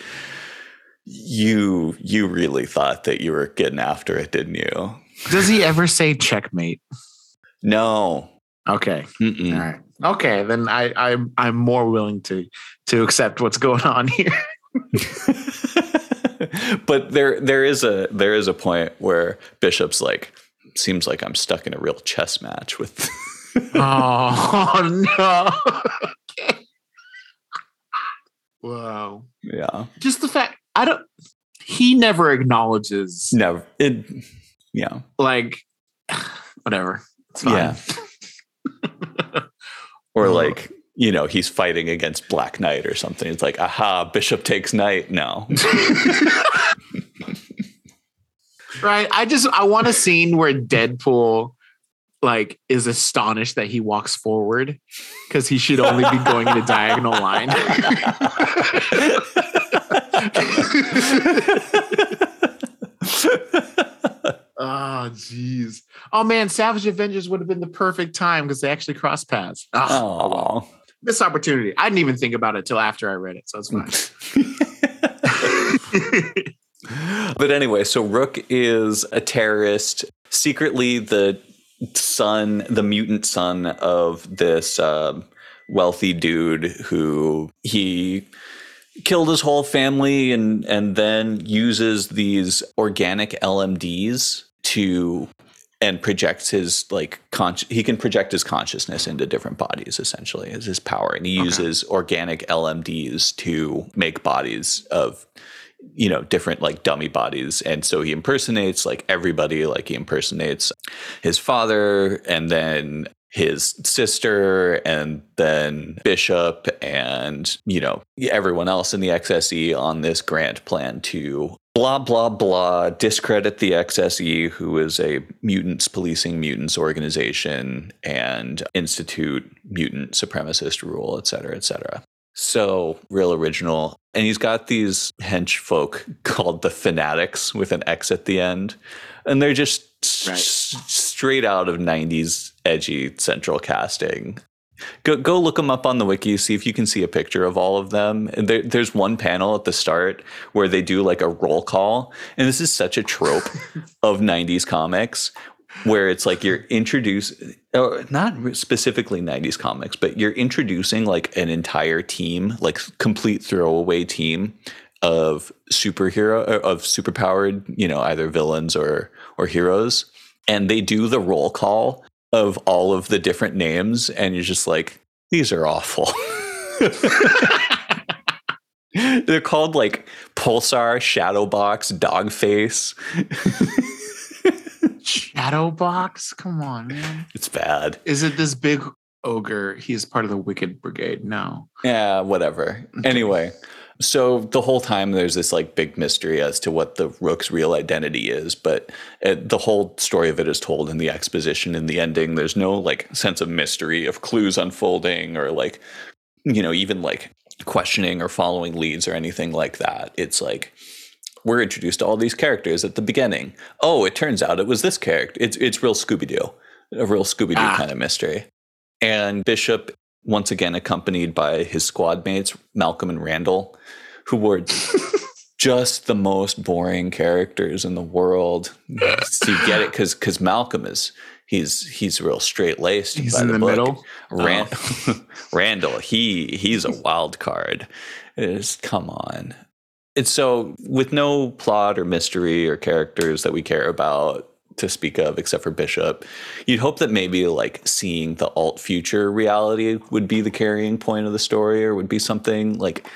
S2: you you really thought that you were getting after it, didn't you?
S1: Does he ever say checkmate?
S2: No.
S1: Okay.
S2: Mm-mm.
S1: All right. Okay, then I, I'm I'm more willing to to accept what's going on here. *laughs* *laughs*
S2: but there there is a there is a point where Bishop's like seems like I'm stuck in a real chess match with *laughs*
S1: oh no. okay. Wow.
S2: yeah
S1: Just the fact I don't he never acknowledges
S2: never it yeah
S1: like *sighs* whatever. It's fine.
S2: Yeah. *laughs* or like you know he's fighting against Black Knight or something it's like aha Bishop takes Knight no *laughs*
S1: right. I just I want a scene where Deadpool like is astonished that he walks forward because he should only be going in a diagonal line. *laughs* oh jeez. Oh man, Savage Avengers would have been the perfect time because they actually cross paths. Oh, oh This opportunity. I didn't even think about it till after I read it, so it's fine. *laughs* *laughs*
S2: but anyway, so Rook is a terrorist, secretly the son, the mutant son of this um, wealthy dude who he killed his whole family and and then uses these organic LMDs to and projects his like con- he can project his consciousness into different bodies essentially as his power and he
S1: Okay.
S2: uses organic LMDs to make bodies of you know different like dummy bodies and so he impersonates like everybody like he impersonates his father and then his sister and then bishop and you know everyone else in the xse on this grand plan to blah blah blah discredit the xse who is a mutants policing mutants organization and institute mutant supremacist rule et cetera et cetera so real original. And he's got these hench folk *laughs* called the Fanatics with an X at the end. And they're just
S1: Right.
S2: s- straight out of 90s edgy central casting. Go, go look them up on the wiki, see if you can see a picture of all of them. There, there's one panel at the start where they do like a roll call. And this is such a trope *laughs* of 90s comics where it's like you're introduced or not specifically 90s comics but you're introducing like an entire team like complete throwaway team of superhero uh, of superpowered you know either villains or or heroes and they do the roll call of all of the different names and you're just like these are awful *laughs* they're called like pulsar shadowbox dogface
S1: Shadowbox? Come on, man.
S2: it's bad
S1: Is it this big ogre? He's part of the Wicked Brigade. No.
S2: Yeah, whatever. *laughs* Anyway, so the whole time there's this like big mystery as to what the rook's real identity is, but uh the whole story of it is told in the exposition in the ending. There's no like sense of mystery of clues unfolding or like you know even like questioning or following leads or anything like that. It's like we're introduced to all these characters at the beginning. Oh, it turns out it was this character. It's it's real Scooby Doo, a real Scooby Doo
S1: Ah.
S2: kind of mystery. And Bishop, once again accompanied by his squad mates Malcolm and Randall, who were *laughs* just the most boring characters in the world. so you get it because because Malcolm is he's he's real straight laced.
S1: He's in the, middle.
S2: Ran- oh. *laughs* Randall, he he's a wild card. It's, come on. It's so with no plot or mystery or characters that we care about to speak of except for Bishop, you'd hope that maybe like seeing the alt future reality would be the carrying point of the story or would be something like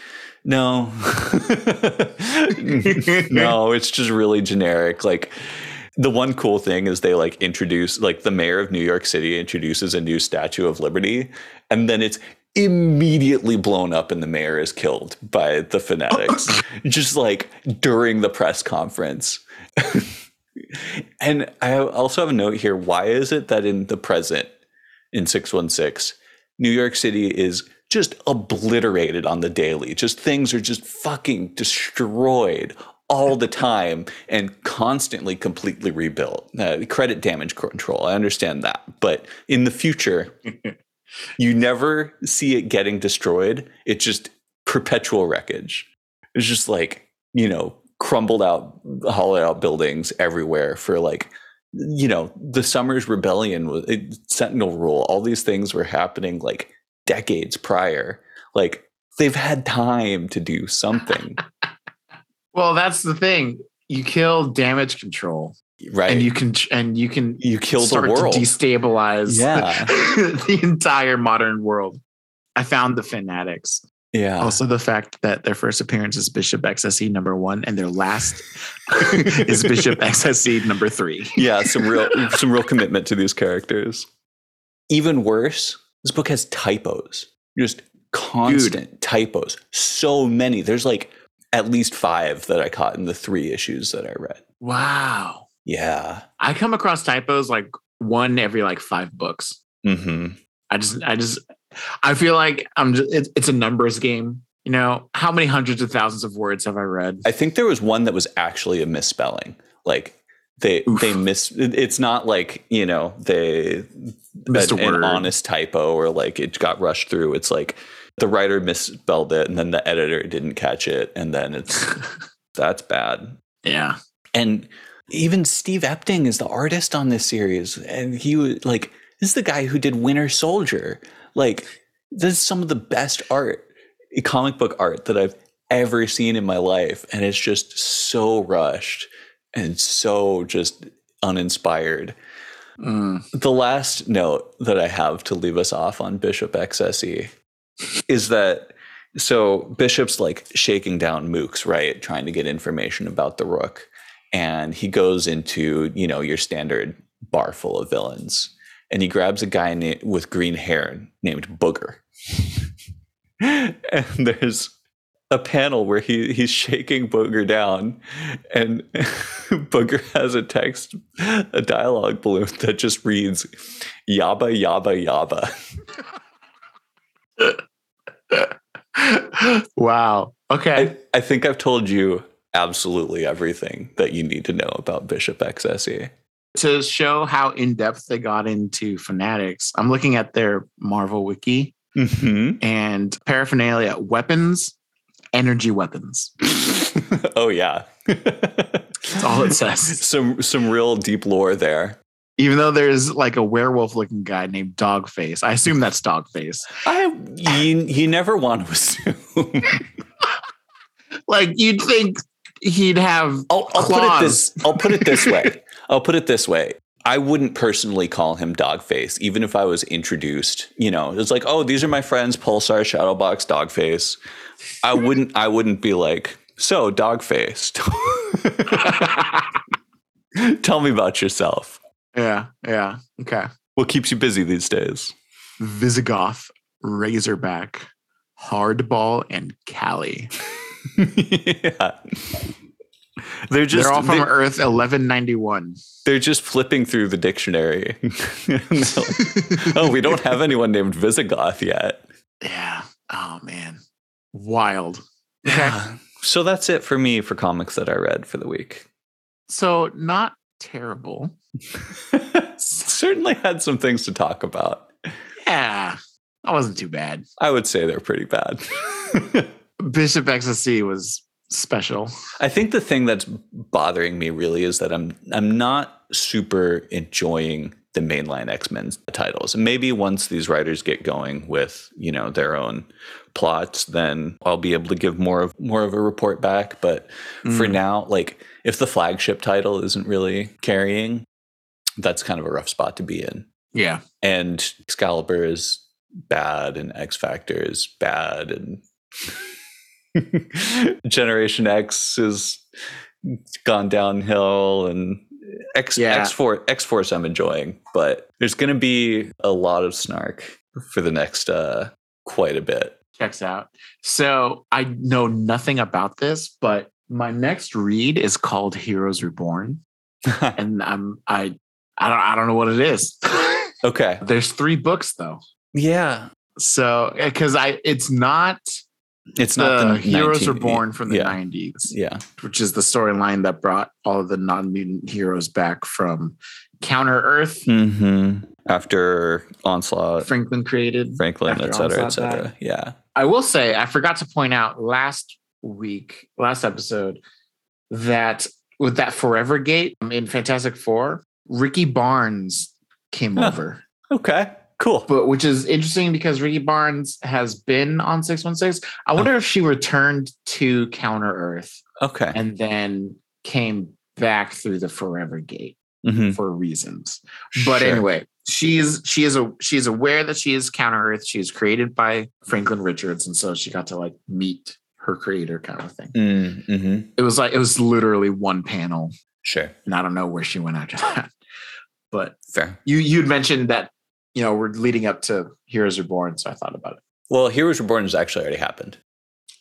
S2: no. *laughs* no, it's just really generic. Like the one cool thing is they like introduce like the mayor of New York City introduces a new statue of liberty and then it's immediately blown up and the mayor is killed by the fanatics *coughs* just like during the press conference *laughs* and i also have a note here why is it that in the present in 616 new york city is just obliterated on the daily just things are just fucking destroyed all the time and constantly completely rebuilt uh, credit damage control i understand that but in the future *laughs* you never see it getting destroyed. It's just perpetual wreckage. It's just like, you know, crumbled out, hollowed out buildings everywhere for like you know, the Summers Rebellion, was Sentinel Rule, all these things were happening like decades prior. Like they've had time to do something. *laughs*
S1: well, that's the thing. You kill damage control.
S2: Right.
S1: And you can and you can
S2: you kill the world.
S1: destabilize *laughs*
S2: yeah.
S1: the entire modern world. I found the fanatics.
S2: Yeah.
S1: Also, the fact that their first appearance is Bishop XSE number one, and their last *laughs* is Bishop XSE number three.
S2: Yeah, some real some real commitment to these characters. Even worse, this book has typos. Just constant Dude. typos. So many. There's like at least five that I caught in the three issues that I read.
S1: Wow.
S2: Yeah.
S1: I come across typos like one every like five books.
S2: Mm-hmm.
S1: I just, I just, I feel like I'm just, it's, it's a numbers game. You know, how many hundreds of thousands of words have I read?
S2: I think there was one that was actually a misspelling. Like they Oof. they miss it's not like, you know, they missed an, an honest typo or like it got rushed through. It's like the writer misspelled it and then the editor didn't catch it and then it's *laughs* that's bad.
S1: Yeah.
S2: And even Steve Epting is the artist on this series and he was like this is the guy who did Winter Soldier. Like, this is some of the best art, comic book art that I've ever seen in my life. And it's just so rushed and so just uninspired. Mm. The last note that I have to leave us off on Bishop XSE is that so Bishop's like shaking down mooks, right? Trying to get information about the Rook. And he goes into, you know, your standard bar full of villains and he grabs a guy na- with green hair named Booger. *laughs* and there's a panel where he he's shaking Booger down, and *laughs* Booger has a text, a dialogue balloon that just reads "yaba yaba
S1: yaba." *laughs* wow. Okay.
S2: I, I think I've told you absolutely everything that you need to know about Bishop XSE
S1: to show how in depth they got into fanatics, I'm looking at their Marvel wiki
S2: mm-hmm.
S1: and paraphernalia, weapons, energy weapons. *laughs*
S2: oh yeah,
S1: that's all it says. *laughs*
S2: Some some real deep lore there.
S1: Even though there's like a werewolf looking guy named Dogface, I assume that's Dogface.
S2: I you, you never want to assume. *laughs*
S1: like you'd think he'd have.
S2: I'll, I'll put it this. I'll put it this way. I'll put it this way. I wouldn't personally call him Dogface, even if I was introduced. You know, it's like, oh, these are my friends, Pulsar, Shadowbox, Dogface. I wouldn't. I wouldn't be like, so Dogface. *laughs* Tell me about yourself.
S1: Yeah, yeah, okay.
S2: What keeps you busy these days?
S1: Visigoth, Razorback, Hardball, and Callie. *laughs*
S2: yeah. They're just
S1: they're all from they, Earth 1191.
S2: They're just flipping through the dictionary. *laughs* like, *laughs* oh, we don't have anyone named Visigoth yet.
S1: Yeah. Oh man. Wild.
S2: Yeah. So that's it for me for comics that I read for the week.
S1: So not terrible. *laughs*
S2: Certainly had some things to talk about.
S1: Yeah. That wasn't too bad.
S2: I would say they're pretty bad.
S1: Bishop XSE was special.
S2: I think the thing that's bothering me really is that I'm I'm not super enjoying the mainline X-Men titles. And maybe once these writers get going with, you know, their own plots, then I'll be able to give more of more of a report back. But mm. for now, like if the flagship title isn't really carrying, that's kind of a rough spot to be in.
S1: Yeah.
S2: And Excalibur is bad and X Factor is bad and *laughs* *laughs* Generation X has gone downhill and X yeah. X Force X Force I'm enjoying, but there's going to be a lot of snark for the next uh quite a bit.
S1: Checks out. So I know nothing about this, but my next read is called Heroes Reborn, *laughs* and I'm I I don't I don't know what it is.
S2: okay.
S1: There's three books though.
S2: Yeah.
S1: So because I it's not
S2: it's not the,
S1: the heroes 19, are born from the
S2: yeah.
S1: 90s.
S2: Yeah.
S1: Which is the storyline that brought all of the non mutant heroes back from Counter Earth.
S2: Mm-hmm. After Onslaught.
S1: Franklin created.
S2: Franklin, et cetera, et cetera. Yeah.
S1: I will say, I forgot to point out last week, last episode, that with that Forever Gate in Fantastic Four, Rikki Barnes came
S2: Huh.
S1: over.
S2: Okay. Cool.
S1: but which is interesting because Rikki Barnes has been on 616. I
S2: Oh.
S1: wonder if she returned to Counter Earth
S2: Okay.
S1: and then came back through the Forever Gate
S2: hmm
S1: for reasons. But anyway, she is she is a she is aware that she is Counter Earth. She is created by Franklin Richards, and so she got to like meet her creator kind of thing.
S2: Mm-hmm.
S1: It was like it was literally one panel,
S2: Sure.
S1: and I don't know where she went after *laughs* that. But
S2: Fair.
S1: you you'd mentioned that you know we're leading up to Heroes Reborn, so I thought about it.
S2: Well, Heroes Reborn has actually already happened.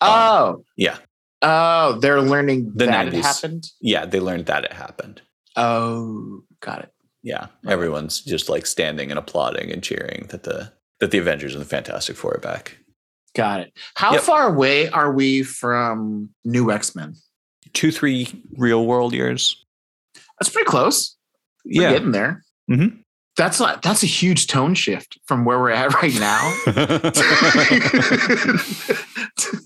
S1: Oh,
S2: Yeah.
S1: oh, they're learning
S2: The
S1: that it
S2: 90s.
S1: happened.
S2: Yeah, they learned that it happened.
S1: Oh, got it.
S2: Yeah. Everyone's just like standing and applauding and cheering that the that the Avengers and the Fantastic Four are back.
S1: Got it. How
S2: Yep.
S1: far away are we from New X Men?
S2: Two, three real world years.
S1: That's pretty close. We're
S2: Yeah.
S1: getting there.
S2: Mhm.
S1: That's like that's a huge tone shift from where we're at right now to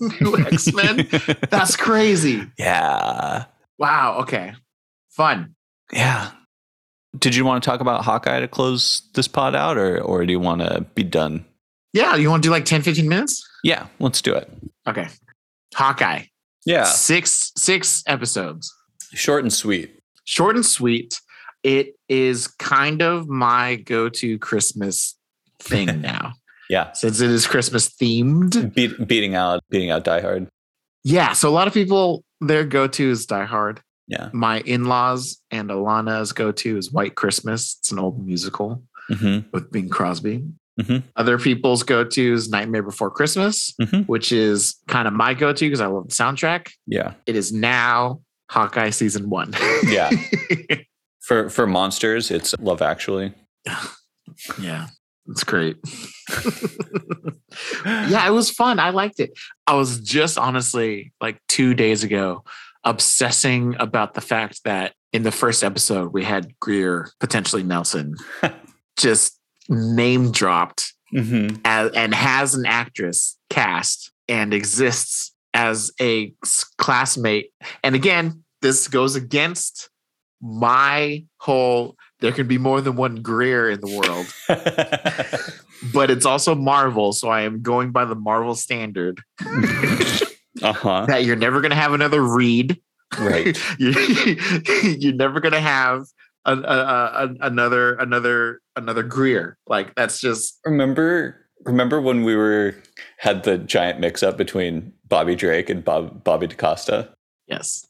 S1: *laughs* *laughs* New X Men. That's crazy.
S2: yeah.
S1: Wow. Okay. Fun.
S2: Yeah. Did you want to talk about Hawkeye to close this pod out or or do you want to be done?
S1: Yeah. You want to do like 10, 15 minutes?
S2: Yeah, let's do it.
S1: Okay. Hawkeye.
S2: Yeah.
S1: Six six episodes.
S2: Short and sweet.
S1: Short and sweet. It is kind of my go-to Christmas thing *laughs* now.
S2: Yeah.
S1: Since it is Christmas themed.
S2: Beat, beating out beating out Die Hard.
S1: Yeah. So a lot of people their go-to is Die Hard.
S2: Yeah.
S1: My in-laws and Alana's go-to is White Christmas. It's an old musical
S2: Mm-hmm.
S1: with Bing Crosby.
S2: Mhm.
S1: Other people's go-to is Nightmare Before Christmas,
S2: Mhm.
S1: which is kind of my go-to because I love the soundtrack.
S2: Yeah.
S1: It is now Hawkeye season one.
S2: Yeah. *laughs* For for monsters, it's Love Actually. *sighs*
S1: yeah. It's great. *laughs* yeah, it was fun. I liked it. I was just honestly like two days ago obsessing about the fact that in the first episode we had Greer, potentially Nelson, *laughs* just name dropped
S2: Mm-hmm.
S1: as, and has an actress cast and exists as a classmate. And again, this goes against my whole there can be more than one Greer in the world, *laughs* but it's also Marvel. So I am going by the Marvel standard
S2: uh-huh. *laughs*
S1: that you're never going to have another Reed.
S2: Right. *laughs*
S1: you, you're never going to have a, a, a, another another another Greer. Like that's just
S2: Remember remember when we were had the giant mix up between Bobby Drake and Bob Bobby DaCosta?
S1: yes.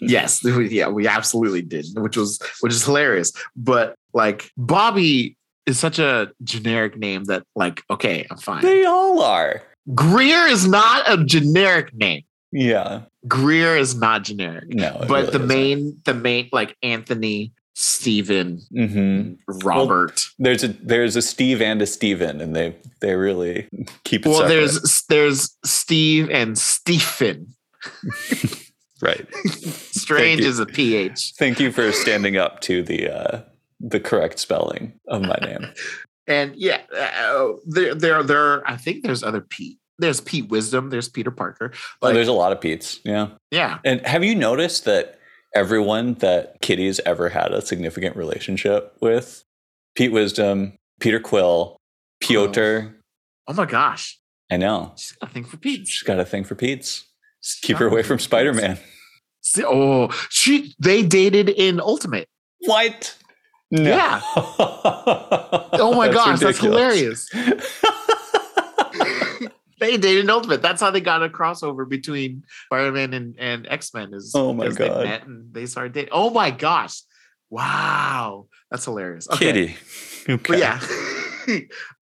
S1: Yes, *laughs* we- yeah, we absolutely did, which was which is hilarious. But like Bobby is such a generic name that like okay, I'm fine.
S2: they all are.
S1: Greer is not a generic name.
S2: Yeah.
S1: Greer is not generic.
S2: No.
S1: But
S2: really
S1: the main the main like Anthony, Stephen,
S2: isn't. Mhm.
S1: Robert.
S2: There's a there's a Steve and a Stephen, and they they really keep it
S1: Well,
S2: separate.
S1: there's there's Steve and Stephen. *laughs*
S2: right. *laughs*
S1: Strange
S2: you.
S1: is a PH.
S2: Thank you for standing up to the uh the correct spelling of my name. *laughs*
S1: And yeah, uh, there, there, there. I think there's other Pete. There's Pete Wisdom. There's Peter Parker.
S2: oh, there's a lot of Pete's. Yeah.
S1: yeah,
S2: And have you noticed that everyone that Kitty's ever had a significant relationship with? Pete Wisdom, Peter Quill, Piotr.
S1: Oh my gosh,
S2: I know.
S1: she's got a thing for Pete.
S2: She's got a thing for Pete's. Just keep her away from Spider Man.
S1: Oh, she. They dated in Ultimate.
S2: What? No.
S1: Yeah. *laughs* Oh my gosh, that's hilarious. *laughs* *laughs* They dated in Ultimate. That's how they got a crossover between Spider-Man and, and X-Men. Is
S2: Oh my God.
S1: they met and they started dating. Oh my gosh, wow, that's hilarious. Okay.
S2: Kitty. Okay.
S1: But yeah,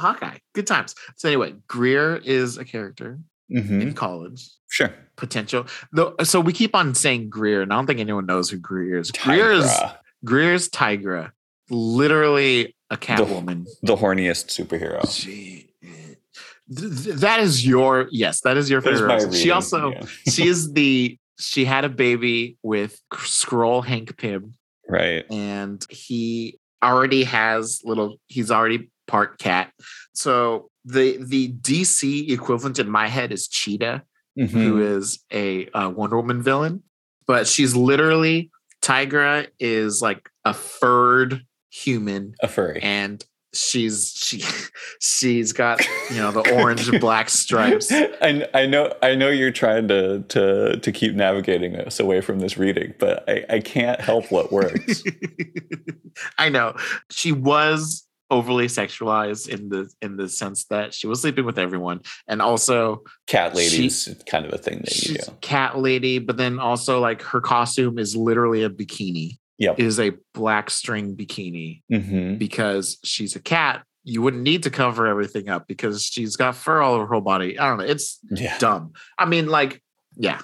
S1: Hawkeye, good times. So anyway, Greer is a character
S2: Mhm.
S1: in college.
S2: Sure.
S1: Potential. Though, so we keep on saying Greer, and I don't think anyone knows who Greer is. Greer is
S2: Tigra,
S1: Greer's Tigra, literally a Catwoman.
S2: the horniest superhero.
S1: She, th- th- that is your yes, that is your favorite. episode. She also
S2: yeah. *laughs*
S1: she is the she had a baby with Skrull Hank Pym,
S2: Right.
S1: and he already has little. He's already part cat. So the the DC equivalent in my head is Cheetah,
S2: Mhm.
S1: who is a uh, Wonder Woman villain, but she's literally Tigra is like a furred human
S2: A furry.
S1: and she's she *laughs* she's got you know the orange and black stripes *laughs*
S2: I, I know I know you're trying to to to keep navigating us away from this reading, but I, I can't help what works. *laughs*
S1: i know she was overly sexualized in the in the sense that she was sleeping with everyone and also
S2: Cat lady is kind of a thing that you do.
S1: cat lady but then also like her costume is literally a bikini
S2: Yep.
S1: It is a black string bikini
S2: hmm
S1: because she's a cat you wouldn't need to cover everything up because she's got fur all over her body i don't know it's
S2: Yeah.
S1: dumb. I mean, like, yeah,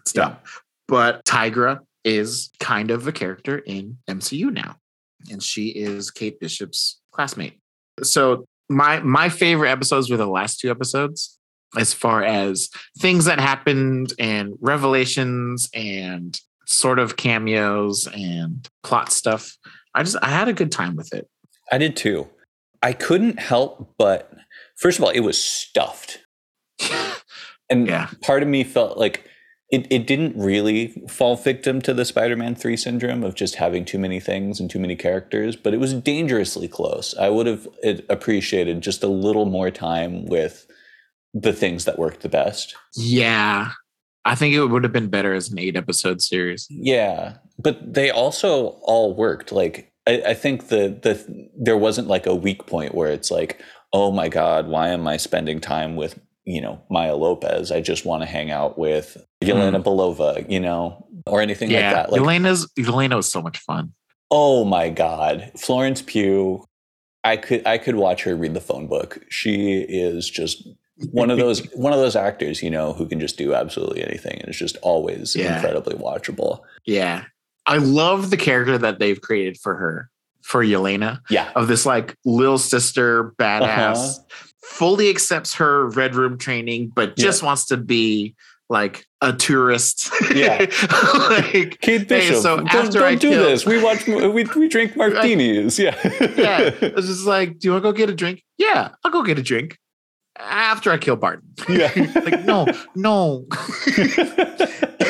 S1: it's dumb. But Tigra is kind of a character in MCU now, and she is Kate Bishop's classmate. So my my favorite episodes were the last two episodes, as far as things that happened and revelations and sort of cameos and plot stuff. I just I had a good time with it.
S2: I did too. I couldn't help but first of all, it was stuffed. *laughs* And
S1: Yeah.
S2: part of me felt like it, it didn't really fall victim to the Spider-Man 3 syndrome of just having too many things and too many characters, but it was dangerously close. I would have appreciated just a little more time with the things that worked the best.
S1: yeah. I think it would have been better as an eight episode series.
S2: Yeah, but they also all worked. Like I, I think the the there wasn't like a weak point where it's like, oh my god, why am I spending time with you know Maya Lopez? I just want to hang out with Yelena Belova, you know, or anything like that. Like,
S1: Elena's Elena was so much fun.
S2: oh my god, Florence Pugh. I could I could watch her read the phone book. She is just one of those *laughs* one of those actors, you know, who can just do absolutely anything and it's just always
S1: Yeah.
S2: incredibly watchable.
S1: Yeah. I love the character that they've created for her, for Yelena,
S2: Yeah.
S1: of this like little sister badass,
S2: Uh-huh.
S1: fully accepts her red room training, but
S2: Yeah.
S1: just wants to be like a tourist.
S2: Yeah. *laughs*
S1: like,
S2: Kate Bishop,
S1: so
S2: don't,
S1: after
S2: don't
S1: I
S2: do
S1: kill-
S2: this. We watch, we, we drink *laughs* martinis. Yeah.
S1: yeah. *laughs* It's just like, do you want to go get a drink? Yeah, I'll go get a drink after I kill Barton.
S2: Yeah.
S1: like, no, no.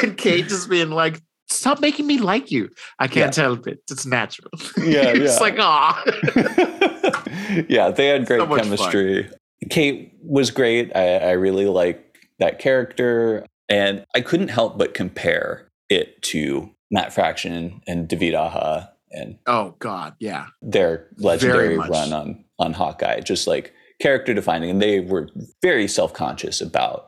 S1: and Kate just being like, stop making me like you. I can't help it. It's natural.
S2: Yeah,
S1: it's
S2: yeah.
S1: like, ah.
S2: yeah, they had great
S1: So much fun.
S2: chemistry. Kate was great. I, I really like that character. And I couldn't help but compare it to Matt Fraction and David Aja and
S1: oh God, yeah.
S2: their legendary run on on Hawkeye, just like character defining, and they were very self conscious about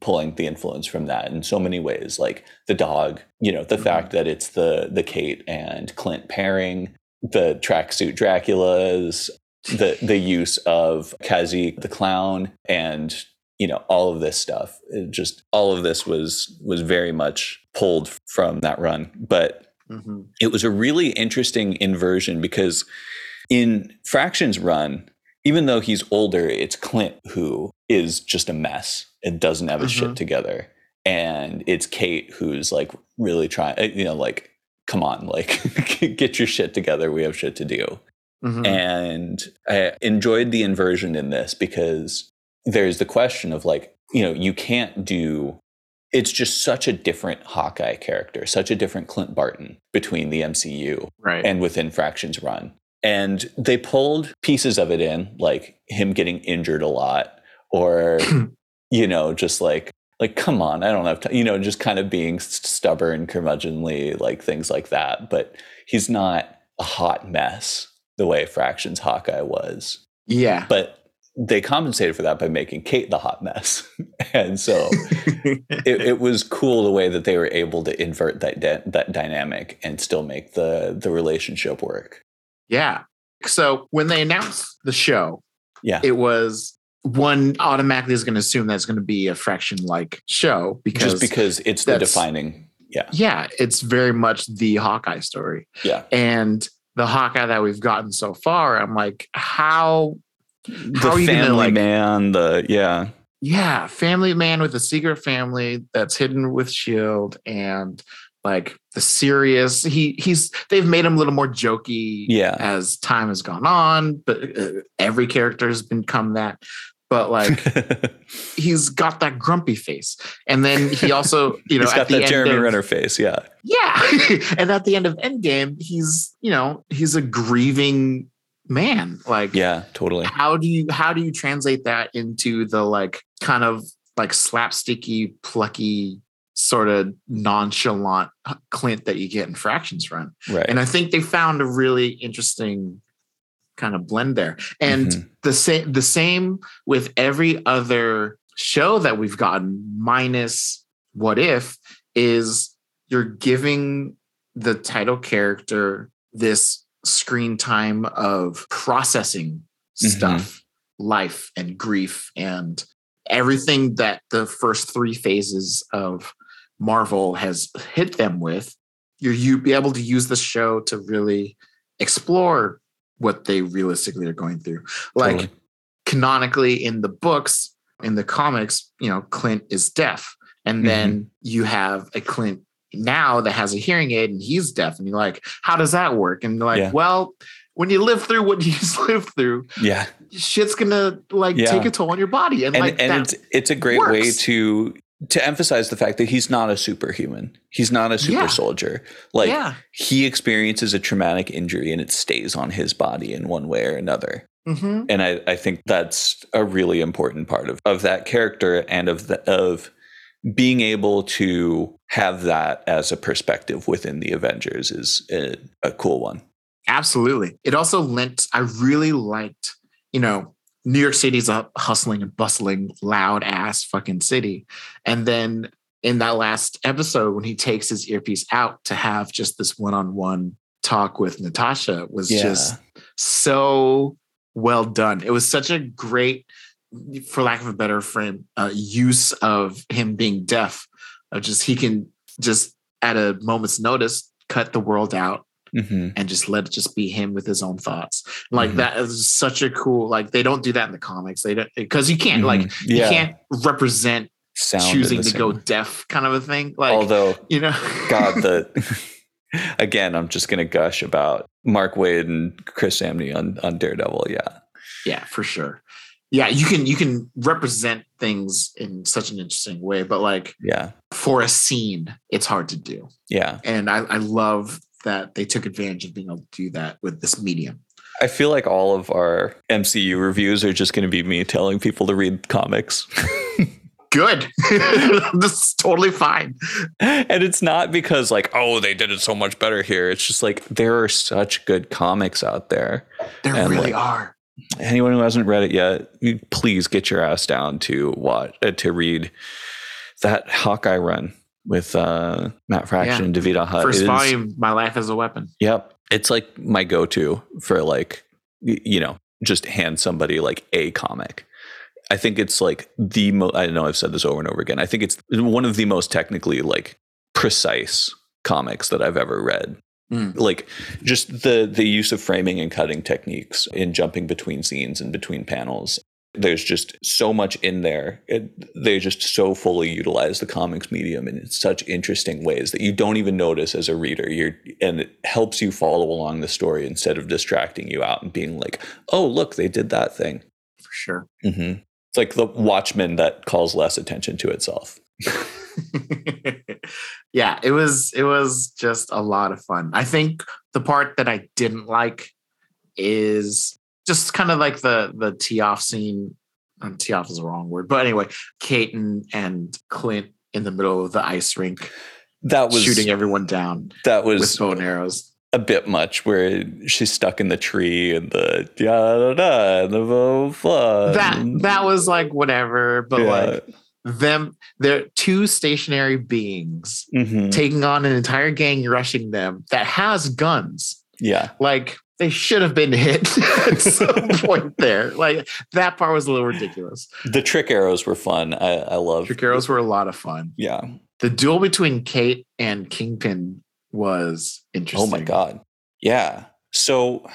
S2: pulling the influence from that in so many ways, like the dog, you know, the
S1: Mhm.
S2: fact that it's the the Kate and Clint pairing, the tracksuit Draculas, the the use of Kazi the clown, and you know all of this stuff. It just all of this was was very much pulled from that run, but
S1: Mhm.
S2: it was a really interesting inversion because in Fraction's run, even though he's older, it's Clint who is just a mess and doesn't have his
S1: Mhm.
S2: shit together. And it's Kate who's like really trying, you know, like, come on, like, *laughs* get your shit together. We have shit to do.
S1: Mhm.
S2: And I enjoyed the inversion in this because there's the question of like, you know, you can't do it's just such a different Hawkeye character, such a different Clint Barton between the MCU
S1: right.
S2: and within Fraction's run. And they pulled pieces of it in, like him getting injured a lot, or, *clears throat* you know, just like, like, come on, I don't have to, you know, just kind of being stubborn, curmudgeonly, like things like that. But he's not a hot mess the way Fraction's Hawkeye was.
S1: yeah.
S2: But they compensated for that by making Kate the hot mess. *laughs* and so it, it *laughs* was cool the way that they were able to invert that dy- that dynamic and still make the the relationship work.
S1: yeah. So when they announced the show,
S2: Yeah,
S1: it was one automatically is going to assume that's going to be a fraction like show because
S2: just because it's the defining. Yeah,
S1: yeah, it's very much the Hawkeye story.
S2: yeah.
S1: And the Hawkeye that we've gotten so far, I'm like, how
S2: The
S1: you gonna,
S2: family
S1: like-
S2: man. The yeah,
S1: yeah, family man with a secret family that's hidden with Shield and like the serious he he's they've made him a little more jokey
S2: Yeah.
S1: as time has gone on, but uh, every character has become that. but like *laughs* he's got that grumpy face. And then he also, you know,
S2: He's
S1: at
S2: got
S1: the
S2: that Jeremy
S1: of,
S2: Renner face. Yeah.
S1: Yeah. *laughs* and at the end of Endgame, he's, you know, he's a grieving man. Like
S2: Yeah, totally.
S1: how do you how do you translate that into the like kind of like slapsticky, plucky, sort of nonchalant Clint that you get in Fractions Run?
S2: Right.
S1: And I think they found a really interesting kind of blend there. And
S2: Mhm.
S1: the same the same with every other show that we've gotten, minus what if, is you're giving the title character this screen time of processing mm-hmm. stuff, life and grief and everything that the first three phases of Marvel has hit them with. You're you be able to use the show to really explore what they realistically are going through. Like
S2: Totally.
S1: canonically in the books, in the comics, you know, Clint is deaf. And mm-hmm. then you have a Clint now that has a hearing aid and he's deaf. And you're like, how does that work? And like,
S2: Yeah.
S1: well, when you live through what *laughs* he's lived through,
S2: Yeah.
S1: shit's gonna like
S2: Yeah.
S1: take a toll on your body. And,
S2: And
S1: like
S2: and it's it's a great way to to emphasize the fact that he's not a superhuman. He's not a super
S1: Yeah.
S2: soldier. Like
S1: yeah.
S2: he experiences a traumatic injury and it stays on his body in one way or another.
S1: Mhm.
S2: And I, I think that's a really important part of, of that character and of the of being able to have that as a perspective within the Avengers is a, a cool one.
S1: Absolutely. It also lent, I really liked, you know, New York City's a hustling and bustling, loud ass fucking city. And then in that last episode, when he takes his earpiece out to have just this one on one talk with Natasha, was
S2: Yeah.
S1: just so well done. It was such a great, for lack of a better frame, uh, use of him being deaf. Of just he can just at a moment's notice cut the world out
S2: hmm
S1: and just let it just be him with his own thoughts. Like
S2: Mhm.
S1: that is such a cool. Like they don't do that in the comics. They don't because you can't like
S2: Mhm. yeah.
S1: you can't represent
S2: Sound
S1: choosing to go deaf kind of a thing. Like
S2: Although
S1: you know,
S2: God, the *laughs* *laughs* again, I'm just gonna gush about Mark Waid and Chris Samnee on on Daredevil. Yeah,
S1: yeah, for sure. Yeah, you can you can represent things in such an interesting way, but like
S2: yeah,
S1: for a scene, it's hard to do.
S2: yeah.
S1: And I, I love that they took advantage of being able to do that with this medium.
S2: I feel like all of our MCU reviews are just going to be me telling people to read comics. *laughs*
S1: Good. *laughs* this is totally fine.
S2: and it's not because like, oh, they did it so much better here. It's just like there are such good comics out there.
S1: There
S2: And,
S1: really
S2: like,
S1: are.
S2: Anyone who hasn't read it yet, you please get your ass down to watch uh, to read that Hawkeye run with uh, Matt Fraction
S1: Yeah.
S2: and David Aja.
S1: First
S2: is-
S1: volume, My Life as a Weapon.
S2: Yep. It's like my go to for like, you know, just hand somebody like a comic. I think it's like the most, I know I've said this over and over again. I think it's one of the most technically like precise comics that I've ever read.
S1: Mm.
S2: Like just the the use of framing and cutting techniques in jumping between scenes and between panels. There's just so much in there. It, they just so fully utilize the comics medium in such interesting ways that you don't even notice as a reader. You're and it helps you follow along the story instead of distracting you out and being like, "Oh, look, they did that thing."
S1: For sure.
S2: hmm It's like the Watchmen that calls less attention to itself. *laughs* *laughs*
S1: yeah, it was it was just a lot of fun. I think the part that I didn't like is just kind of like the the tee off scene. Um, tee off is the wrong word, but anyway, Kate and, and Clint in the middle of the ice rink
S2: That was
S1: shooting everyone down
S2: that
S1: with
S2: was
S1: bow and arrows.
S2: a bit much where she's stuck in the tree and the da da da and the blah, blah,
S1: That that was like whatever, but
S2: yeah.
S1: like them, they're two stationary beings
S2: Mhm.
S1: taking on an entire gang rushing them that has guns.
S2: yeah
S1: Like they should have been hit *laughs* at some *laughs* point there. Like that part was a little ridiculous.
S2: the trick arrows were fun i i love
S1: Trick arrows were a lot of fun.
S2: yeah
S1: The duel between Kate and Kingpin was interesting oh
S2: my god yeah so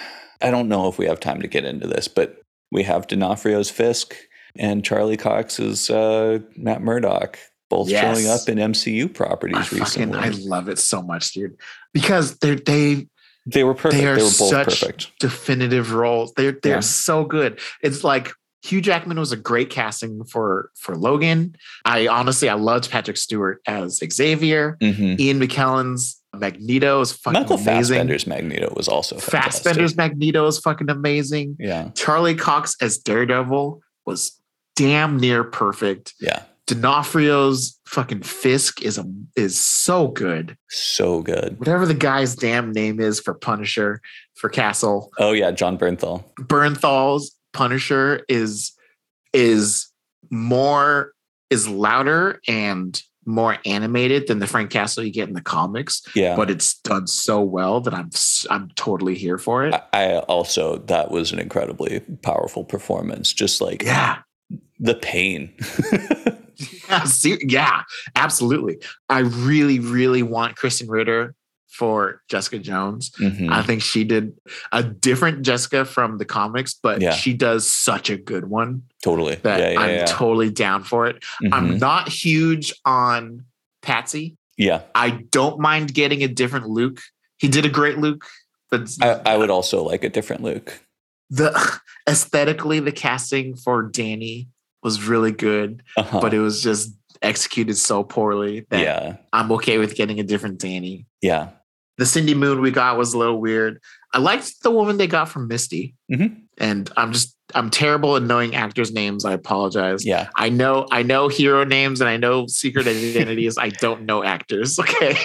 S2: i don't know if we have time to get into this but we have D'Onofrio's fisk and charlie cox's uh matt murdock both
S1: Yes.
S2: showing up in mcu properties
S1: I fucking
S2: recently
S1: I love it so much, dude. Because they're they
S2: they were perfect
S1: They
S2: they,
S1: are
S2: were both
S1: such-
S2: perfect
S1: definitive roles. They're they're
S2: Yeah.
S1: so good. It's like Hugh Jackman was a great casting for for Logan. I honestly I loved Patrick Stewart as Xavier.
S2: Mhm.
S1: Ian McKellen's Magneto is fucking
S2: Michael
S1: amazing.
S2: Fassbender's Magneto was also fantastic.
S1: Fassbender's Magneto is fucking amazing.
S2: Yeah,
S1: Charlie Cox as Daredevil was damn near perfect.
S2: yeah,
S1: D'Onofrio's fucking Fisk is a is so good.
S2: so good.
S1: Whatever the guy's damn name is for Punisher for Castle,
S2: Oh yeah, Jon Bernthal.
S1: Bernthal's Punisher is is more is louder and more animated than the Frank Castle you get in the comics,
S2: Yeah,
S1: but it's done so well that I'm I'm totally here for it.
S2: I, I also that was an incredibly powerful performance. Just like
S1: Yeah.
S2: The pain. *laughs*
S1: Yeah, yeah, absolutely. I really, really want Krysten Ritter for Jessica Jones.
S2: Mhm.
S1: I think she did a different Jessica from the comics, but
S2: Yeah.
S1: she does such a good one
S2: totally.
S1: that
S2: yeah, yeah,
S1: I'm totally down for it. I'm
S2: Mhm.
S1: not huge on Patsy.
S2: yeah.
S1: I don't mind getting a different Luke. He did a great Luke, but
S2: I, I would also like a different Luke.
S1: the *sighs* aesthetically the casting for Danny was really good,
S2: Uh-huh.
S1: but it was just executed so poorly that
S2: yeah,
S1: I'm okay with getting a different Danny.
S2: yeah,
S1: The Cindy Moon we got was a little weird. I liked the woman they got from Misty,
S2: Mhm.
S1: and I'm just I'm terrible at knowing actors' names. I apologize.
S2: yeah.
S1: I know I know hero names and I know secret identities. I don't know actors. *laughs* Okay.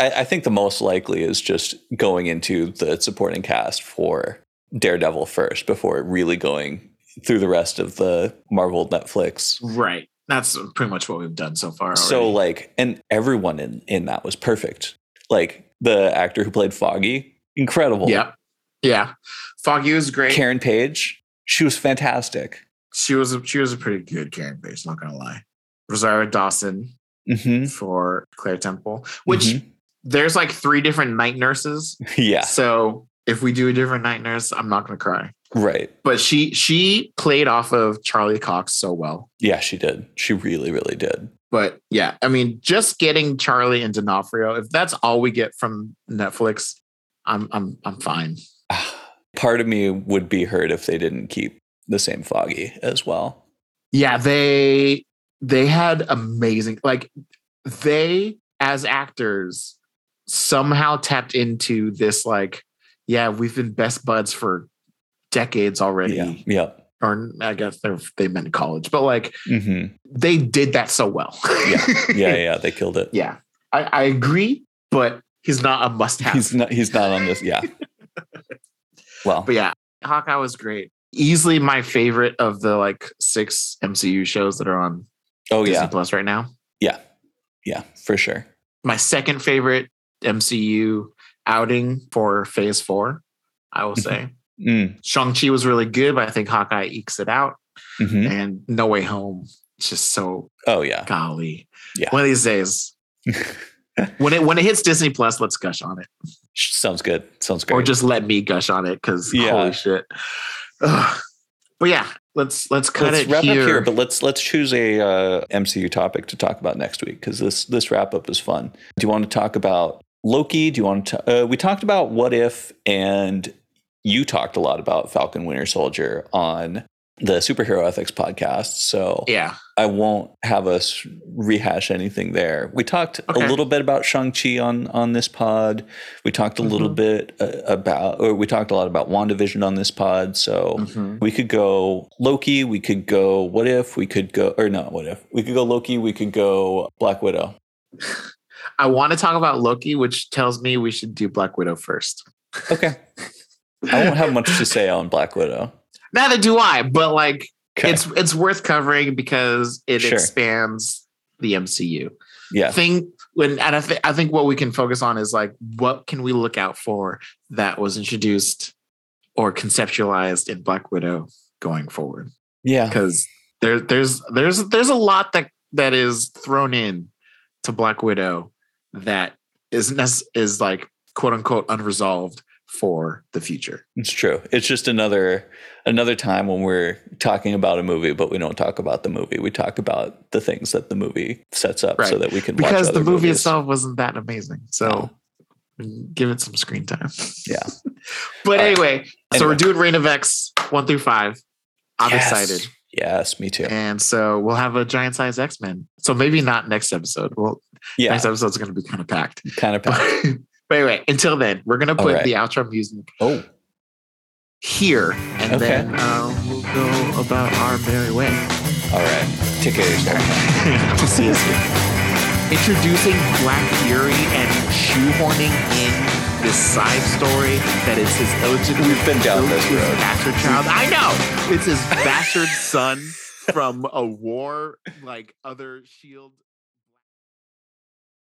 S2: I, I think the most likely is just going into the supporting cast for Daredevil first before really going through the rest of the Marvel Netflix.
S1: right. That's pretty much what we've done so far.
S2: So like, and everyone in in that was perfect. Like the actor who played Foggy, incredible.
S1: Yeah. Yeah. Foggy was great.
S2: Karen Page, she was fantastic.
S1: she was a, she was a pretty good Karen Page, not gonna lie. Rosario Dawson
S2: hmm
S1: for Claire Temple, which
S2: Mhm.
S1: there's like three different night nurses. *laughs*
S2: Yeah,
S1: So if we do a different night nurse, I'm not gonna cry.
S2: Right.
S1: But she she played off of Charlie Cox so well.
S2: Yeah, she did. She really, really did.
S1: But yeah, I mean, just getting Charlie and D'Onofrio, if that's all we get from Netflix, I'm I'm I'm fine. *sighs*
S2: Part of me would be hurt if they didn't keep the same Foggy as well.
S1: Yeah, they they had amazing like they as actors somehow tapped into this like yeah, we've been best buds for decades already.
S2: Yeah, yeah.
S1: Or I guess they've they meant college, but like
S2: hmm
S1: they did that so well.
S2: Yeah, yeah, *laughs* yeah. They killed it.
S1: yeah. I, I agree, but he's not a must have.
S2: He's not. He's not on this. Yeah. *laughs* Well,
S1: But yeah, Hawkeye was great. Easily my favorite of the like six MCU shows that are on
S2: oh
S1: Disney
S2: yeah,
S1: Plus right now.
S2: yeah, yeah, for sure.
S1: My second favorite MCU outing for Phase Four, I will say.
S2: Mm,
S1: Shang Chi was really good, but I think Hawkeye ekes it out.
S2: mhm.
S1: And No Way Home, it's just so
S2: Oh yeah,
S1: golly.
S2: Yeah.
S1: One of these days, *laughs* when it when it hits Disney Plus, let's gush on it,
S2: sounds good. Sounds great.
S1: or just let me gush on it because
S2: Yeah.
S1: holy shit. Ugh. But yeah, let's let's cut
S2: let's
S1: it
S2: wrap
S1: here.
S2: up here, but let's let's choose a uh, MCU topic to talk about next week because this this wrap up is fun. Do you want to talk about Loki? Do you want to? Uh, we talked about what if, and you talked a lot about Falcon Winter Soldier on the Superhero Ethics podcast. So
S1: yeah,
S2: I won't have us rehash anything there. We talked
S1: Okay.
S2: a little bit about Shang-Chi on, on this pod. We talked a little
S1: Mhm.
S2: bit uh, about, or we talked a lot about WandaVision on this pod. So
S1: Mhm.
S2: we could go Loki, we could go What If, we could go, or not What If, we could go Loki, we could go Black Widow. *laughs*
S1: I want to talk about Loki, which tells me we should do Black Widow first.
S2: Okay. *laughs* I won't have much to say on Black Widow.
S1: Neither do I, but like
S2: Okay.
S1: it's it's worth covering because it
S2: Sure.
S1: expands the MCU.
S2: yeah.
S1: Thing when and I, th- I think what we can focus on is like what can we look out for that was introduced or conceptualized in Black Widow going forward
S2: Yeah.
S1: because there there's there's there's a lot that that is thrown in to Black Widow that is is like quote unquote unresolved for the future.
S2: It's true. It's just another another time when we're talking about a movie, but we don't talk about the movie. We talk about the things that the movie sets up, so that we can watch
S1: because the movie
S2: movies.
S1: itself wasn't that amazing. So give it some screen time.
S2: Yeah. *laughs*
S1: but
S2: right.
S1: anyway, so
S2: Anyway.
S1: we're doing Reign of X one through five. I'm
S2: Yes.
S1: excited.
S2: Yes, me too.
S1: And so we'll have a giant size X Men. So maybe not next episode. Well,
S2: Yeah,
S1: next episode's going to be kind of packed.
S2: kind of.
S1: But, but anyway, until then, we're to put
S2: Alright.
S1: the outro music
S2: Oh,
S1: here, and
S2: Okay.
S1: then uh, we'll go about our merry way.
S2: all right. Take care of yourself.
S1: to see us here. Introducing Black Fury and shoehorning in this side story that it's his illegitimate.
S2: We've been down this
S1: his
S2: road.
S1: Bastard child. I know it's his *laughs* bastard son from a war, like other shield